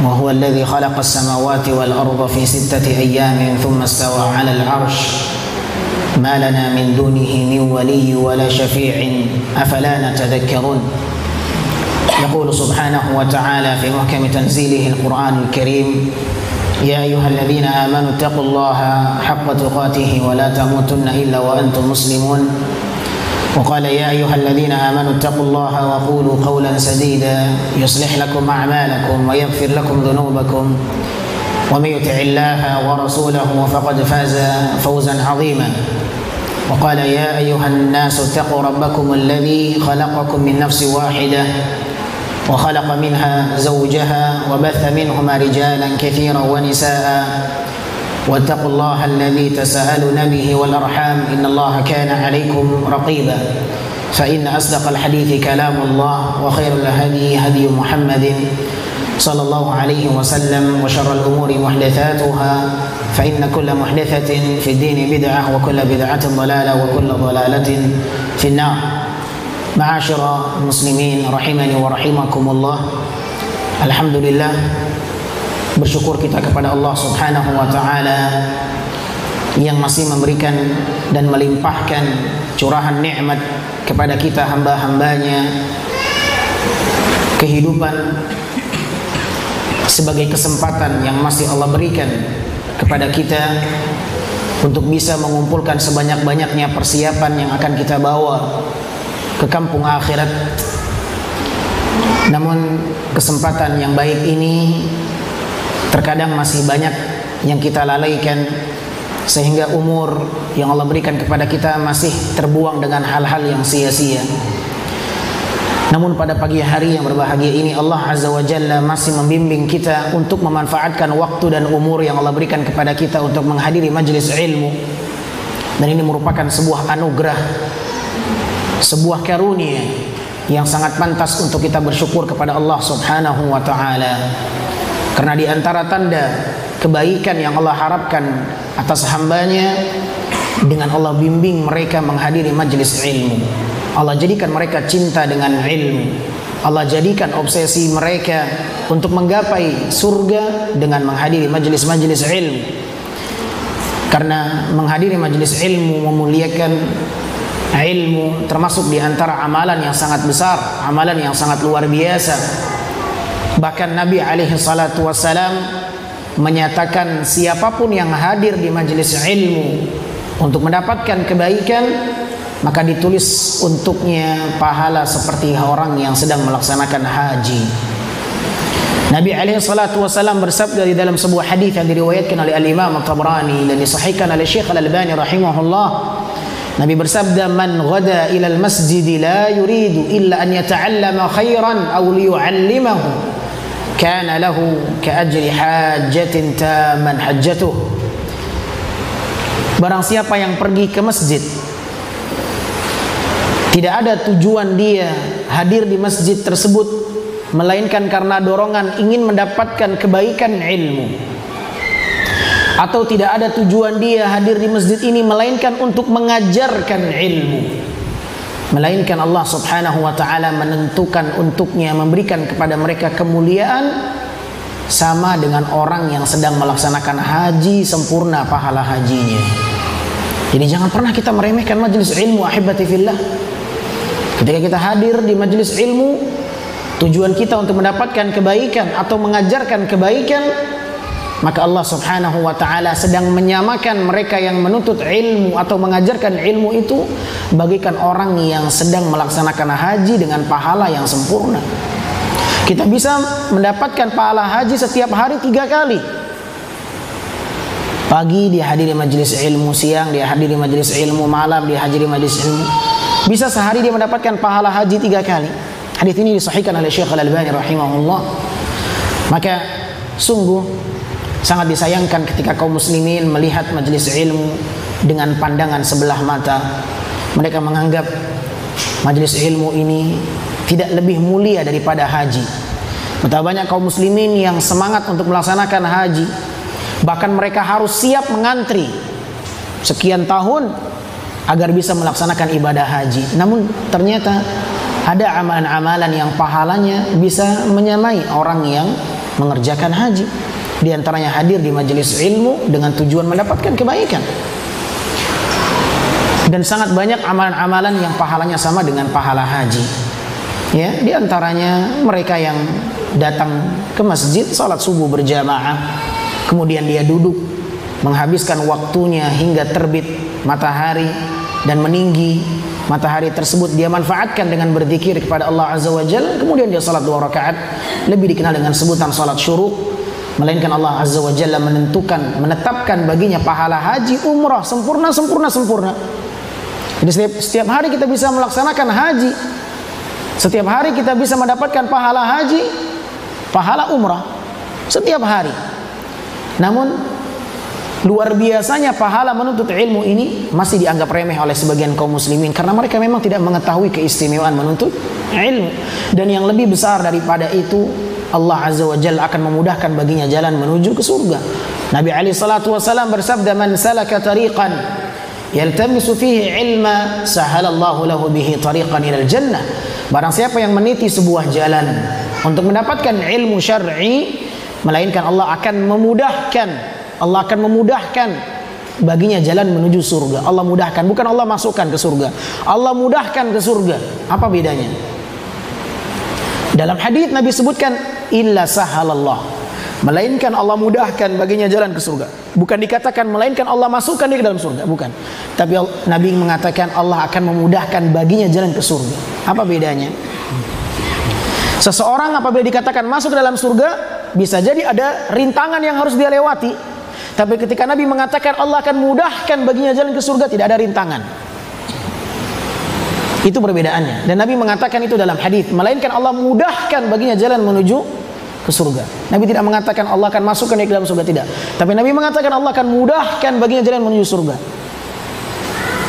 وهو الذي خلق السماوات والأرض في ستة أيام ثم استوى على العرش. ما لنا من دونه من ولي ولا شفيع أفلا نتذكرون؟ يقول سبحانه وتعالى في محكم تنزيله القرآن الكريم يا أيها الذين آمنوا اتقوا الله حق تقاته ولا تموتن إلا وأنتم مسلمون. وقال يا أيها الذين آمنوا اتقوا الله وقولوا قولا سديدا يصلح لكم أعمالكم ويغفر لكم ذنوبكم. ومن يطع الله ورسوله فقد فاز فوزا عظيما. وقال يا أيها الناس اتقوا ربكم الذي خلقكم من نفس واحدة. وخلق منها زوجها وبث منهما رجالا كثيرا ونساء. واتقوا الله الذي تساءلون به والأرحام. إن الله كان عليكم رقيبا. فإن أصدق الحديث كلام الله وخير الهدي هدي محمد صلى الله عليه وسلم وشر الأمور محدثاتها. فإن كل محدثة في الدين بدعة وكل بدعة ضلالة وكل ضلالة في النار. معاشر المسلمين رحمني ورحمكم الله الحمد لله bersyukur kita kepada Allah Subhanahu wa taala yang masih memberikan dan melimpahkan curahan nikmat kepada kita hamba-hambanya kehidupan sebagai kesempatan yang masih Allah berikan kepada kita untuk bisa mengumpulkan sebanyak-banyaknya persiapan yang akan kita bawa ke kampung akhirat namun kesempatan yang baik ini terkadang masih banyak yang kita lalaikan sehingga umur yang Allah berikan kepada kita masih terbuang dengan hal-hal yang sia-sia. Namun pada pagi hari yang berbahagia ini Allah Azza wa Jalla masih membimbing kita untuk memanfaatkan waktu dan umur yang Allah berikan kepada kita untuk menghadiri majlis ilmu. Dan ini merupakan sebuah anugerah, sebuah karunia yang sangat pantas untuk kita bersyukur kepada Allah Subhanahu wa taala. Karena di antara tanda kebaikan yang Allah harapkan atas hambanya dengan Allah bimbing mereka menghadiri majlis ilmu. Allah jadikan mereka cinta dengan ilmu. Allah jadikan obsesi mereka untuk menggapai surga dengan menghadiri majlis-majlis ilmu. Karena menghadiri majlis ilmu memuliakan ilmu termasuk di antara amalan yang sangat besar, amalan yang sangat luar biasa. Bahkan Nabi alaihi salatu wasalam menyatakan siapa pun yang hadir di majelis ilmu untuk mendapatkan kebaikan maka ditulis untuknya pahala seperti orang yang sedang melaksanakan haji. Nabi alaihi salatu wasalam bersabda di dalam sebuah hadis yang diriwayatkan oleh Al-Imam At-Tabrani dan disahihkan oleh Syekh Al-Albani rahimahullah Nabi bersabda man ghada ila al-masjid la yuridu illa an yata'allama khairan aw liyu'allimahu kana lahu kaajri hajjatin taman hajjatuh. Barang siapa yang pergi ke masjid tidak ada tujuan dia hadir di masjid tersebut melainkan karena dorongan ingin mendapatkan kebaikan ilmu atau tidak ada tujuan dia hadir di masjid ini melainkan untuk mengajarkan ilmu melainkan Allah Subhanahu wa taala menentukan untuknya memberikan kepada mereka kemuliaan sama dengan orang yang sedang melaksanakan haji sempurna pahala hajinya. Jadi jangan pernah kita meremehkan majelis ilmu ahibati fillah. Ketika kita hadir di majelis ilmu, tujuan kita untuk mendapatkan kebaikan atau mengajarkan kebaikan, maka Allah Subhanahu wa taala sedang menyamakan mereka yang menuntut ilmu atau mengajarkan ilmu itu bagikan orang yang sedang melaksanakan haji dengan pahala yang sempurna. Kita bisa mendapatkan pahala haji setiap hari tiga kali. Pagi dia hadiri majelis ilmu, siang dia hadiri majelis ilmu, malam dia hadiri majelis ilmu. Bisa sehari dia mendapatkan pahala haji tiga kali. Hadis ini disahihkan oleh Syekh Al-Albani rahimahullah. Maka sungguh sangat disayangkan ketika kaum muslimin melihat majelis ilmu dengan pandangan sebelah mata. Mereka menganggap majelis ilmu ini tidak lebih mulia daripada haji. Betapa banyak kaum muslimin yang semangat untuk melaksanakan haji. Bahkan mereka harus siap mengantri sekian tahun agar bisa melaksanakan ibadah haji. Namun ternyata ada amalan-amalan yang pahalanya bisa menyamai orang yang mengerjakan haji. Di antaranya hadir di majelis ilmu dengan tujuan mendapatkan kebaikan. Dan sangat banyak amalan-amalan yang pahalanya sama dengan pahala haji. Ya, di antaranya mereka yang datang ke masjid salat subuh berjamaah, kemudian dia duduk menghabiskan waktunya hingga terbit matahari dan meninggi. Matahari tersebut dia manfaatkan dengan berzikir kepada Allah Azza wa Jal. Kemudian dia salat dua rakaat. Lebih dikenal dengan sebutan salat syuruk melainkan Allah Azza wa Jalla menentukan menetapkan baginya pahala haji umrah sempurna sempurna sempurna. Jadi setiap, setiap hari kita bisa melaksanakan haji. Setiap hari kita bisa mendapatkan pahala haji pahala umrah. Setiap hari. Namun Luar biasanya pahala menuntut ilmu ini masih dianggap remeh oleh sebagian kaum muslimin karena mereka memang tidak mengetahui keistimewaan menuntut ilmu. Dan yang lebih besar daripada itu Allah Azza wa Jalla akan memudahkan baginya jalan menuju ke surga. Nabi Ali salatu wasallam bersabda man salaka tariqan yaltamisu fihi ilma sahalallahu lahu bihi tariqan ilal jannah. Barang siapa yang meniti sebuah jalan untuk mendapatkan ilmu syar'i melainkan Allah akan memudahkan Allah akan memudahkan baginya jalan menuju surga. Allah mudahkan, bukan Allah masukkan ke surga. Allah mudahkan ke surga. Apa bedanya? Dalam hadis Nabi sebutkan illa sahalallah. Melainkan Allah mudahkan baginya jalan ke surga. Bukan dikatakan melainkan Allah masukkan dia ke dalam surga, bukan. Tapi Nabi mengatakan Allah akan memudahkan baginya jalan ke surga. Apa bedanya? Seseorang apabila dikatakan masuk ke dalam surga, bisa jadi ada rintangan yang harus dia lewati. Tapi ketika Nabi mengatakan Allah akan mudahkan baginya jalan ke surga, tidak ada rintangan. Itu perbedaannya. Dan Nabi mengatakan itu dalam hadis, melainkan Allah mudahkan baginya jalan menuju ke surga. Nabi tidak mengatakan Allah akan masukkan dia ke dalam surga tidak. Tapi Nabi mengatakan Allah akan mudahkan baginya jalan menuju surga.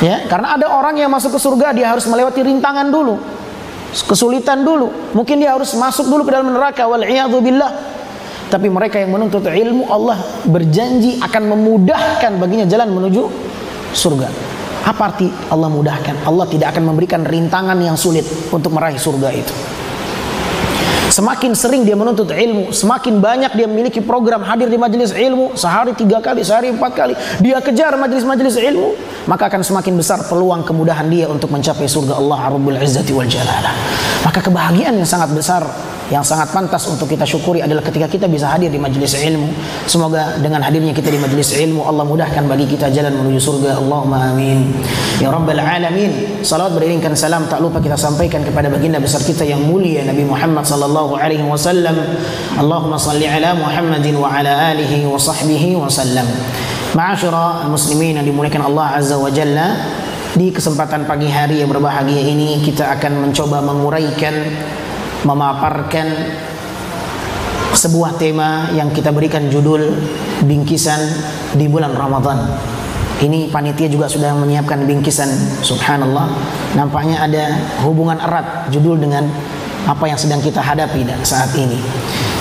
Ya, karena ada orang yang masuk ke surga dia harus melewati rintangan dulu. Kesulitan dulu. Mungkin dia harus masuk dulu ke dalam neraka wal billah tapi mereka yang menuntut ilmu Allah berjanji akan memudahkan baginya jalan menuju surga. Apa arti Allah mudahkan? Allah tidak akan memberikan rintangan yang sulit untuk meraih surga itu. Semakin sering dia menuntut ilmu, semakin banyak dia memiliki program hadir di majelis ilmu sehari tiga kali, sehari empat kali. Dia kejar majelis-majelis ilmu, maka akan semakin besar peluang kemudahan dia untuk mencapai surga Allah Rabbul Izzati wal Jalalah. Maka kebahagiaan yang sangat besar yang sangat pantas untuk kita syukuri adalah ketika kita bisa hadir di majelis ilmu. Semoga dengan hadirnya kita di majelis ilmu Allah mudahkan bagi kita jalan menuju surga. Allahumma amin. Ya rabbal alamin. Salawat beriringkan salam tak lupa kita sampaikan kepada baginda besar kita yang mulia Nabi Muhammad sallallahu alaihi wasallam. Allahumma salli ala Muhammadin wa ala alihi wa sahbihi wa sallam. Ma'asyara muslimin yang dimuliakan Allah azza wa jalla. Di kesempatan pagi hari yang berbahagia ini kita akan mencoba menguraikan memaparkan sebuah tema yang kita berikan judul bingkisan di bulan Ramadan. Ini panitia juga sudah menyiapkan bingkisan subhanallah. Nampaknya ada hubungan erat judul dengan apa yang sedang kita hadapi saat ini.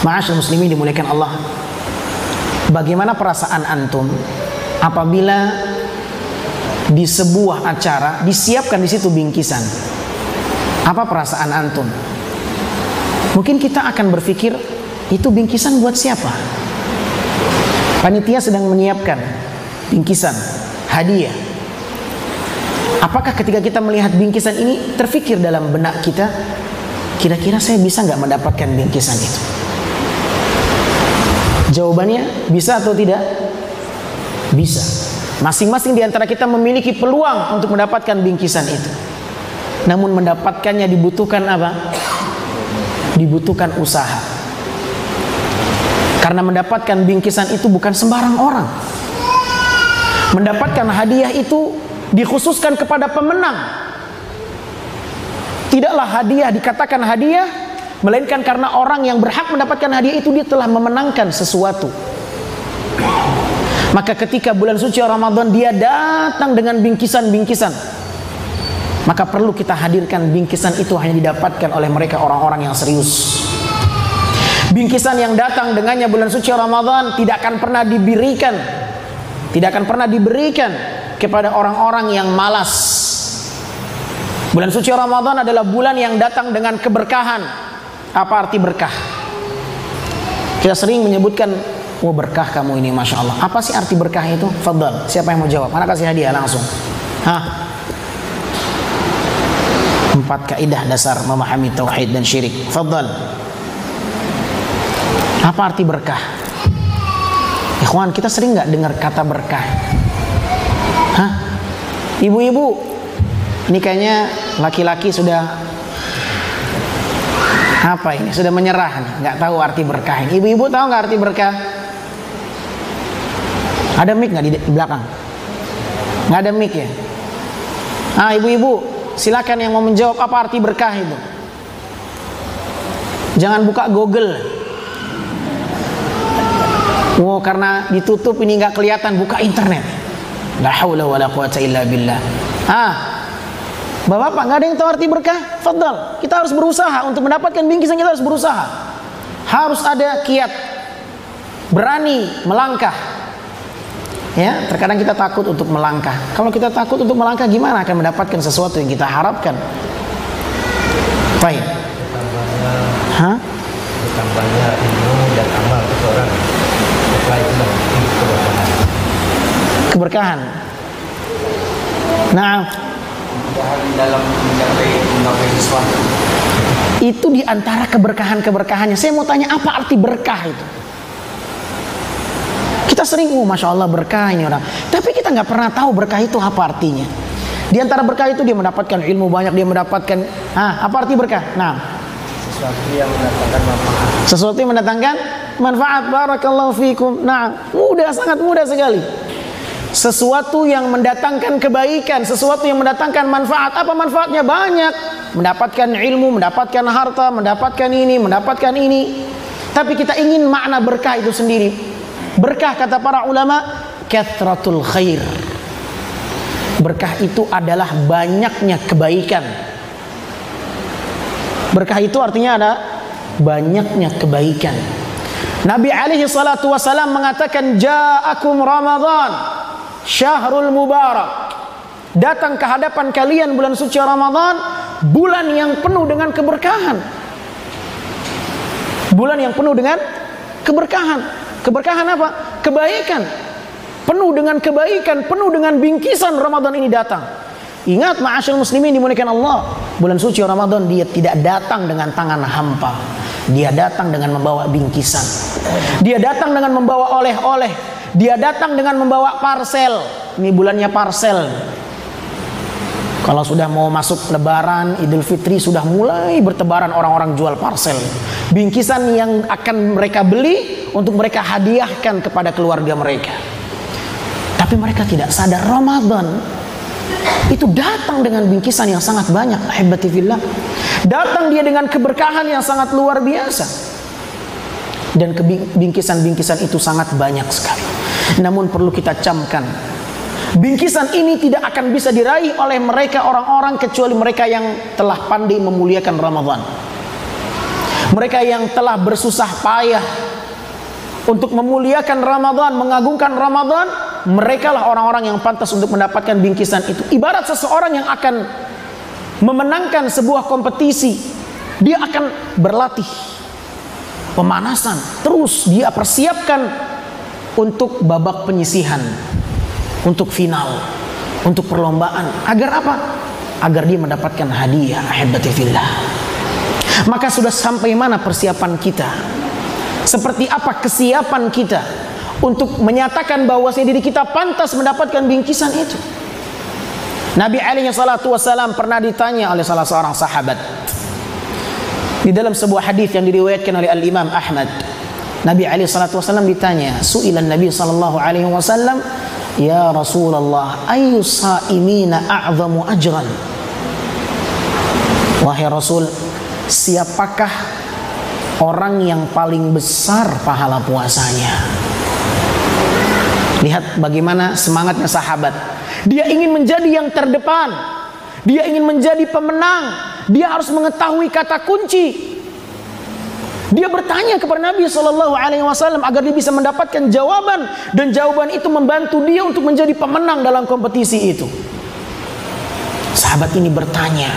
Ma'asyil muslimin dimuliakan Allah. Bagaimana perasaan antum apabila di sebuah acara disiapkan di situ bingkisan? Apa perasaan antum? Mungkin kita akan berpikir itu bingkisan buat siapa? Panitia sedang menyiapkan bingkisan hadiah. Apakah ketika kita melihat bingkisan ini terfikir dalam benak kita, kira-kira saya bisa nggak mendapatkan bingkisan itu? Jawabannya bisa atau tidak? Bisa. Masing-masing di antara kita memiliki peluang untuk mendapatkan bingkisan itu. Namun mendapatkannya dibutuhkan apa? dibutuhkan usaha. Karena mendapatkan bingkisan itu bukan sembarang orang. Mendapatkan hadiah itu dikhususkan kepada pemenang. Tidaklah hadiah dikatakan hadiah, melainkan karena orang yang berhak mendapatkan hadiah itu dia telah memenangkan sesuatu. Maka ketika bulan suci Ramadan dia datang dengan bingkisan-bingkisan maka perlu kita hadirkan bingkisan itu hanya didapatkan oleh mereka orang-orang yang serius. Bingkisan yang datang dengannya bulan suci Ramadan tidak akan pernah diberikan tidak akan pernah diberikan kepada orang-orang yang malas. Bulan suci Ramadan adalah bulan yang datang dengan keberkahan. Apa arti berkah? Kita sering menyebutkan Oh berkah kamu ini Masya Allah Apa sih arti berkah itu? Fadal Siapa yang mau jawab? Mana kasih hadiah langsung Hah? Empat kaidah dasar memahami tauhid dan syirik Fadal Apa arti berkah? Ikhwan kita sering nggak dengar kata berkah Hah? Ibu-ibu Ini kayaknya laki-laki sudah Apa ini? Sudah menyerah nggak tahu arti berkah ini Ibu-ibu tahu nggak arti berkah? Ada mic nggak di belakang? Nggak ada mic ya? Ah ibu-ibu, silakan yang mau menjawab apa arti berkah itu. Jangan buka Google. Wow, karena ditutup ini nggak kelihatan, buka internet. La haula wala quwata illa billah. Ah, Bapak-bapak nggak ada yang tahu arti berkah? Fadal, kita harus berusaha untuk mendapatkan bingkisan kita harus berusaha. Harus ada kiat, berani melangkah. Ya, terkadang kita takut untuk melangkah. Kalau kita takut untuk melangkah, gimana akan mendapatkan sesuatu yang kita harapkan? Baik. Hah? Bertambahnya ilmu dan amal seseorang keberkahan. Keberkahan. Nah, dalam mencapai mencapai sesuatu. itu di antara keberkahan-keberkahannya. Saya mau tanya apa arti berkah itu? Kita sering, oh masya Allah berkah ini orang. Tapi kita nggak pernah tahu berkah itu apa artinya. Di antara berkah itu dia mendapatkan ilmu banyak, dia mendapatkan, ah apa arti berkah? Nah, Sesuatu yang mendatangkan manfaat. sesuatu yang mendatangkan manfaat. Barakallahu fikum. Nah, mudah sangat mudah sekali. Sesuatu yang mendatangkan kebaikan, sesuatu yang mendatangkan manfaat. Apa manfaatnya? Banyak. Mendapatkan ilmu, mendapatkan harta, mendapatkan ini, mendapatkan ini. Tapi kita ingin makna berkah itu sendiri. Berkah kata para ulama, kathratul khair. Berkah itu adalah banyaknya kebaikan. Berkah itu artinya ada banyaknya kebaikan. Nabi alaihi salatu wasalam mengatakan ja'akum Ramadan syahrul mubarak. Datang ke hadapan kalian bulan suci Ramadan, bulan yang penuh dengan keberkahan. Bulan yang penuh dengan keberkahan. Keberkahan apa? Kebaikan. Penuh dengan kebaikan, penuh dengan bingkisan Ramadan ini datang. Ingat ma'asyil muslimin dimuliakan Allah. Bulan suci Ramadan dia tidak datang dengan tangan hampa. Dia datang dengan membawa bingkisan. Dia datang dengan membawa oleh-oleh. Dia datang dengan membawa parcel. Ini bulannya parcel. Kalau sudah mau masuk lebaran, Idul Fitri sudah mulai bertebaran orang-orang jual parcel. Bingkisan yang akan mereka beli untuk mereka hadiahkan kepada keluarga mereka. Tapi mereka tidak sadar Ramadan itu datang dengan bingkisan yang sangat banyak. Hebatifillah. Datang dia dengan keberkahan yang sangat luar biasa. Dan bingkisan-bingkisan itu sangat banyak sekali. Namun perlu kita camkan Bingkisan ini tidak akan bisa diraih oleh mereka orang-orang kecuali mereka yang telah pandai memuliakan Ramadan. Mereka yang telah bersusah payah untuk memuliakan Ramadan, mengagungkan Ramadan, mereka lah orang-orang yang pantas untuk mendapatkan bingkisan itu. Ibarat seseorang yang akan memenangkan sebuah kompetisi, dia akan berlatih pemanasan, terus dia persiapkan untuk babak penyisihan untuk final, untuk perlombaan. Agar apa? Agar dia mendapatkan hadiah. Ahibati fillah. Maka sudah sampai mana persiapan kita? Seperti apa kesiapan kita untuk menyatakan bahwa diri kita pantas mendapatkan bingkisan itu? Nabi alaihi salatu wasalam pernah ditanya oleh salah seorang sahabat di dalam sebuah hadis yang diriwayatkan oleh Al Imam Ahmad. Nabi alaihi salatu wasalam ditanya, "Su'ilan Nabi sallallahu alaihi wasallam Ya Rasulullah, ayu sa'imina a'zamu ajran? Wahai Rasul, siapakah orang yang paling besar pahala puasanya? Lihat bagaimana semangatnya sahabat. Dia ingin menjadi yang terdepan. Dia ingin menjadi pemenang. Dia harus mengetahui kata kunci. Dia bertanya kepada Nabi Shallallahu Alaihi Wasallam agar dia bisa mendapatkan jawaban dan jawaban itu membantu dia untuk menjadi pemenang dalam kompetisi itu. Sahabat ini bertanya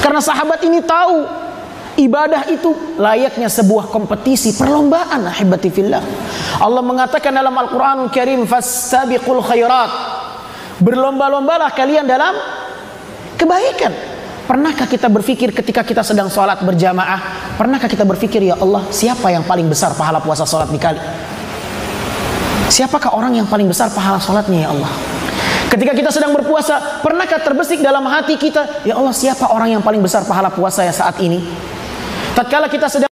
karena sahabat ini tahu ibadah itu layaknya sebuah kompetisi perlombaan ahibati fillah. Allah mengatakan dalam Al-Qur'anul Karim fastabiqul khairat. Berlomba-lombalah kalian dalam kebaikan. Pernahkah kita berpikir ketika kita sedang sholat berjamaah, pernahkah kita berpikir ya Allah, siapa yang paling besar pahala puasa sholat dikali? Siapakah orang yang paling besar pahala sholatnya ya Allah? Ketika kita sedang berpuasa, pernahkah terbesik dalam hati kita, ya Allah siapa orang yang paling besar pahala puasa ya saat ini? Tatkala kita sedang